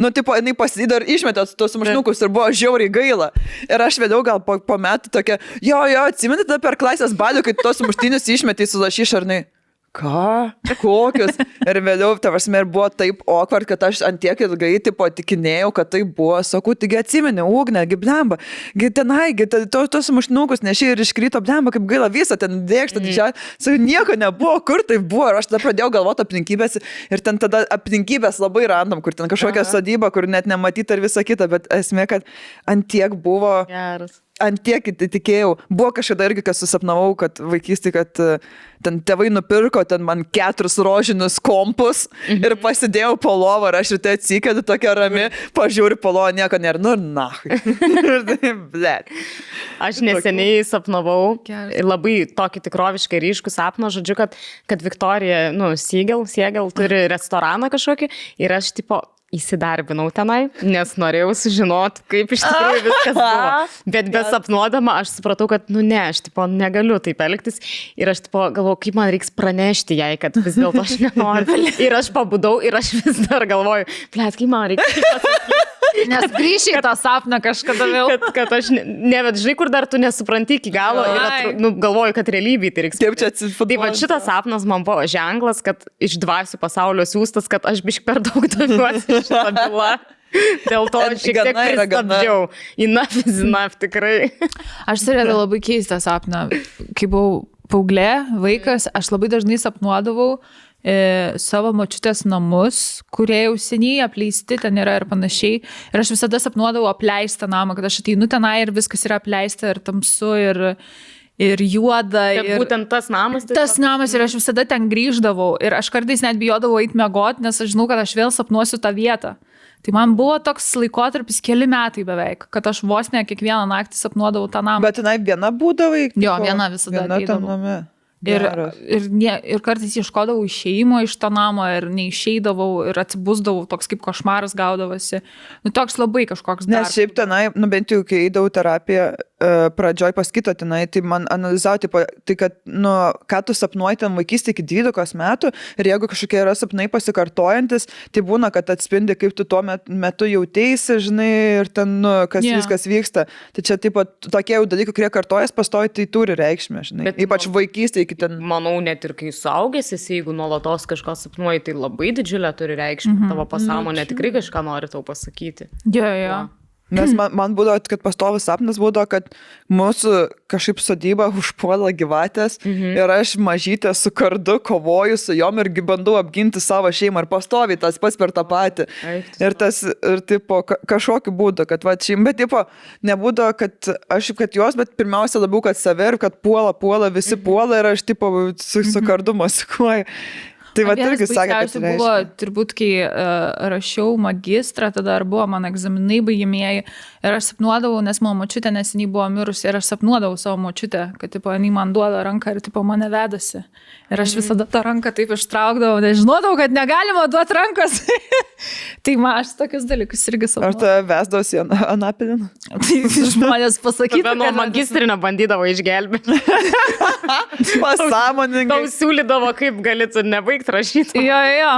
nu, tipo, jinai pasidarė ir išmetė tos mašnukus ir buvo žiauriai gaila. Ir aš vėliau gal po, po metų tokia, jo, jo, atsiminti tada per klasės balių, kai tos muštinius išmetė su lašyšarnai. Ką? Kokius? Ir vėliau, tavasme, ir buvo taip awkward, kad aš antiek ilgai, tipo, tikinėjau, kad tai buvo, sakau, taigi atsimeni, ugnė, gi blemba, gi tenai, gi te- to, tos mušnukus nešiai ir iškrito, blemba, kaip gaila visą, ten dėkštą, didžiąją, sakau, nieko nebuvo, kur tai buvo, ir aš tada pradėjau galvoti aplinkybės ir ten tada aplinkybės labai random, kur ten kažkokia Aha. sodyba, kur net nematyta ir visa kita, bet esmė, kad antiek buvo Geras. Ant tiek įtikėjau. Buvo kažkada irgi, kas susapnavau, kad vaikystį, kad e, ten tėvai nupirko ten man keturis rožinius kompus mhm. ir pasidėjau po lovą ir aš ryte atsikėdu tokia rami, pažiūriu po lovą, nieko nėra. Nu, na. ir tai, blėt. Aš neseniai sapnavau ir labai tokį tikroviškai ryškų sapną, žodžiu, kad, kad Viktorija, nu, Siegel, Siegel turi restoraną kažkokį ir aš tipo įsidarbinau tenai, nes norėjau sužinoti, kaip iš tikrųjų viskas buvo. Bet besapnuodama aš supratau, kad, nu ne, aš tipo negaliu taip elgtis ir aš tipo galvoju, kaip man reiks pranešti jai, kad vis dėlto aš nenoriu. Ir aš pabudau ir aš vis dar galvoju, plėt, kaip man reikia. Nes grįšiai į tą sapną kažkada vėl. Kad, kad aš ne, ne, bet žinai, kur dar tu nesupranti iki galo ir Ai. atro, nu, galvoju, kad realybėje tai reiks. Kaip čia Tai va atsifutbolo? šitas sapnas man buvo ženklas, kad iš dvasių pasaulio siūstas, kad aš bišk per daug domiuosi šitą bylą. Dėl to En- šiek tiek pristabdžiau. Enough is enough, tikrai. Aš turėjau labai keistą sapną. Kai buvau paauglė, vaikas, aš labai dažnai sapnuodavau e, savo močiutės namus, kurie jau seniai apleisti ten yra ir panašiai. Ir aš visada sapnuodavau apleistą namą, kad aš ateinu tenai ir viskas yra apleista ir tamsu ir, ir juoda. Ir... būtent tas namas. tai Tas namas ir aš visada ten grįždavau ir aš kartais net bijodavau eiti mėgoti, nes aš žinau, kad aš vėl sapnuosiu tą vietą. Tai man buvo toks laikotarpis keli metai beveik, kad aš vos ne kiekvieną naktį sapnuodavau tą namą. Bet tenai viena būdavai? Jo, viena visada Viena tam name. Ir, Geras. ir, ne, ir kartais ieškodavau išeimo iš to namo ir neišeidavau ir atsibūsdavau, toks kaip košmaras gaudavosi. Nu, toks labai kažkoks Nes dar. šiaip tenai, nu bent jau kai eidavau terapiją, uh, pradžioj paskito tenai, tai man analizavo, tipo, tai kad, nu, ką tu sapnuoji ten vaikystė iki 12 metų ir jeigu kažkokie yra sapnai pasikartojantis, tai būna, kad atspindi, kaip tu tuo met, metu jautėsi, žinai, ir ten, nu, kas yeah. viskas vyksta. Tai čia, taip pat, tokie jau dalykai, kurie kartojas pastoji, tai turi reikšmę, žinai. Bet Ypač man- vaikystė iki ten. Manau, net ir kai suaugęs esi, jeigu nuolatos kažką sapnuoji, tai labai didžiulę turi reikšmę. Mhm. Tavo pasąmonė tikrai kažką nori tau pasakyti. Jo, jo. Nes man, man būdavo, kad pastovus sapnas būdavo, kad mūsų kažkaip sodyba užpuola gyvatės mhm. ir aš mažytė su kardu kovoju su jom ir bandau apginti savo šeimą ir pastovi tas pats per tą patį. Eik Ir tas, ir tipo, ka- kažkokiu būdu, kad va šeim, bet tipo, nebūdavo, kad aš, kad jos, bet pirmiausia labiau, kad save ir kad puola, puola, visi mhm. puola ir aš tipo su, su kardu masikuoju. Tai va Vienas irgi sakė, kad tai buvo, turbūt, kai uh, rašiau magistrą, tada dar buvo mano egzaminai baigimieji ir aš sapnuodavau, nes mano močiutė neseniai buvo mirusi ir aš sapnuodavau savo močiutę, kad, tipo, jinai man duoda ranką ir, tipo, mane vedasi. Ir aš visada tą ranką taip ištraukdavau, nes žinodavau, kad negalima duoti rankos. tai man aš tokius dalykus irgi Ar sapnuodavau. tu vesdavosi ant anapilin? Tai žmonės pasakytų, Tada nuo magistrinio bandydavo išgelbėti. Pasąmoningai. Tau siūlydavo, kaip galėtų nebaigti rašyti. Jo, jo.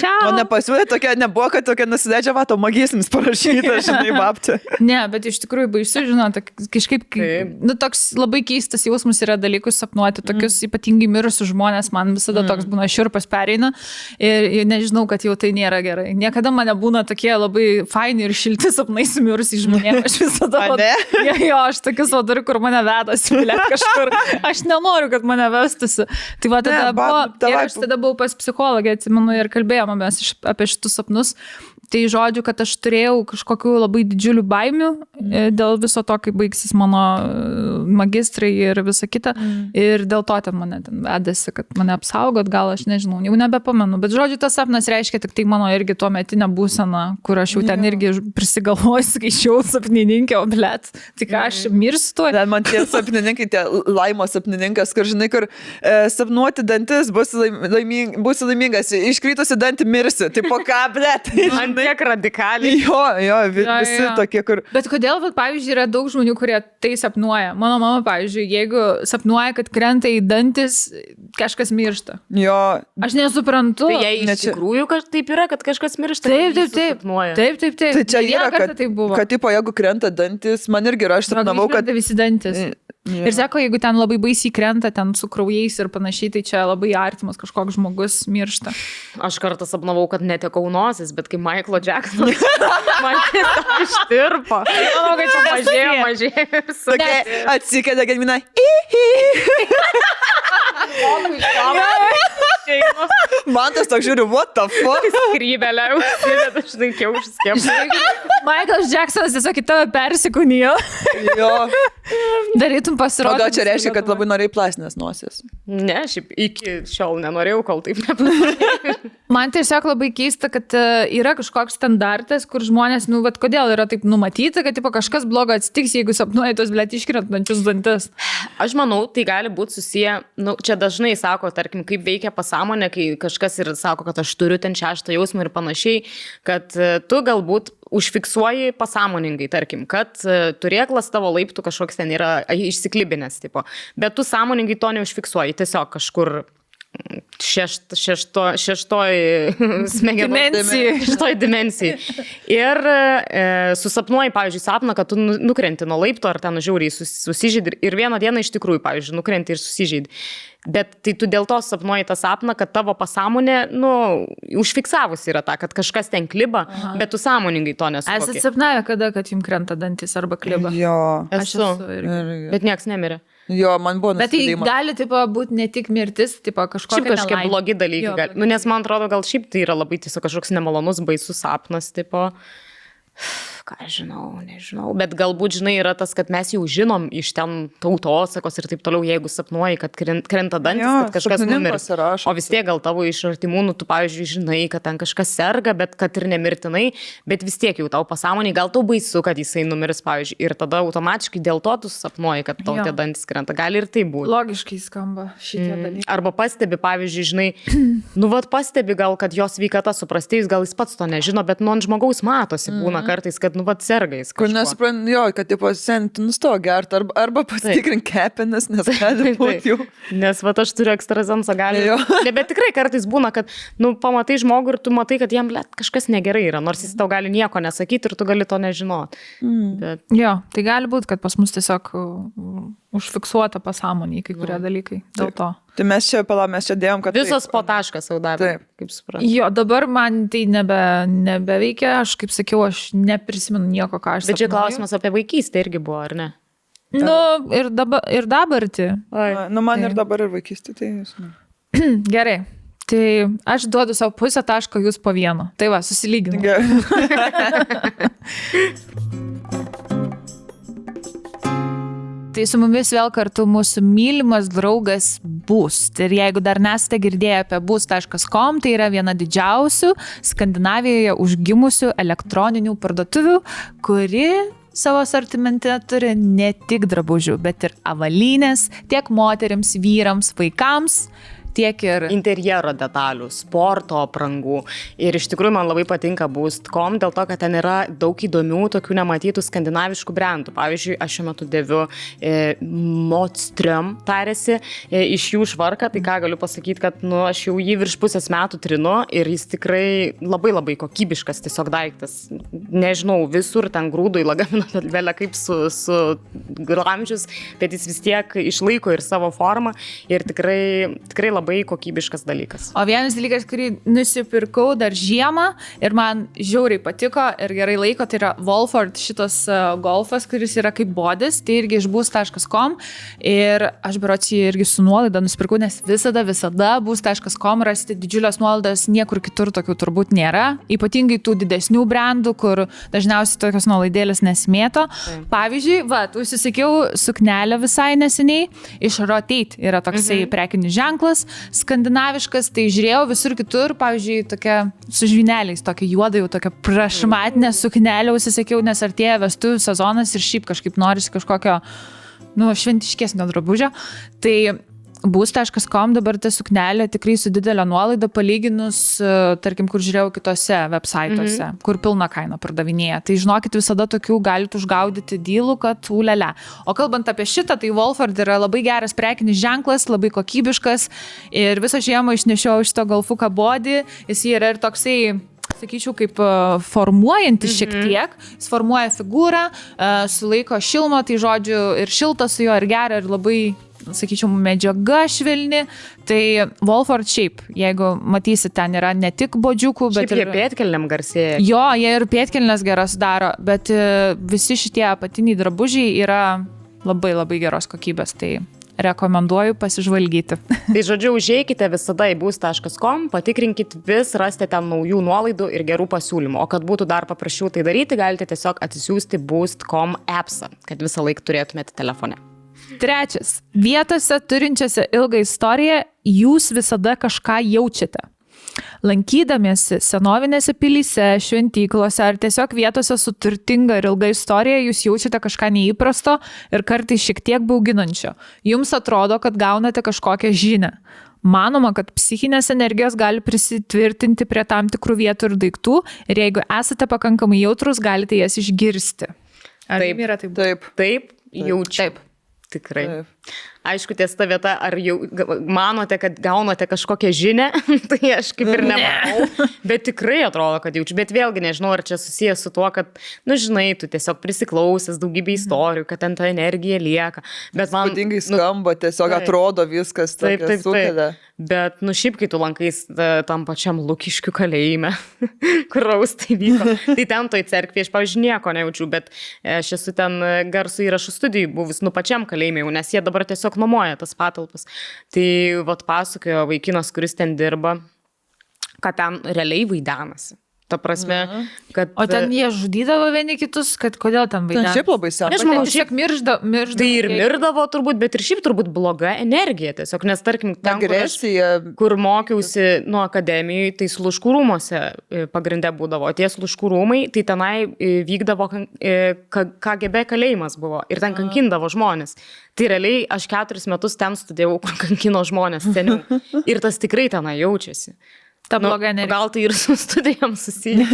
Čia. O nepasiūlė tokia, nebuvo, kad tokia nusileidžia vato magistrinis parašyta, žinai, babti. Ne, bet iš tikrųjų baisu, žinot, kažkaip, kai, Taip. nu, toks labai keistas jausmas yra dalykus sapnuoti, tokius mm. ypatingai mirusius žmonės, man visada mm. toks būna širpas pereina ir, ir nežinau, kad jau tai nėra gerai. Niekada man nebūna tokie labai faini ir šilti sapnai su mirusiais žmonėmis. Aš visada... A, ne? jo, jo, aš tokius vadariu, kur mane vedasi, blėt, kažkur. Aš nenoriu, kad mane vestusi. Tai va tada Ne, ba- buvo, ir davai, aš tada buvau pas psichologę, atsimenu, ir kalbėjome apie šitus sapnus. Tai žodžiu, kad aš turėjau kažkokių labai didžiulių baimių mm. dėl viso to, kai baigsis mano e, magistrai ir visa kita. Mm. Ir dėl to ten mane ten vedėsi, kad mane apsaugot, gal aš nežinau, jau nebepamenu. Bet žodžiu, tas sapnas reiškia tik tai mano irgi tuo metinę būseną, kur aš jau ten irgi prisigalvoju, skaičiau sapnininkę, o blėt, tik aš mirsiu tuo. Ten man tie sapnininkai, tie laimo sapnininkas, kur žinai, kur e, sapnuoti dantis, bus, laim, laiming, bus laimingas, iškritusi dantį mirsi. Tai po ką, blėt? Man tiek radikaliai. Jo, jo, vi, Jo, visi jo. tokie, kur... Bet kodėl, vat, pavyzdžiui, yra daug žmonių, kurie tai sapnuoja? Mano mama, pavyzdžiui, jeigu sapnuoja, kad krenta į dantis, kažkas miršta. Jo, Aš nesuprantu. Tai jei iš čia- tikrųjų kaž- taip yra, kad kažkas miršta. Taip, kad taip, taip. Taip, taip, taip. tai čia yra, kad, tai buvo. kad, tipo, jeigu krenta dantis, man irgi yra, aš sapnavau, kad... visi dantis. Jo. Ir sako, jeigu ten labai baisiai krenta, ten su kraujais ir panašiai, tai čia labai artimas kažkoks žmogus miršta. Aš kartą sapnavau, kad netekau nosis, bet kai Michaelo Jacksono man ištirpo. Manau, kad čia mažėjo, mažėjo. ir su- Tokia atsikėlė Gedmina. Išeinu, Man tas toks žiūri, what the fuck? Skrybelę užsideda, žinai, kiaušis kėpšai. Michaelas Jacksonas tiesiog į tave persikūnijo. Jo. Darytum O pasirodymą. gal čia reiškia, kad labai norėjai plasnės nosies? Ne, šiaip iki šiol nenorėjau, kol taip nepadarė. Man tiesiog labai keista, kad e, yra kažkoks standartas, kur žmonės, nu, vad kodėl yra taip numatyta, kad tipo, kažkas blogo atsitiks, jeigu sapnuoji tos blėt iškrentančius dantis. Aš manau, tai gali būti susiję, nu, čia dažnai sako, tarkim, kaip veikia pasąmonė, kai kažkas ir sako, kad aš turiu ten šeštą jausmą ir panašiai, kad e, tu galbūt užfiksuoji pasąmoningai, tarkim, kad e, turėklas tavo laiptų kažkoks ten yra išsiklibinęs, tipo, bet tu sąmoningai to neužfiksuoji, tiesiog kažkur šešt, šešto, šeštoj smegenų Dimensijoj. šitoj dimensijai. Ir e, susapnuoji, pavyzdžiui, sapną, kad tu nu- nukrenti nuo laipto ar ten žiauriai sus, susižeidi ir vieną dieną iš tikrųjų, pavyzdžiui, nukrenti ir susižeidi. Bet tai tu dėl to sapnuoji tą sapną, kad tavo pasąmonė, nu, užfiksavusi yra tą, kad kažkas ten kliba, Aha. bet tu sąmoningai to Esate nesuvoki. sapnavę, kada, kad jums krenta dantis arba kliba? Jo. Aš Esu. esu irgi. Ir- Bet niekas nemirė. Jo, man buvo Bet tai nusivylimas. gali tipo, būti ne tik mirtis, tipo, kažkokia Šiaip kažkokie nelaimė. blogi dalykai. Jo, gali. Nu, nes man atrodo, gal šiaip tai yra labai tiesiog kažkoks nemalonus, baisus sapnas, tipo. Ką žinau, nežinau. Bet galbūt, žinai, yra tas, kad mes jau žinom iš ten tautosakos ir taip toliau, jeigu sapnuoji, kad kren- krenta dantis, Jo, kad kažkas numirs. O vis tiek gal tavo iš artimūnų, tu, pavyzdžiui, žinai, kad ten kažkas serga, bet kad ir nemirtinai, bet vis tiek jau tau pasąmonį, gal tau baisu, kad jisai numirs, pavyzdžiui, ir tada automatiškai dėl to tu sapnuoji, kad tau Jo. tie dantis krenta. Gali ir tai būti. Logiškai skamba šitie mm. dalykai. Arba pastebi, pavyzdžiui, žinai, nu vad pastebi gal, kad jos sveikata suprastėjus, gal jis pats to nežino, bet nu ant žmogaus matosi, būna kartais, kad nu, va, sergais. Kur nesuprantu, jo, kad, tipo, senti nusto gerti arba, arba pasitikrink kepenis, nes gali būti jau. Nes, va, aš turiu ekstrazensą gali. Jo. Ne, bet tikrai kartais būna, kad, nu, pamatai žmogų ir tu matai, kad jam, blėt, kažkas negerai yra, nors jis tau gali nieko nesakyti ir tu gali to nežinoti. Mm. Bet, Jo, tai gali būti, kad pas mus tiesiog užfiksuota pasąmonė kai kurie dalykai. Dėl to. Tai mes čia, pala, mes čia dėjom, kad... visas taip, po tašką sau davė. Taip. Kaip suprantu. Jo, dabar man tai nebe, nebeveikia, aš kaip sakiau, aš neprisimenu nieko, ką aš Bet čia klausimas apie vaikystę irgi buvo, ar ne? Nu, ir, dabar, ir dabartį. Na, Nu, man Tai- ir dabar ir vaikystė, tai jūs. nu. Gerai. Tai aš duodu savo pusę taško, jūs po vieno. Tai va, susilyginu. Gerai. Tai su mumis vėl kartu mūsų mylimas draugas Boost. Ir jeigu dar nesate girdėję apie boost.com, tai yra viena didžiausių Skandinavijoje užgimusių elektroninių parduotuvių, kuri savo sortimente turi ne tik drabužių, bet ir avalynės tiek moteriams, vyrams, vaikams, tiek ir interjero detalių, sporto aprangų. Ir iš tikrųjų man labai patinka Boost.com dėl to, kad ten yra daug įdomių, tokių nematytų skandinaviškų brandų. Pavyzdžiui, aš šiuo metu dėviu e, Motström, tarėsi, e, iš jų švarką, tai ką galiu pasakyti, kad nu, aš jau jį virš pusės metų trinu ir jis tikrai labai labai kokybiškas tiesiog daiktas. Nežinau, visur ten grūdų į lagaminą vėlę kaip su, su gramžius, bet jis vis tiek išlaiko ir savo formą ir tikrai, tikrai labai kokybiškas dalykas. O vienas dalykas, kurį nusipirkau dar žiemą ir man žiauriai patiko ir gerai laiko, tai yra Wolford šitas uh, golfas, kuris yra kaip bodis, tai irgi iš bus.com ir aš berots jį irgi su nuolaida nusipirkau, nes visada, visada bus.com rasti didžiulės nuolaidas, niekur kitur tokių turbūt nėra, ypatingai tų didesnių brandų, kur dažniausiai tokios nuolaidėlės nesmėto. Taip. Pavyzdžiui, va, užsisakiau suknelę visai neseniai, iš Rotate yra toksai mhm. prekinis ženklas, skandinaviškas, tai žiūrėjau visur kitur, pavyzdžiui, tokia su žvineliais, tokia juoda jau tokia prašmatinė suknelė užsisakiau, nes artėja vestuvių sezonas ir šiaip kažkaip norisi kažkokio, nu, šventiškesnio drabužio. Tai Bus.com dabar ta suknelė tikrai su didelė nuolaida palyginus, e, tarkim, kur žiūrėjau kitose websaituose, mhm. kur pilna kaina pardavinėja. Tai žinokit, visada tokių galite užgaudyti dylų, kad ulele. O kalbant apie šitą, tai Wolford yra labai geras prekinis ženklas, labai kokybiškas ir visą žiemą išnešiau šito golfuką body, jis yra ir toksai sakyčiau, kaip e, formuojantis šiek tiek. Jis formuoja figūrą, e, sulaiko šilmą, tai žodžiu, ir šilta su juo, ir gera, ir labai, sakyčiau, medžiaga švelni. Tai Wolford šiaip, jeigu matysit, ten yra ne tik bodžiukų, bet Bet ir ir... pėtkelniam garsėja. Jo, jie ir pėtkelnes geras daro, bet e, visi šitie apatiniai drabužiai yra labai labai geros kokybės. Tai rekomenduoju pasižvalgyti. Tai žodžiu, užėjkite visada į bus.com, patikrinkit vis, rasite ten naujų nuolaidų ir gerų pasiūlymų. O kad būtų dar paprasčiau tai daryti, galite tiesiog atsisiųsti boost.com appsą, kad visą laiką turėtumėte telefone. Trečias. Vietose turinčiose ilgą istoriją jūs visada kažką jaučiate. Lankydamiesi senovinėse pilyse, šventyklose ar tiesiog vietose su turtinga ir ilga istorija, jūs jaučiate kažką neįprasto ir kartais šiek tiek bauginančio. Jums atrodo, kad gaunate kažkokią žinią. Manoma, kad psichinės energijos gali prisitvirtinti prie tam tikrų vietų ir daiktų ir jeigu esate pakankamai jautrus, galite jas išgirsti. Ar Taip. yra taip? Taip. Taip, jaučiu. Taip. Tikrai. Taip. Aišku, ties ta vieta, ar jau manote, kad gaunate kažkokią žinią, tai aš kaip ir nemanau, bet tikrai atrodo, kad jaučiu. Bet vėlgi nežinau, ar čia susijęs su tuo, kad, na, nu, žinai, tu tiesiog prisiklausęs daugybę istorijų, kad ten ta energija lieka. Bet man... Įspūdingai skamba, tiesiog taip. atrodo viskas Taip, taip, sukelia. taip. Bet, nu šiaip, kai tu lankais ta- tam pačiam Lukiškių kalėjime, kur raustai vyko, tai ten toj cerkvėje aš, pavyzdžiui, nieko nejaučiu, bet e, aš esu ten e, garsų įrašų studijų buvus, nu pačiam kalėjime, nes jie dabar tiesiog nuomoja tas patalpas. Tai, vad, pasakojo vaikinas, kuris ten dirba, kad ten realiai vaidenasi. Ta prasme, kad... O ten jie žudydavo vieni kitus, kad kodėl ten Ten vaidina? šiaip labai sena. Aš manau, šiek miržda, miržda. Tai ir mirdavo turbūt, bet ir šiaip turbūt bloga energija tiesiog, nes tarkim, ten, kur aš- Agresija. kur mokiausi nuo akademijų, tai sluškų rūmose pagrindė būdavo. Tie sluškų rūmai, tai tenai e, vykdavo kan- e, KGB kalėjimas buvo ir ten kankindavo žmonės. Tai realiai aš keturis metus ten studijavau, kur kankino žmonės seniau. Ir tas tikrai tenai jaučiasi. Ta Nu, bloga energija. gal tai ir su studijom susiję.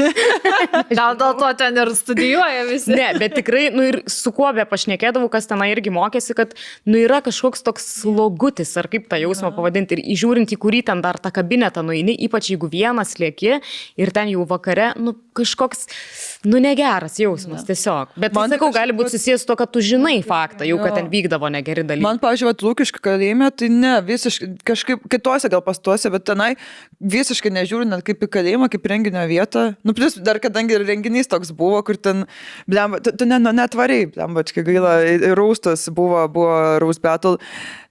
Gal dėl to ten ir studijuoja visi. Ne, bet tikrai, nu ir su kuo be pašnekėdavau, kas tenai irgi mokėsi, kad, nu yra kažkoks toks slogutis, ar kaip tą jausmą pavadinti, ir įžiūrint į kurį ten dar tą kabinetą nueini, ypač jeigu vienas lieki ir ten jau vakare, nu kažkoks, nu negeras jausmas tiesiog. Bet man Man sakau, gali būti susijęs su to, kad tu žinai faktą, jau kad Jo. ten vykdavo negeri dalykai. Man, vat lūkiškai kalėjime, tai ne, visiškai, kažkaip kitose gal pastuose, bet tenai visiškai nežiūri net kaip į kalėjimą, kaip renginio vietą. Nu, plus dar kadangi ir renginys toks buvo, kur ten, blem, tu, tu ne, nu, netvariai, blem, bačkai gaila, rūstas buvo, buvo rūst battle.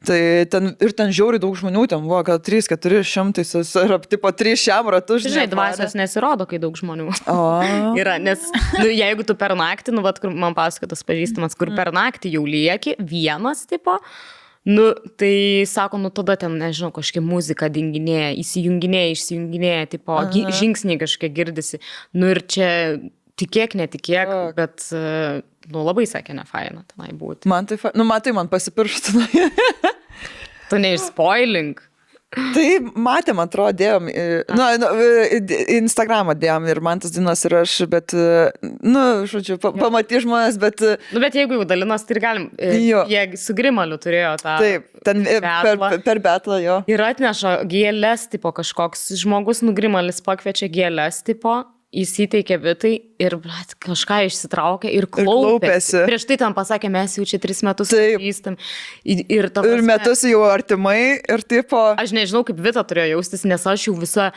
Tai ten ir ten žiauri daug žmonių, ten buvo gal 3-4 šimtai, ir tipo 3 šiam ratu, Žinai, dvasios nesirodo, kai daug žmonių. O. Yra, nes nu, jeigu tu per naktį, nu, vat, kur man pasakotas pažįstamas, kur per naktį jau lieki vienas tipo, nu, tai sako, nu tada ten, nežinau, kažkokia muzika dinginėja, įsijunginėja, išsijunginėja, tipo, gi- žingsniai kažkiek girdisi. Nu ir čia tikėk, netikėk, Ak. bet, e, nu, labai sakė, ne faina tenai būti. Man tai, fa- nu, matai, man pasipirštų. Tu neišspoilink. Tai matėm, atrodo, dėjom, e, nu, nu, e, Instagramą dėjom ir man tas dinas ir aš, bet, e, nu, žodžiu, pa, pamatys žmonės, bet Nu, bet jeigu jau dalinas, tai galim. Jo. Jie su Grimaliu turėjo tą. taip, ten e, per, Betlą. per betlą jo. Ir atneša gėlės, tipo kažkoks žmogus nugrimalis pakviečia gėlės, tipo, įsiteikė vitai ir blet, kažką išsitraukė ir klaupėsi. klaupėsi. Prieš tai tam pasakė, mes jau čia tris metus pažįstam. Ir, ir, ta Ir prasme, metus jau artimai ir tipo, Aš nežinau, kaip Vita turėjo jaustis, nes aš jau visą,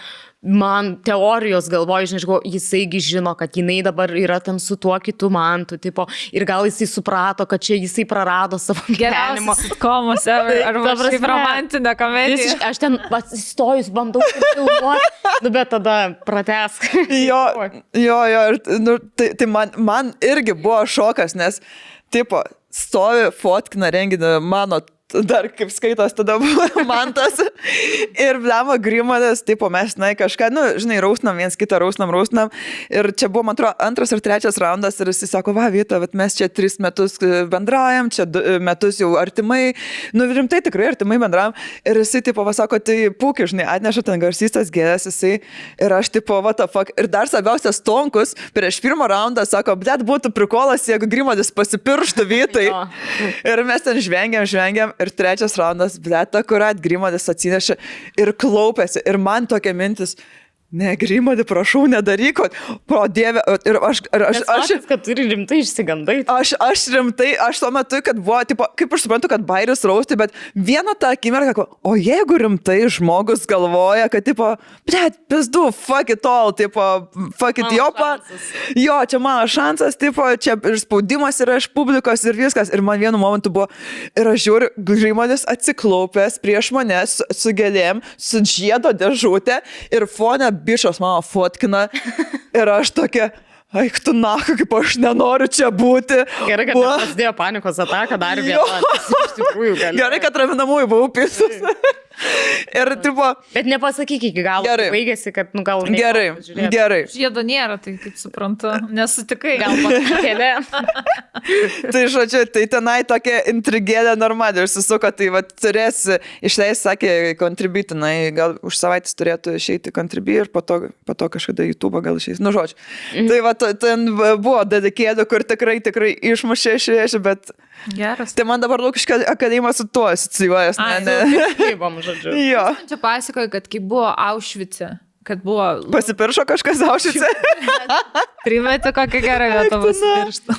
man teorijos galvoju, žinai, žinau, jisaigi žino, kad jinai dabar yra ten su tuo kitu mantu, tipo, ir gal jisai suprato, kad čia jisai prarado savo ever. Arba Ta kažkaip romantinė komedija. Visiškai, aš ten atsistojus, bandau filmuoti, nu, bet tada pratesk. jo, jo, jo, ir, nu, tai, tai man, man irgi buvo šokas, nes, tipo, stovi fotkina renginį mano dar kaip skaitos tada buvo mantas. Ir blemo grimadas, tipo, mes, na, kažką, nu, žinai, rausnam viens kitą, rausnam, rausnam. Ir čia buvo, man atrodo, antras ar trečias raundas ir jis sako, va, Vita, bet mes čia tris metus e, bendraujam, čia du e, metus jau artimai, nu, rimtai tikrai artimai bendraujam. Ir jisai, tipo, pasako, tai pūkiai, žinai, atneša ten garsystas gėlės, jisai. Ir aš, tipo, what the fuck. Ir dar svarbiausia, stonkus prieš pirmą raundą sako, bet būtų prikolas, jeigu grimadas pasipirštų Vitai. Ir mes ten žvengiam, žvengiam. Ir trečias raundas, bet akurat grimadas atsinešė ir klaupėsi. Ir man tokia mintis. Ne, Grimadį, prašau, nedaryk, pro Dievę. Ir aš, ir aš, Aš, aš, aš kad turi rimtai išsigandai. Aš, aš rimtai, aš tuo metu, kad buvo, tipo, kaip aš suprantu, kad bairis rausti, bet vieną tą akimirką, o jeigu rimtai žmogus galvoja, kad, tipo, blėt, pizdu, fuck it all, tipo, fuck it, jo, pa, jo, čia mano šansas, tipo, čia ir spaudimas yra iš publikos ir viskas. Ir man vienu momentu buvo, ir aš žiūriu, Grimadis atsiklaupęs prieš mane su, su gėlėm, su žiedo dėžutė ir fone bičios mano fotkina. Ir aš tokia, Aik tu na, kaip aš nenoriu čia būti. Gerai, kad Buvo- prasidėjo panikos ataka dar viena. Gerai, kad raminamųjų buvau pisus. ir, tipo, Bet nepasakyk iki galo. Gerai. Baigėsi, kad, nu, gal. gerai, žiūrėt. gerai. Žiedo nėra, tai kaip suprantu, nesutikai. Gal pakėlė. Tai žodžiu, tai tenai tokia intrigėlė normaliai užsisuko, tai va turės išleisti, sakė, kontributinai, gal už savaitės turėtų išeiti kontribui ir po to, po to kažkada YouTube gal išeis. Nu, žodžiu. Mhm. Tai va ten buvo dedikėdų, kur tikrai, tikrai išmušė iš vėžių, bet Geras. tai man dabar Lukiškio akademija su tuo asocijuojas. Ne, ne. Kaibom, žodžiu. Jo. Čia pasakoju, kad kai buvo Aušvice, kad buvo Pasipiršo kažkas aušice primeti kokią gerą vietą pasipirštų.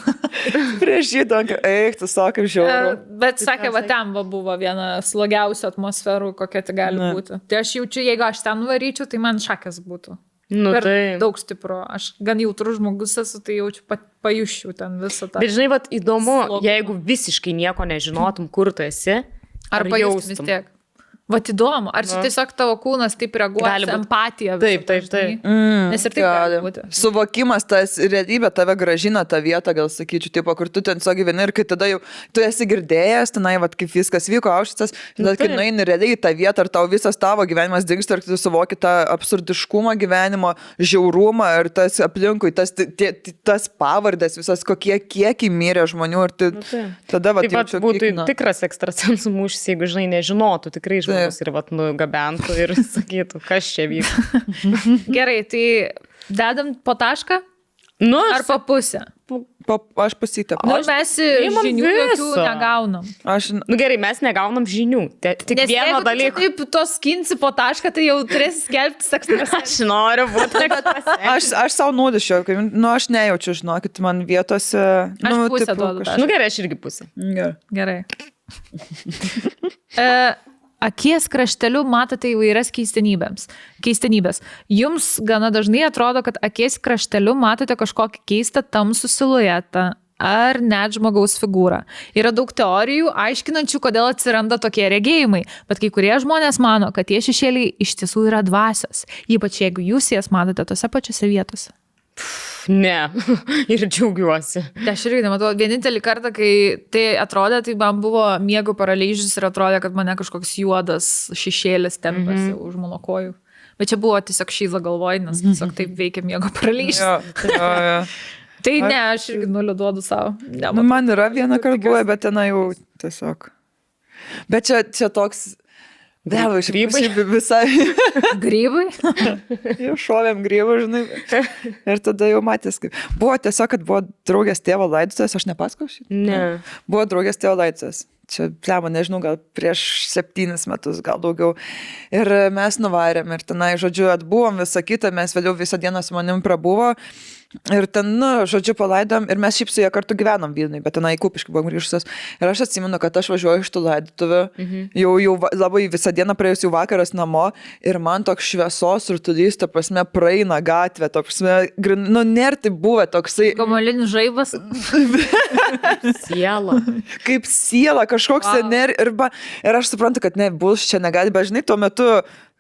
prieš jį, donka, eik, tu sakai, žiauru. Bet sakė, va ten va buvo viena slogiausių atmosferų, kokia tai gali Na. būti. Tai aš jaučiu, jeigu aš ten varyčiau, tai man šakas būtų. Nu, per tai. daug stipru. Aš gan jautrus žmogus esu, tai jaučiu, pat, pajuščiau ten visą tą. Bet žinai, vat, įdomu, Slogumą. jeigu visiškai nieko nežinotum, kur tu esi. Ar pajustum vis tiek? Vat įdomu, ar čia tiesiog tavo kūnas taip reaguoja, empatija. visą Taip, taip, taip. Mm, Nes ir taip gali būti. Suvokimas, tas realybė tave gražina tą vietą, gal sakyčiau, tipo, kur tu ten savo gyveni ir kai tada jau tu esi girdėjęs, tenai, vat, kaip viskas vyko, auštas, tada kai nueini realiai į tą vietą, ar tau visas tavo gyvenimas dingsta ir tu suvoki tą absurdiškumą gyvenimo, žiaurumą ir tas aplinkui, tas, tie, tas pavardės, visas kokie kiekiai mirė žmonių ir tu, taip. tada va, Taip pat būtų tikras ekstrasensų mūšis, jeigu, žinai, nežinotų tikrai žmonės. Pinigus ir vat nugabentų ir sakytų, kas čia vyko. Gerai, tai dedam po tašką Nu, ar po pusę? Pa, aš pasitę. Nu, mes žinių jokių negaunam. Aš, Nu gerai, mes negaunam žinių. Te, tik Nes vieno dalyko. taip tos skinsi po tašką, tai jau turėsi skelbti seksą. Aš noriu būti aš, aš savo nuodišiu, nu aš nejaučiu, žinokit, man vietose. Aš nu, pusę tipo, duodu kaž-. Nu gerai, aš irgi pusė. Gerai. Gerai. e, akies krašteliu matote įvairias keistenybėms. keistenybės. Jums gana dažnai atrodo, kad akies krašteliu matote kažkokį keistą tamsų siluetą. Ar net žmogaus figūrą. Yra daug teorijų, aiškinančių, kodėl atsiranda tokie regėjimai, bet kai kurie žmonės mano, kad tie šešėliai iš tiesų yra dvasios, ypač jeigu jūs jas matote tose pačiose vietose. Ne. ir džiaugiuosi. Tai Aš irgi nematau, vienintelį kartą, kai tai atrodė, tai man buvo miego paralyžius ir atrodė, kad mane kažkoks juodas šešėlis tempasi mm -hmm. už mano kojų. Bet čia buvo tiesiog šyza galvoj, nes tiesiog taip veikia miego paralyžius. Jo, jo, jo. Tai ne, aš irgi nulį duodu savo. Nu, man yra vieną kartą buvę, bet ten jau tiesiog. Bet čia, čia toks. Dėl, iš Grybai? visai. Grybai? Jau šovėm grybų, žinai. Ir tada jau matės, kaip. Buvo tiesiog, kad buvo draugės tėvo laidotuvės, aš nepasakau šitą. Ne. Buvo draugės tėvo laidotuvės. Čia, plema, nežinau, gal prieš septynis metus, gal daugiau. Ir mes nuvarėm ir tenai, žodžiu, atbuvom visą kitą, mes vėliau visą dieną su manim prabuvo. Ir ten, nu, žodžiu, palaidom ir mes šiaip su ja kartu gyvenom Vilniui, bet tenai kupiškai buvom grįžusios. Ir aš atsimenu, kad aš važiuoju iš tų laidotuvių, mhm. jau, jau labai visą dieną praėjus jau vakaras namo ir man toks šviesos rutulys, ta prasme, praeina gatvė, ta prasme, nu, nėra tai buvę toksai, Gamalinis žaibas. Siela. kaip siela, kažkoks Wow. energija. Ir, ir aš suprantu, kad ne, bus čia negali, bet žinai, tuo metu,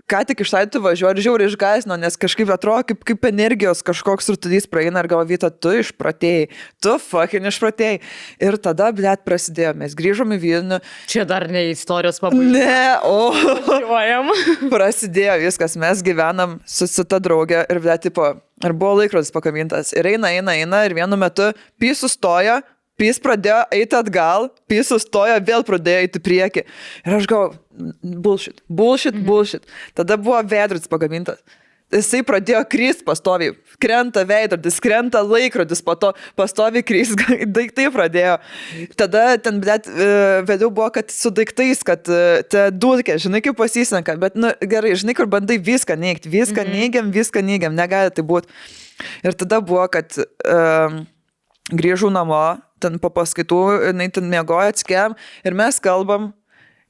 ką tik iš laitų važiuoju ir žiauriai išgaisino, nes kažkaip atrodo, kaip, kaip energijos kažkoks rutulys praeina ir galvo, Vyta, tu išpratėjai, tu fucking išpratėjai. Ir tada, blėt, prasidėjo, mes grįžom į Vilnių. Čia dar ne istorijos pabaiga. Ne, o Važiuojam. prasidėjo viskas, mes gyvenam su, su ta draugė ir, blėt, tipo, ir buvo laikrodis pakabintas. Ir eina, eina, eina ir vienu metu pys sustoja. Pys pradėjo eiti atgal, pys sustojo, vėl pradėjo eiti į priekį. Ir aš galvoju, bullshit, bullshit, Mhm. bullshit. Tada buvo veidrodis pagamintas. Jisai pradėjo kryst pastoviai, krenta veidrodis, krenta laikrodis, po to pastoviai kryst, daiktai pradėjo. Tada ten, bet vėliau buvo, kad su daiktais, kad e, te dulkė, žinai, kaip pasisenka, bet, nu, gerai, žinai, kur bandai viską neigti, viską mhm. neigiam, viską neigiam, negali tai būti. Ir tada buvo, kad um, grįžau namo, ten po paskaitų, jinai ten mėgojo atskėm ir mes kalbam.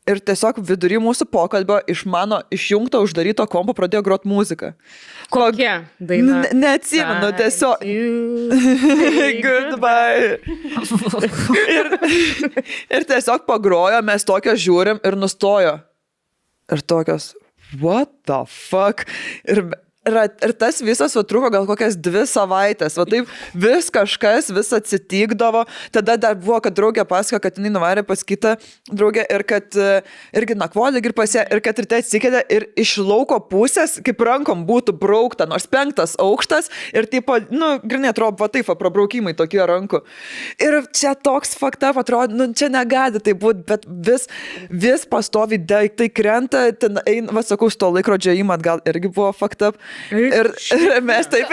Ir tiesiog vidury mūsų pokalbio iš mano išjungto uždaryto kompo pradėjo grot muziką. Ko- Kokia daina? Ne- Neatsimenu, tiesiog. Goodbye. ir, ir tiesiog pagrojo, mes tokią žiūrim ir nustojo. Ir tokios, what the fuck? Ir, ir, tas visas va, truko gal kokias dvi savaitės. Va taip vis kažkas, vis atsitikdavo. Tada dar buvo, kad draugė pasako, kad jinai nuvarė pas kitą draugę ir kad e, irgi nakvodė ir pasė, ir kad ryte atsikėlė ir iš lauko pusės, kaip rankom būtų braukta, nors penktas aukštas ir tipo, nu, grinai atrodo, va taip, prabraukimai tokie rankų. Ir čia toks fakta, atrodo, nu, čia negali tai būti, bet vis, vis pastovi daiktai krenta, ten eina, va, sakau, su to laikrodžio įmat gal irgi buvo fakta. Ir, ir mes taip.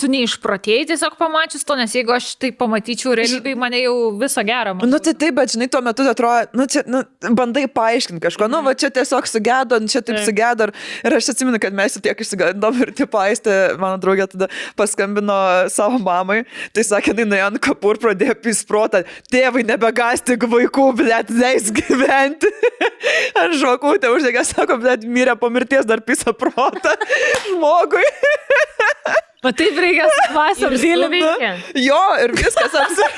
Tu neišprotėjai tiesiog pamačius to, nes jeigu aš tai pamatyčiau realybėje, mane jau viso gero. matytų. Nu, tai taip, bet žinai, tuo metu atrodo, nu, čia, nu, bandai paaiškinti kažko, nu, va, čia tiesiog sugedo, nu, čia taip Taip. sugedo. Ir, ir aš atsimenu, kad mes jau tiek išsigandom ir, tipo, aistė, mano draugė tada paskambino savo mamai, tai sakė, jinai nuėjo ant kapur, pradėjo pisprotą, tėvai nebegąstik vaikų, blėt, leis gyventi. Aš žvakutę uždegė, sako, blėt, mirė po mirties dar pisa protą žmogui. Bet taip reikia Ir vilnių. veikia. Jo, ir viskas apsi.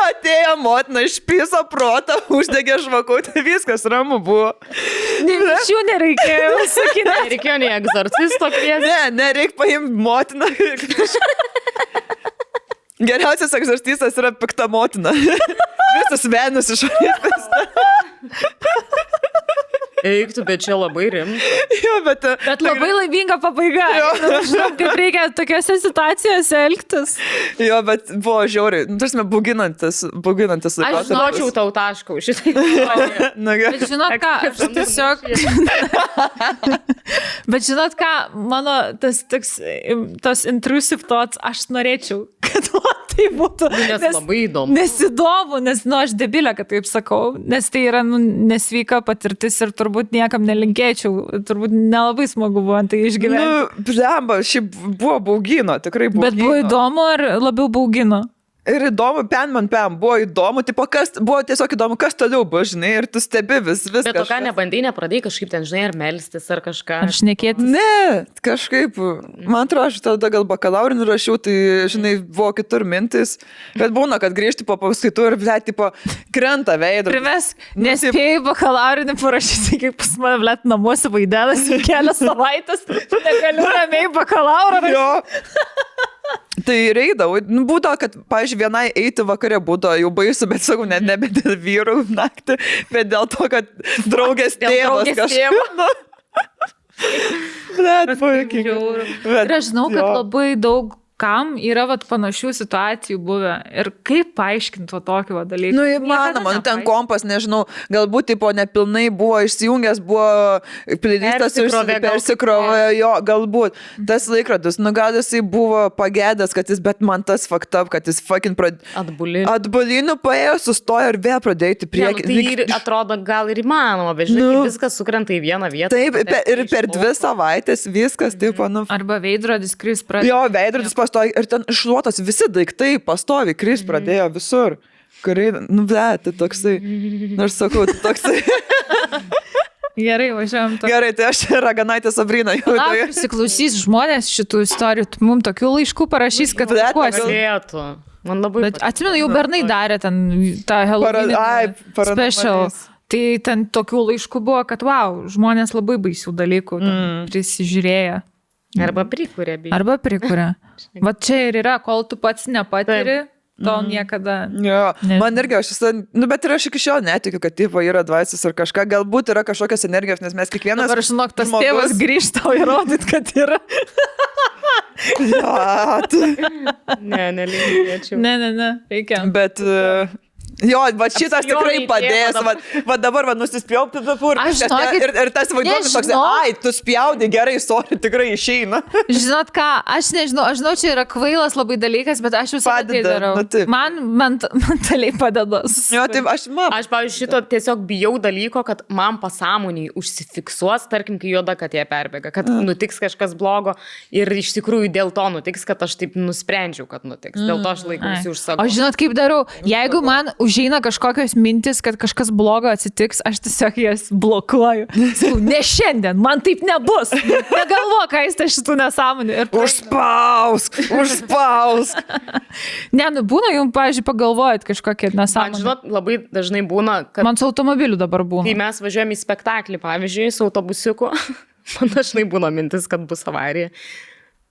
Atėjo motina, išpiso protą, uždegė žvakutę, viskas ramu buvo. Iš jų nereikėjo sakyti. Reikėjo ne egzorcisto kviesti. Ne, nereik paimti motiną. Geriausias egzorcistas yra pikta motina. Visas venus iš šalies. Eiktų, bet čia labai rimta. Jo, bet... e, Bet labai laiminga pabaiga. Žinau, kaip reikia tokiose situacijose elgtis. Jo, bet buvo žiauriai. Nu, tarsi, buginantis, buginantis. Aš. Žinočiau tau taškų šitai. Na, gerai. Bet žinot ką, aš tiesiog... Bet žinot ką, mano tas toks, tas intrusive thoughts, aš norėčiau, kad man tai būtų. Nes labai įdomu. Nes įdomu, nes, nu, aš debilė, kad taip sakau, nes tai yra, nu, nesveika patirtis ir turbūt niekam nelinkėčiau, turbūt nelabai smagu buvo tai išgyventi. Nu, blemba, šiaip buvo baugino, tikrai buvo. Bet buvo įdomu ar labiau baugino? Ir įdomu, pen man pen, buvo įdomu, tipo, kas, buvo tiesiog įdomu, kas toliau bus, žinai, ir tu stebi vis, vis. Bet tu ką nebandai, nepradėjai kažkaip ten, žinai, ar melstis, ar kažką. Ar šnekėti? Ne, kažkaip, man atrodo, aš tada gal bakalaurinį rašiau, tai, žinai, buvo kitur mintis, bet būna, kad grįžti po paskaitų ir, ble, tipo, krenta veidą. Primes, nespėjai bakalaurinį parašyti, kaip pas mane, ble, namuose vaidenas kelias savaitės, negaliu ramiai bakalauro rašyti. Jo. Tai reidavau, nu, būdavo, kad, pažiūrėjau, vienai eiti vakarė būdavo jau baisu, bet sakau, net nebe dėl vyrų naktį, bet dėl to, kad draugės tėvas kažkaip. Blet, puikiai. Bet Ir aš žinau, kad jo. labai daug kam yra vat, panašių situacijų buvę. Ir kaip paaiškinti to tokio va dalyko? Nu, įmanoma, nu, ten kompas, nežinau, galbūt, tipo, nepilnai buvo išsijungęs, buvo Persikrovė gal persikrovė, jo, galbūt. Tas laikrodis, nu, gal jisai buvo pagėdęs, kad jis, bet man tas faktab, kad jis fucking pradėjo. Atbulinti. Atbalinių paėjo, sustojo ir vėl pradėjo eiti Ne, nu, priekį. tai ir atrodo gal ir įmanoma, bet žinai, Nu. nu, viskas sukrenta į vieną vietą. Taip, tada pe- ir per dvi savaitės viskas, taip, nu. Arba veidrodis kris pradėjo. Jo, veidrodis pastovi ir ten iššluotas visi daiktai pastovi, kris pradėjo visur. Kuriai, nu, ble, tai toksai. Nors sakau, tai toksai. Gerai, važiuojam. To. Gerai, tai aš raganaitė Sabrina jau. Na, tai- prisiklausys žmonės šitų istorijų, mums tokių laiškų parašys, kad Blet, kuosi. Galėtų. Man labai. Bet atsimenu, jau bernai darė ten tą Halloween ai, paranormaliais. special. Tai ten tokių laiškų buvo, kad wow, žmonės labai baisių dalykų mm. prisižiūrėję. Arba prikūrė, bei. Arba prikuria. Va čia ir yra, kol tu pats nepatiri, tol niekada. Jo, Ne. man irgi aš esu, nu, bet ir aš iki šiol netikiu, kad tipo yra dvasios ar kažką, galbūt yra kažkokios energijos, nes mes kiekvienas... Dabar žinok, tas žmogus- tėvas grįžta įrodyti, kad yra. Jo, tai- Ne, nelinkėčiau. Ne, ne, ne, reikia. bet... uh, Jo, va šitas tikrai padės. Va, va dabar va nusispjauk, pipipur. Aš žinokit, ir, ir tas vaiduoklis toks, ai, tu spjaudai gerai, sorry, tikrai išeina. Žinot ką, aš nežinau, aš žinau, čia yra kvailas labai dalykas, bet aš visą tai darau. nu taip. Man ment, mentaliai padeda. Jo, tai aš, man, Aš, pavyzdžiui, šito tiesiog bijau dalyko, kad man pasąmoniai užsifiksuos, tarkim, kai juoda katė perbėga, kad nutiks kažkas blogo ir iš tikrųjų dėl to nutiks, kad aš taip nusprendžiau, kad nutiks. Dėl to aš laikausi už savo. O žinot, kaip darau? Jeigu man užeina kažkokios mintis, kad kažkas blogo atsitiks, aš tiesiog jas blokuoju. Sakau, ne šiandien, man taip nebus. Negalvo, ką jis tai šitų nesąmonių. Ir užspausk, užspausk. Ne, nu būna jums, pavyzdžiui, pagalvojat kažkokią Man, nesąmonę. žinot, labai dažnai būna, kad Man su automobiliu dabar kai būna. mes važiuojame į spektaklį, pavyzdžiui, su autobusiuku, man dažnai būna mintis, kad bus avarija.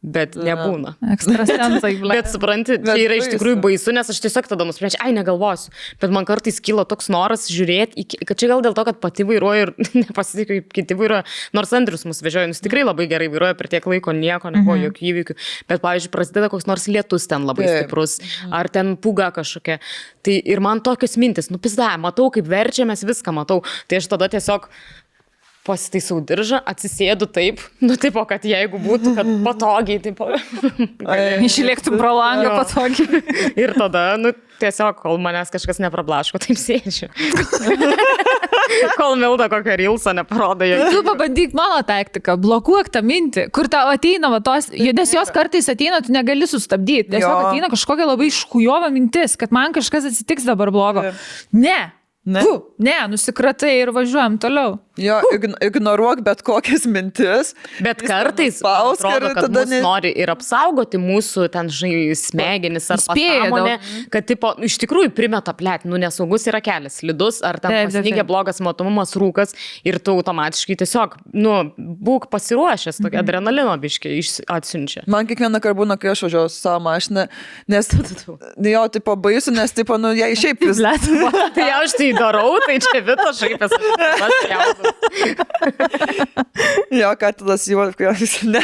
Bet nebūna. Ekstrasensai, ble. Bet supranti, Bet čia yra iš tikrųjų baisu, nes aš tiesiog tada nusprendžiau, ai, negalvosiu. Bet man kartais kyla toks noras žiūrėti, kad čia gal dėl to, kad pati vairuoju ir nepasitikiu, kaip kiti vairuoja. Nors Andrius mus vežioja, jis tikrai labai gerai vairuoja, per tiek laiko nieko nebuvo, Mhm. jokių įvykių. Bet, pavyzdžiui, prasideda koks nors lietus ten labai Taip. stiprus, ar ten puga kažkokia. Tai ir man tokios mintis, nu pizda, matau, kaip verčiamės, viską matau. Tai aš tada tiesiog pasitaisau diržą, atsisėdu taip, nu taip, kad jeigu būtų, kad patogiai, taip. Išlėktum pro langą patogiai. Ir tada, nu, tiesiog, kol manęs kažkas neprablaško, taip sėdžiu. kol milda kokią rilsą neparodo jo. Tu pabandyk mano taktiką, blokuok tą mintį, kur tau ateina va tos, nes jos kartais ateina, tu negali sustabdyti. Tiesiog Jo. ateina kažkokia labai iškujova mintis, kad man kažkas atsitiks dabar blogo. Ne. Ne? Fu, ne, nusikratai ir važiuojam toliau. Jo, ign ignoruok bet kokias mintis. Bet kartais nuspausk atrodo, ir kad tada ne- nori ir apsaugoti mūsų ten, žinai, smegenis ar pasąmonė, kad, tipo, iš tikrųjų primeta plėt, nu, nesaugus yra kelias, slidus, ar ten taip. blogas matomumas, rūkas ir tu automatiškai tiesiog, nu, būk pasiruošęs, Mhm. tokia adrenalino biškiai atsiunčia. Man kiekvieną kartą būna, kai aš važiuoju savo mašina, nes jo, tipo, baisu, nes, tipo, nu, jei šiaip vis. Tai aš tai darau, tai čia vito šaipės. Jo, katilas juodas. Ne,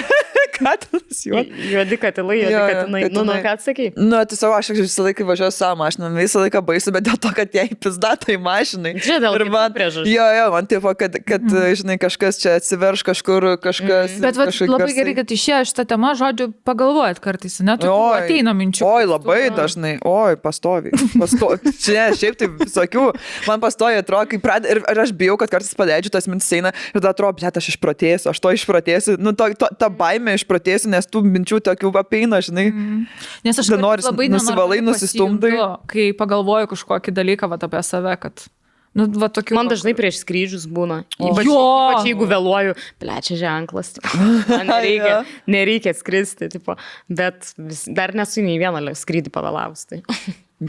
katilas juodas. Juodi katilai, juodi Jo, jo, katinai. Nu, nu, katinai. ką atsakai? Nu, tiesiog aš visą laiką važiuoju savo mašiną, visą laiką baisu, bet dėl to, kad jai pizdatai mašinai. Čia dėl kitų man, priežasčių. jo, jo, man tipo, kad, kad žinai, kažkas čia atsiverš kažkur, kažkas. Bet vat, kažkokie labai garsai. gerai, kad išėjo šitą temą, žodžiu, pagalvojat kartais, net ateina minčių. Oi, labai dažnai, oi, pastovi. pastovi. Čia, šiaip tai visokių, man pastovi atrodo, kai pradeda, ir, ir aš bijau, kad kartais paleidžiu tas mintis eina ir tada atrodo, bet aš išprotėsiu, aš to išprotėsiu, nu, to, to, tą baimę išprotėsiu, nes tų minčių tokių apeina, žinai. Mm. Nes aš noris labai nusivalai, nusistumdai. Kai pagalvoju kažkokį dalyką vat, apie save, kad... Nu, va, tokių, Man dažnai prieš skrydžius būna. Ypač, Jo. ypač jeigu vėluoju, plečia ženklas. tipo, nereikia, nereikia skristi, tipo, bet vis, dar nesu nei vieną skrydį pavėlavus. Tai.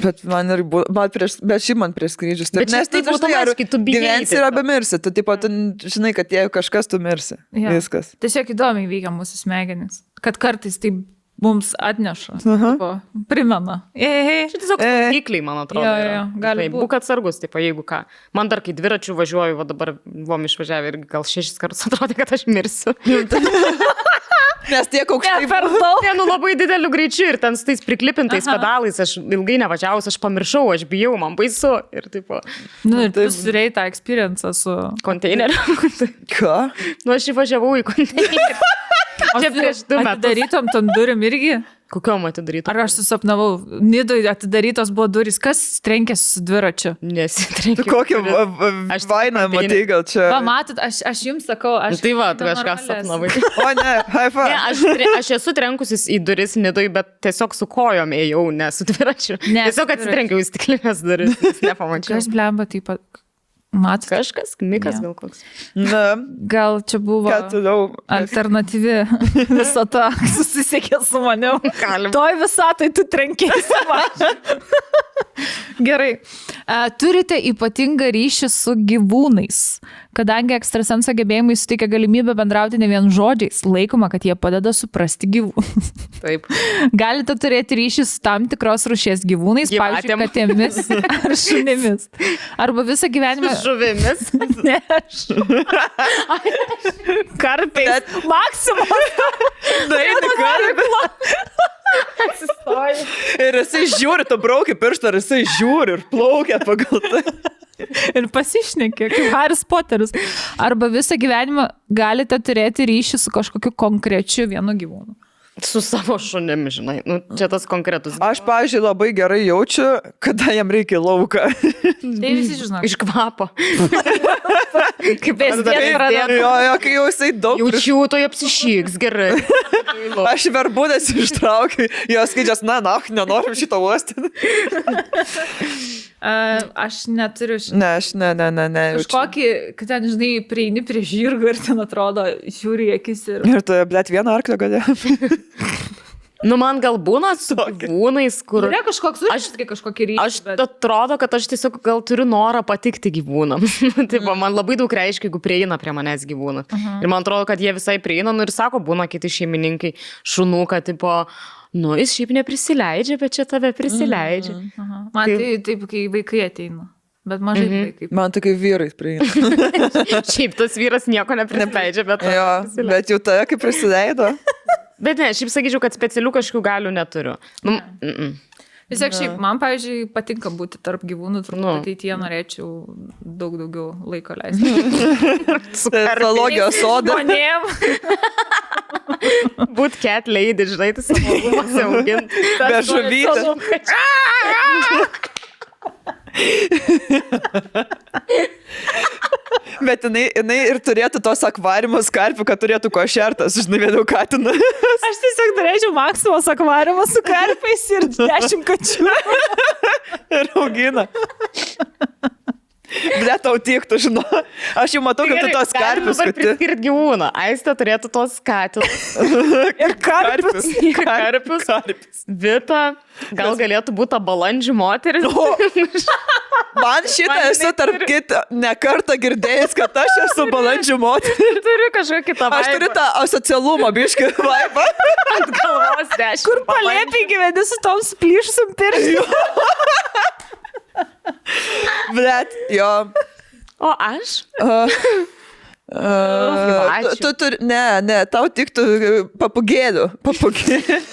Bet man ir buvo, man prieš, bet šiaip man prieš skrydžius. Bet čia nes tu taip dažnai ar automatiškai, tu bijai gyvensi ir arba mirsi. Tu, tipo, tu žinai, kad jeigu kažkas, tu mirsi. Jo. Viskas. Tiesiog įdomiai veikia mūsų smegenys. Kad kartais tai mums atneša, tipo, primena. Ei, Čia tiesiog įkliai, man atrodo. Jo, jo, gali Žinai, būt. Būk atsargus, tipo, jeigu ką. Man dar kai dviračių važiuoju, va dabar buvom išvažiavę ir gal šešis kartus atrodė, kad aš mirsiu. Nes tiek ne, aukštai. per daug. Ne, nu labai dideliu greičiu ir ten su tais priklipintais Aha. pedalais, aš ilgai nevažiavus, aš pamiršau, aš bijau, man baisu. Ir tipo, Nu, ir tu turėjai tą experience su... konteineriu. Ką? nu, aš įvažiavau į konteinerį. Čia prieš du metus. Darytom tom durim irgi. Kokiom atidarytų? Ar aš susapnavau, Nidui atidarytos buvo durys, kas trenkėsi su dviračiu? Nesitrenkiu. Kokią Aš va- vainą matai gal čia? Va, matot, aš, aš jums sakau, aš... Tai va, tu kažką sapnavai. O ne, haifa. Ne, aš, tre, aš esu trenkusis į duris nidoj, bet tiesiog su kojom ėjau, ne su dviračiu. Ne, tiesiog atsitrenkiau į stiklinės duris, nepamačiau. Kas blemba taip pat? Matot, Kažkas, mikas Ne. gal koks. Na, gal čia buvo alternatyvi visata, susisiekė su manim. Galim. Toj visatai tu trenkėsi. man. Gerai. Turite ypatingą ryšį su gyvūnais. Kadangi ekstrasenso gebėjimai suteikia galimybę bendrauti ne vien žodžiais, laikoma, kad jie padeda suprasti gyvūnus. Taip. Galite turėti ryšį su tam tikros rušies gyvūnais, pavyzdžiui, Gyvatėm. katėmis ar šunimis. Arba visą gyvenimą. Žuvimis. Ne, aš. Karpiais. Maksimum. Na, eini karvę. Ir jisai žiūri, tu brauki pirštą, ir jisai žiūri ir plaukia pagal tai. Ir pasišnekė, kaip Haris Poteris. Arba visą gyvenimą galite turėti ryšį su kažkokiu konkrečiu vienu gyvūnu. Su savo šunim, žinai. Nu, čia tas konkretus. Aš, pavyzdžiui, labai gerai jaučiu, kada jam reikia lauką. Tai visi žino. Iš kvapo. Kaip vėsdien. pradeda. Jo, jo, kai jau jisai daug. prieš- Jaučiu, to apsišyks gerai. Aš verbūdės ištraukiu, jos skaičias, na, na, nenorim šito uostyti. Uh, aš neturiu šitą. Ne, aš ne, ne, ne, ne. Kažkokį, kad ten, žinai, prieini prie žirgo ir ten atrodo, žiūri akis ir... Ir tu, blėt, vieną arklio gali. Nu, man gal būna su gyvūnais, kur... Yra kažkoks, aš tik kažkokį ryšį. Aš atrodo, kad aš tiesiog gal turiu norą patikti gyvūnams. Taip, man labai daug reiškia, jeigu prieina prie manęs gyvūnas. Ir man atrodo, kad jie visai prieina, nu ir sako, būna kiti šeimininkai, šunų, kad, tipo, nu, jis šiaip neprisileidžia, bet čia tave prisileidžia. Aha. Man tai taip, kai vaikai ateina. Bet mažai Mhm. vaikai. Man tai kaip vyrai prieina. Šiaip tas vyras nieko neprisileidžia, bet... Jo, prisileidžia. bet jau tave kaip prisileido. Bet ne, šiaip sakyčiau, kad specialių kažkokių galių neturiu. Nu, mm -mm. Tiesiog šiaip, man, pavyzdžiui, patinka būti tarp gyvūnų, turbūt Nu. ateityje norėčiau daug daugiau laiko leisti. Su zoologijos. Žmonėm. Būt cat lady, žinai, tai savo rūmose auginti. Be žuvytės. Bet jinai, jinai ir turėtų tos akvariumus karpių, kad turėtų košertas, žinai, vėliau katiną. Aš tiesiog norėčiau maksimos akvariumą su karpiais ir dešimt kačių. ir augina. Ble, tau tiktų, žinau. Aš jau matau, kad tu tos karpius, tu... priskirti gyvūną. Aistė turėtų tos katilus. Ir karpius. Karpius. Karpius. Vita. Gal galėtų būti balandžių moteris. Man šitą Man esu tarp turi- kitą nekartą girdėjęs, kad aš esu balandžių moteris. Turiu kažkokią kitą Aš turiu tą asocialumo biškį vaibą. ant galvos dešimt. Kur palėpiai gyveni su tom splyšusim pirštim. Blet, jo. O aš? Uh, Uh, tu, tu turi, ne, ne, tau tiktų papugėlių. Papugėlių.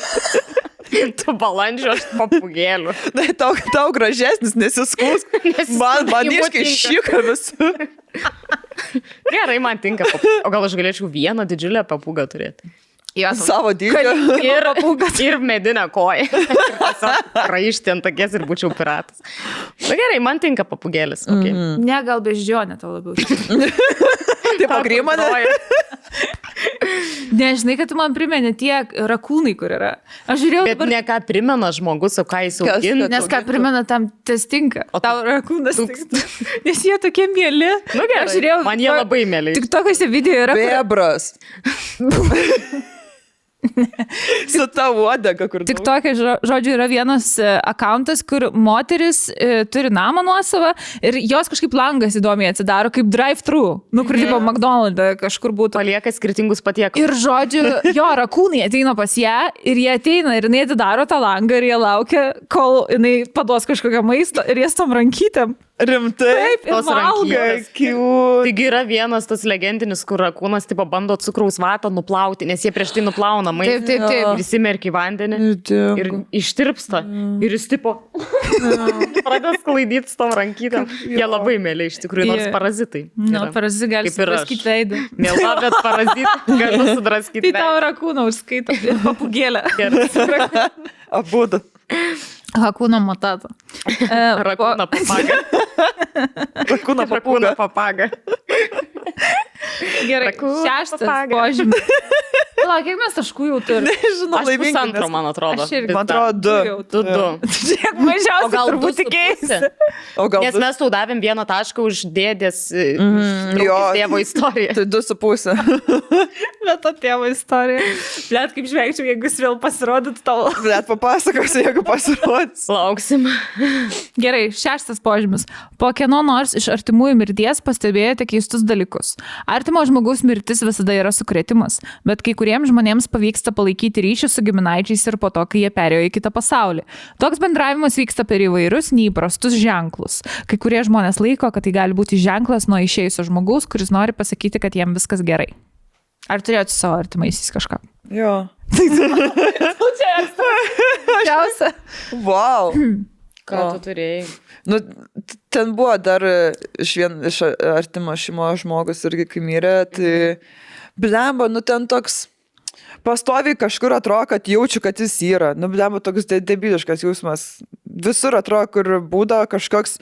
Tu balandžio, aš papugėliu. Na, tau, tau gražesnis, nesiskūs. Nes Man, man iškai šyka visur. Gerai, man tinka. Pap... O gal aš galėčiau vieną didžiulę papūgą turėti? Jos. Savo dydžio. Ir, ir medinę koją. Raišti ant tokies ir būčiau piratas. Na gerai, man tinka papugėlis. Okay. Mm. Ne, gal beždžionė tau labiau. Tai pagrima, ne? Nežinai, kad tu man primeni tie rakūnai, kur yra. Aš žiūrėjau, Bet ne ką primena žmogus, o ką jis augina. Nes ką primena tam, tas tinka. O tau rakūnas tinka. Nes jie tokie mėly. Nu gerai, Aš žiūrėjau, man jie labai mėly. Tik tokiuose video yra. kur- Bebras. Su ta uodega, kur. Tik tokia, žodžiu, yra vienas e, akauntas, kur moteris e, turi namą nuosavą ir jos kažkaip langas įdomiai atsidaro, kaip drive-thru, nu, kur tipo McDonald's kažkur būtų. Palieka skirtingus patiekalus. Ir žodžiu, jo rakūnai ateina pas ją ir jie ateina ir jinai atidaro tą langą ir jie laukia, kol jinai paduos kažkokią maistą ir jie tom rankytėm. Rimtai. Taip, ir Tos valgo. Taigi yra vienas tas legendinis, kur kūnas tipo bando cukraus vatą nuplauti, nes jie prieš tai nuplauna maistą. Taip, taip, taip. Ir įsimerkia į vandenį. Dėkui. Ir ištirpsta. Ir jis tipo pradeda sklaidyti su tom rankytėm. Jie labai mėly iš tikrųjų, nors parazitai. Na, yra. parazi gali Kaip ir aš. sudraskyti veidą. Miela, bet parazitai galiu sudraskyti. Tai tau rakūną užskaito papugėlę. Gerai. Abudu. Hakūno matata. Rakūna papaga. Rakūna papūga. papaga. Gerai, šeštas požymis. Palauk, kiek mes taškų jau turime? Žinau, Aš pusantro, man atrodo. Aš irgi. Man atrodo, du. Du, du. Tiek mažiausiai O gal turbūt gal Nes mes tau davėm vieną tašką už dėdės mm, jo. tėvo istoriją. Tai du su pusė. Bet to tėvo istorija. Net kaip žvegčiau, jeigu jis vėl pasirodytų tau. Bet papasakosiu, jeigu pasirodys. Lauksim. Gerai, šeštas požymis. Po kieno nors iš artimųjų mirties pastebėjote keistus dalykus. Artimo žmogaus mirtis visada yra sukretimas, bet kai kuriems žmonėms pavyksta palaikyti ryšį su giminaičiais ir po to, kai jie perėjo į kitą pasaulį. Toks bendravimas vyksta per įvairius neįprastus ženklus. Kai kurie žmonės laiko, kad tai gali būti ženklas nuo išėjusio žmogaus, kuris nori pasakyti, kad jam viskas gerai. Ar turėjote savo artimaisiais kažką? Jo. Didžiausia. Wow. Ką tu turėjai? Nu, ten buvo dar e, iš, vien, iš a- artimo šeimos žmogus irgi, kai mirė, tai blemba, nu ten toks pastoviai kažkur atrodo, kad jaučiu, kad jis yra. Nu, blemba, toks de- debiliškas jausmas. Visur atrodo, kur būdavo kažkoks,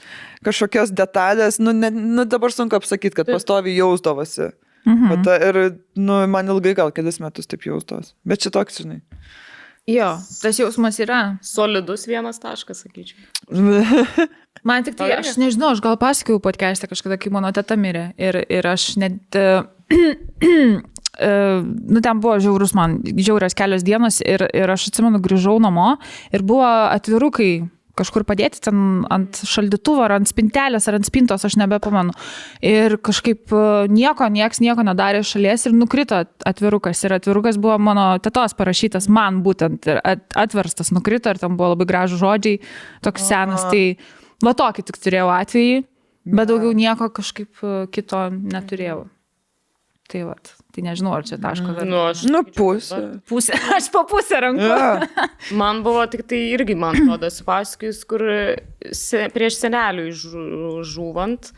kažkokios detalės, nu, ne, nu dabar sunku apsakyti, kad pastoviai jausdavosi. Mhm. Ta- ir, nu, man ilgai gal kelis metus taip jausdavosi. Bet čia toks, žinai. Jo, tas jausmas yra. Solidus vienas taškas, sakyčiau. Man tik tai, aš nežinau, aš gal pasakojau podcast'e kažkada, kai mano teta mirė. Ir, ir aš net... e, e, nu, ten buvo žiaurus man, žiaurios kelios dienos ir, ir aš atsimenu, grįžau namo ir buvo atvirukai kažkur padėti ten ant šaldytuvo ar ant spintelės ar ant spintos, aš nebepamenu. Ir kažkaip e, nieko, nieks nieko nedarė šalies ir nukrito atvirukas. Ir atvirukas buvo mano tetos parašytas man būtent atverstas nukrito ir tam buvo labai gražų žodžiai, toks senas. Tai va tokį tik turėjau atvejį, bet daugiau nieko kažkaip e, kito neturėjau. Tai va, tai nežinau, ar čia taško dar. Nu, aš nu, pusė. Pusė, aš po pusę rankų. Ja. Man buvo tik tai irgi, man atrodo, esu pasakojus, kur se, prieš senelių žu- žūvant.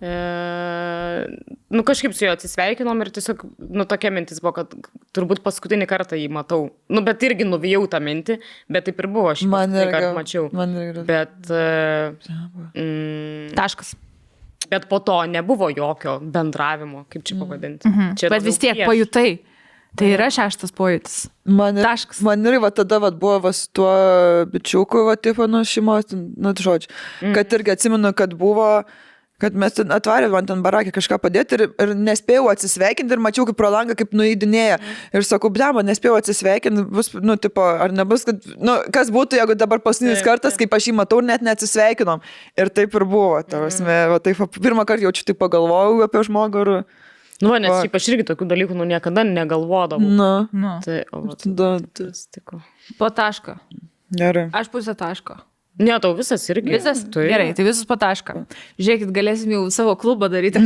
E, nu, kažkaip su juo atsisveikinom ir tiesiog, nu, tokia mintis buvo, kad turbūt paskutinį kartą jį matau. Nu, bet irgi nuvijau tą mintį, bet taip ir buvo, aš jį Man irgi. kartą mačiau. Man irgi. Bet, e, mm, Taškas. Bet po to nebuvo jokio bendravimo, kaip čia pavadinti. Mhm. Čia Bet vis tiek pajutai. Tai yra šeštas pojūtis. Man, ir- Taškas. man ir va tada va, buvo va, su tuo bičiuku, va, tipo, nu, šeimos, nu, žodžiu. Mm. Kad irgi atsimenu, kad buvo, kad mes ten atvarėm man ten barakį kažką padėti ir, ir nespėjau atsisveikinti ir mačiau, kaip pro langą, kaip nueidinėja. Mm. Ir sakau, blema, nespėjau atsisveikinti, bus, nu, tipo, ar nebus, kad, nu, kas būtų, jeigu dabar paskutinis kartas, kaip aš jį matau, net neatsisveikinom. Ir taip ir buvo. Ta, prasme, va, taip, pirmą kartą jaučiu, taip pagalvojau apie žmogų ir, Nu, va, nes šiaip aš irgi tokių dalykų, nu, niekada negalvodavau. na, Nu, Tai, o, va, tada, tas tiko. po taško. gerai. Aš pusę taško. Ne, tau visas irgi. Visas? Tu Gerai, tai visus patašką. Žiūrėkit, galėsim jau savo klubą daryti.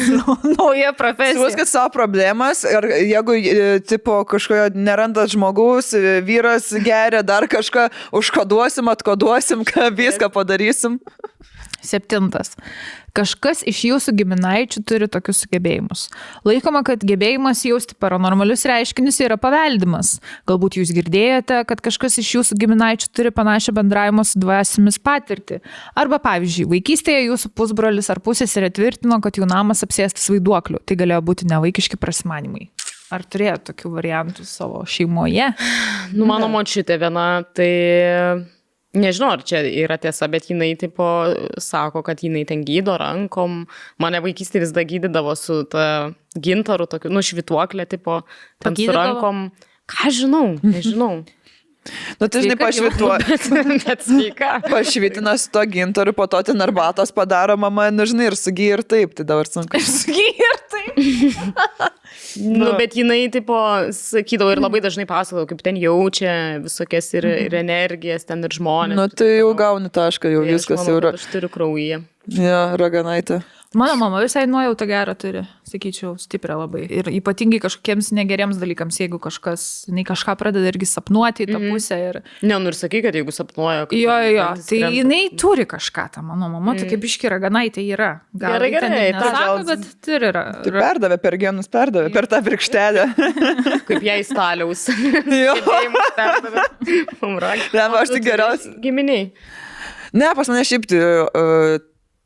Nauja profesija. Siūskit savo problemas ir jeigu, e, tipo, kažkojo nerandat žmogaus, e, vyras geria dar kažką, užkoduosim, atkoduosim, ką viską padarysim. Septintas. Kažkas iš jūsų giminaičių turi tokius sugebėjimus. Laikoma, kad gebėjimas jausti paranormalius reiškinius yra paveldimas. Galbūt jūs girdėjote, kad kažkas iš jūsų giminaičių turi panašią bendravimo su dvasiamis patirtį. Arba, pavyzdžiui, vaikystėje jūsų pusbrolis ar pusėserė tvirtino, kad jų namas apsėstas vaiduokliu. Tai galėjo būti nevaikiški prasimanimai. Ar turėjote tokių variantų savo šeimoje? Nu, mano močiutė viena, tai nežinau, ar čia yra tiesa, bet jinai tipo sako, kad jinai ten gydo rankom. Mane vaikystė vis dar gydydavo su ta gintaru, tokiu, nu, švituoklė, tipo, ten su Pagydydavo? rankom. Ką žinau, nežinau. Nu, tai žinai, Sveika, pašvituo. bet, bet sveika. Pašvitina su to gintaru, po to ten arbatos padaro mama, nežinai, ir sugy ir taip, tai dabar sunku. Skirtai. Nu, bet jinai, tipo, sakydavo ir labai dažnai pasakodavo, kaip ten jaučia visokias ir, ir energijas, ten ir žmonės. Nu, tai jau gauni tašką, jau Tai viskas manau, jau yra. Aš turiu kraujyje. Ja, raganaitė. Mano mama visai nuojautą gerą turi, sakyčiau, stiprią labai. Ir ypatingai kažkokiems negeriems dalykams, jeigu kažkas, jinai kažką pradeda irgi sapnuoti į tą Mhm. pusę. Ir... Ne, nu ir sakai, kad jeigu sapnuoja. kad Jo, jo, dantis tai krenta. jinai turi kažką, ta mano mama, tokia biški raganaitė yra. Gal Gerai, gerai, ir ta nesako, gal- bet turi yra. Tai perdavė per genus, perdavė per tą pirkštelę. Kaip jai staliaus. jo. Ne, aš tik geriausiai. Giminiai. Ne, pas mane šiaip tai, uh,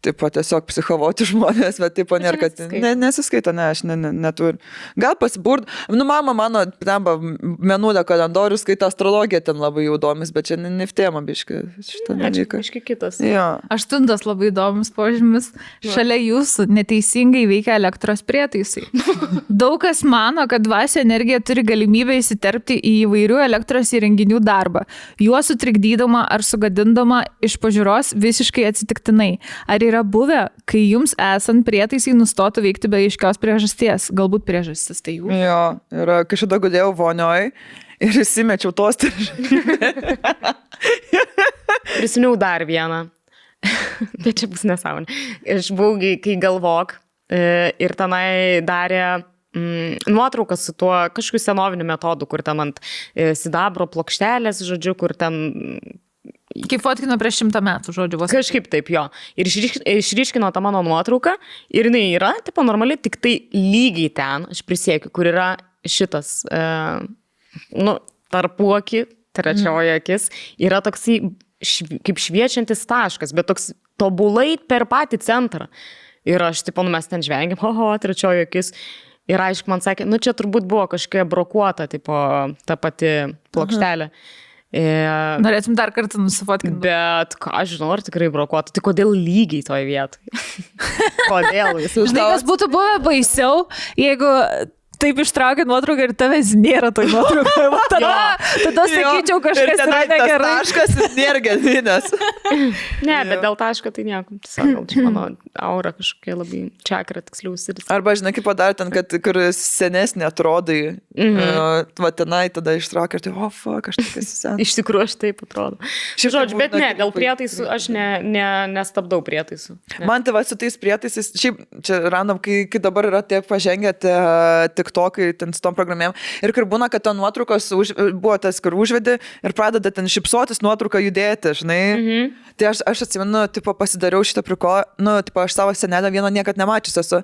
tipo, tiesiog psichovoti žmonės, bet tipo, nėra, kad ne, nesiskaito, ne, aš ne, ne, neturiu. Gal pasiburt, nu, mama mano, temba, menulio kalendorius, skaito astrologiją ten labai jau domis, bet čia ne, ne tema, biškai, šitą dalyką. kažkiek kitas. Jo. Aštuntas labai įdomus požymis. Šalia jūsų neteisingai veikia elektros prietaisai. Daug kas mano, kad dvasia energija turi galimybę įsiterpti į įvairių elektros įrenginių darbą, juos sutrikdydama ar sugadindama iš pažiūros visiškai atsitiktinai. Ar yra buvę, kai jums esant prietaisai nustotų veikti be aiškios priežasties? Galbūt priežastis tai jų. Jo, ir kažkada gudėjau vonioj ir įsimečiau tos. Prisiminiau dar vieną. Bet čia bus nesąmonė. Aš buvau, kai galvok e, ir tenai darė mm, nuotraukas su tuo kažkokiu senoviniu metodu, kur ten ant e, sidabro plokštelės, žodžiu, kur ten Kaip fotkino prieš šimtą metų, žodžiu, vos. Kažkaip taip jo. Ir išryšk- išryškino tą mano nuotrauką ir jinai yra, tipo, normaliai, tik tai lygiai ten, aš prisiekiu, kur yra šitas, e, nu, tarpuoki, trečioji akis, yra toksai šv, kaip šviečiantis taškas, bet toks tobulai per patį centrą. Ir aš, tipo, nu, mes ten žvengiam, oho, trečioji akis. Ir aišku, man sakė, nu čia turbūt buvo kažkokia brokuota, tipo, ta pati plokštelė. E, Norėtum dar kartą nusifotkinti. Bet ką aš žinau, ar tikrai brokuota, tai kodėl lygiai toje vietoje? kodėl jis Žinai, kas būtų buvę baisiau, jeigu taip ištraukia nuotrauką ir tavęs nėra toj nuotraukoje. Va Tada, tada sakyčiau, kažkas yra negerai. Taškas nėra gedinės. Ne, bet dėl taško tai nieko. Gal čia mano aura kažkokia labai čakra tiksliau siris. Arba, žinai, kaip padarė ten, kad kur senesnė atrodai, mhm. uh, va tenai tada ištraukė ir tai, o, oh, fuck, aš tik esi senas. Iš tikrųjų, aš taip atrodo. Šiaip Žodžiu, bet ne, dėl prietaisų aš ne, ne, nestabdau prietaisų. Ne. Man tai va su tais prietaisais, šiaip čia random, kai, kai dabar yra tiek pažengę tie tik tokai, ten su tom programėm. Ir kur būna, kad to nuotraukos už, buvo tas, kur užvedi ir pradeda ten šipsotis nuotrauką judėti, žinai. Mhm. Tai aš, aš atsimenu, tipo, pasidariau šitą prikolą, nu, tipo, aš savo senelę vieną niekad nemačius esu.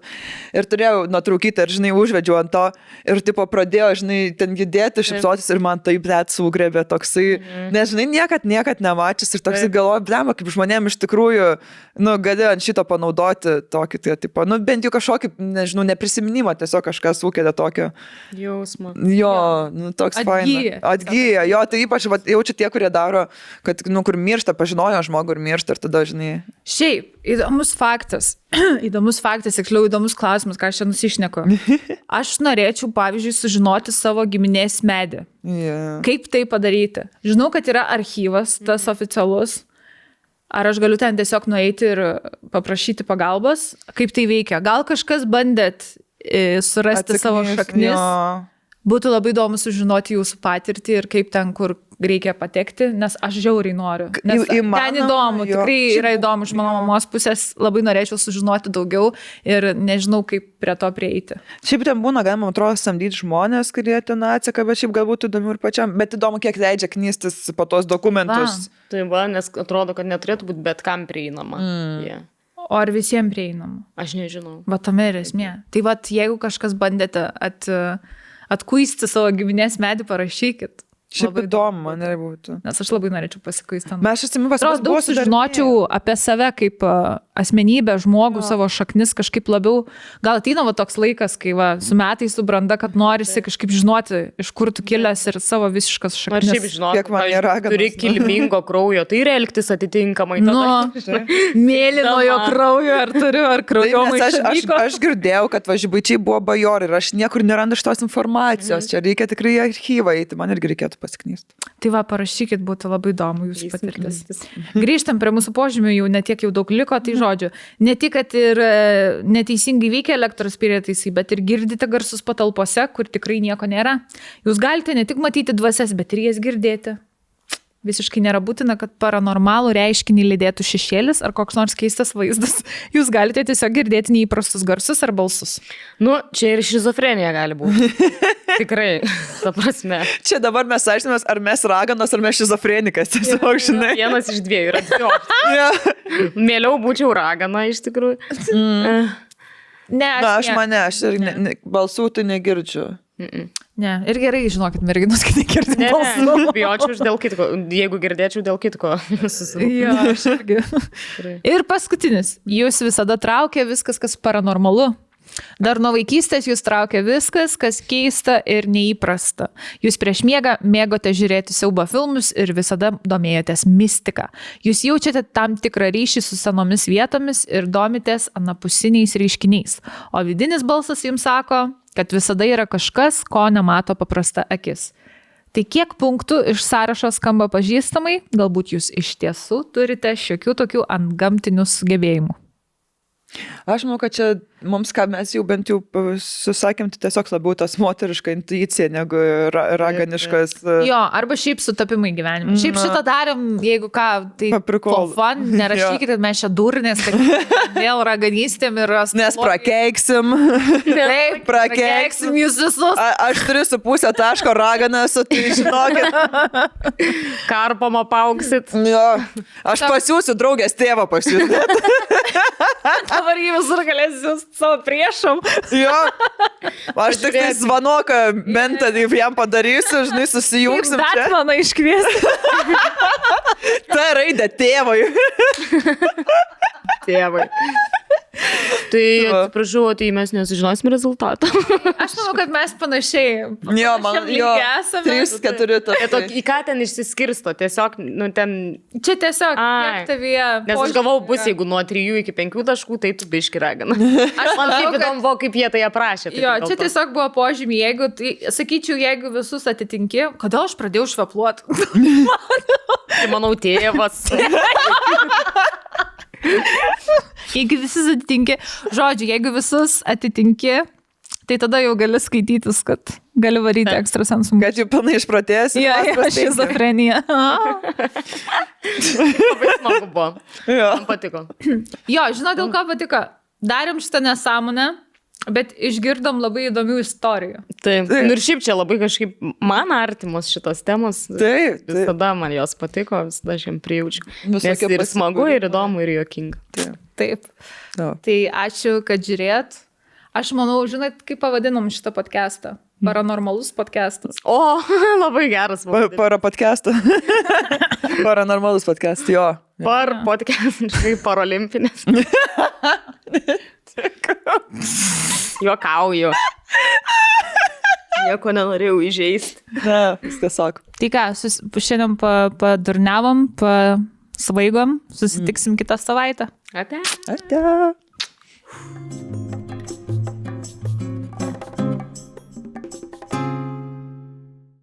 Ir turėjau nuotraukytę ir, žinai, užvedžiau ant to. Ir, tipo, pradėjo, žinai, ten judėti, šipsotis ir man taip, blėt, sugrėbė toksai. Mhm. Nes, žinai, niekad, niekad nemačius ir toksai galvoju, blema, kaip žmonėm iš tikrųjų, nu, gali ant šito panaudoti tokį, tai, tipo, nu, bent jau kažkokį, nežinau, neprisiminimą, tiesiog kažką sukelia tokio. Jausmą. Jo, nu, toks fainas. Atgyja, jo, tai ypač vat, jaučia tie, kurie daro, kad, nu, kur miršta, pažinojo žmogų ir miršta ir tada, žinai. Šiaip, įdomus faktas. įdomus faktas, tiksliau įdomus klausimas, ką aš čia nusišneku. Aš norėčiau, pavyzdžiui, sužinoti savo giminės medį. Yeah. Kaip tai padaryti? Žinau, kad yra archyvas, tas oficialus. Ar aš galiu ten tiesiog nueiti ir paprašyti pagalbos? Kaip tai veikia? Gal kažkas bandėt e, surasti savo šaknis? Jo. Būtų labai įdomu sužinoti jūsų patirtį ir kaip ten, kur reikia patekti, nes aš žiauriai noriu. Nes įmanoma, ten įdomu, jo. tikrai yra įdomu iš mano mamos pusės, labai norėčiau sužinoti daugiau ir nežinau, kaip prie to prieiti. Šiaip ten būna, galima, atrodo, samdyti žmonės, kurie ten atseka, bet šiaip galbūt įdomu ir pačiam. Bet įdomu, kiek leidžia knystis po tos dokumentus. Tai va, nes atrodo, kad neturėtų būti bet kam prieinama. Mm. Yeah. O ar visiems prieinama? Aš nežinau. Va tame ir esmė. Tai va, jeigu kažkas bandėte at, atkuisti savo giminės medį, parašykit. Šiaip įdomu, man ir būtų. Nes aš labai norėčiau pasikuisti. Mes atsimenu, mus buvo daug sužinočiau apie save kaip asmenybę, žmogų, Jo. savo šaknis kažkaip labiau. Gal ateina va toks laikas, kai va, su metais subranda, kad norisi kažkaip žinoti, iš kur tu kilęs ir savo visiškas Na, ir šiaip šaknis. žinau, kiek man yra raganos. turi kilmingo kraujo, tai ir elgtis atitinkamai. Nu, mėlynojo kraujo, ar turiu, ar kraujo Taip, nes aš, aš, aš girdėjau, kad važiuočiai buvo bajorai ir aš niekur nerandu šitos informacijos. Mhm. Čia reikia tikrai į archyvą eiti, man irgi reikėtų pasiknysti. Tai va, parašykit, būtų labai įdomu jūsų patirtis. Grįžtam prie mūsų požymių, jau netiek jau daug liko, Mhm. tai žodžiu, ne tik, kad ir e, neteisingai veikia elektros prietaisai, bet ir girdite garsus patalpose, kur tikrai nieko nėra. Jūs galite ne tik matyti dvasias, bet ir jas girdėti. Visiškai nėra būtina, kad paranormalų reiškinį lydėtų šešėlis ar koks nors keistas vaizdas. Jūs galite tiesiog girdėti neįprastus garsus ar balsus. Nu, čia ir šizofrenija gali būti. Tikrai, ta prasme. Čia dabar mes aiškinamės, ar mes raganos, ar mes šizofrenikas. Tiesiog, žinai. Vienas iš dviejų yra dvi. opcijos. Ja. Mieliau būčiau ragana iš tikrųjų. Mm. Ne, aš, Na, aš ne. mane, aš ir ne, ne, balsų tai negirdžiu. Ne. Ir gerai, žinokit, merginos, kad negirdite Ne, balsų. ne, bijočiau iš dėl kitko. Jeigu girdėčiau dėl kitko. Jo, aš irgi. Ir paskutinis. Jūs visada traukia viskas, kas paranormalu. Dar nuo vaikystės jūs traukia viskas, kas keista ir neįprasta. Jūs prieš miegą mėgote žiūrėti siaubo filmus ir visada domėjotės mistika. Jūs jaučiate tam tikrą ryšį su senomis vietomis ir domitės anapusiniais reiškiniais. O vidinis balsas jums sako, kad visada yra kažkas, ko nemato paprasta akis. Tai kiek punktų iš sąrašo skamba pažįstamai, galbūt jūs iš tiesų turite šiokių tokių antgamtinių sugebėjimų. Aš manau, kad čia mums, ką mes jau bent jau susakėm, tai tiesiog labiau tas moteriška intuicija negu ra raganiškas. Jo, arba šiaip sutapimai gyvenime. Šiaip Na. šitą darėm, jeigu ką, tai Pa prikolų. for fun, nerašykit, kad mes čia durnės, kad vėl raganystėm ir Nes astrologija. prakeiksim. Taip, prakeiksim. prakeiksim jūs visus. A, aš turiu su pusę taško raganą, esu, tai žinokit. Karpama pauksit. Jo. Aš pasiūsiu draugės tėvą pasiūsti. Dabar jį visur galėsiu siųsti savo priešam. Jo. Aš tik tai zvanoką mentą jam padarysiu, žinai, susijungsim čia. Batmaną iškviesti. Ta raidė tėvui. Tėvai. Tai Va. atsiprašau, tai mes nesužinosim rezultatą. Aš manau, kad mes panašiai. Jo, man, jo. esame. Trys, keturi Bet o taškai. į ką ten išsiskirsto? Tiesiog, nu ten. Čia tiesiog, tavyje. Nes aš galvau, bus, jeigu nuo 3 iki 5 taškų, tai tu biški ragana. Aš Man taip kad įdomu, kaip jie tai aprašė. tai Jo, čia to. tiesiog buvo požymiai, jeigu, tai, sakyčiau, jeigu visus atitinki, kodėl aš pradėjau švepluoti? Tai manau, tėvas. jeigu visus atitinki, žodžiu, jeigu visus atitinki, tai tada jau gali skaitytis, kad gali varyti ekstrasensum. Kad jau pilnai išprotėjęs. Jo, jo, šizofrenija. Labai smagu buvo. Jo. Man patiko. Jo, žinau, dėl ko patiko. Darėm šitą nesąmonę, bet išgirdom labai įdomių istorijų. Taip. Nu ir šiaip čia labai kažkaip man artimos šitos temos. Taip, taip. Visada man jos patiko, visada aš jam prijaučiu. Nes Visokie ir smagu, ir įdomu, ir juokinga. taip. Taip. Jo. Tai ačiū, kad žiūrėt. Aš manau, žinot, kaip pavadinom šitą podcastą? Paranormalus podcastas. O, labai geras. Pa- Para podcastą. Paranormalus podcast, jo. Par podcast, žinai, paralimpinis. Juokauju. Nieko nenorėjau įžeisti. Ne, tiesiog. Tai ką, sus, šiandien padurnavom, pa pasvaigom, susitiksim mm. kitą savaitę. Ate. Ate.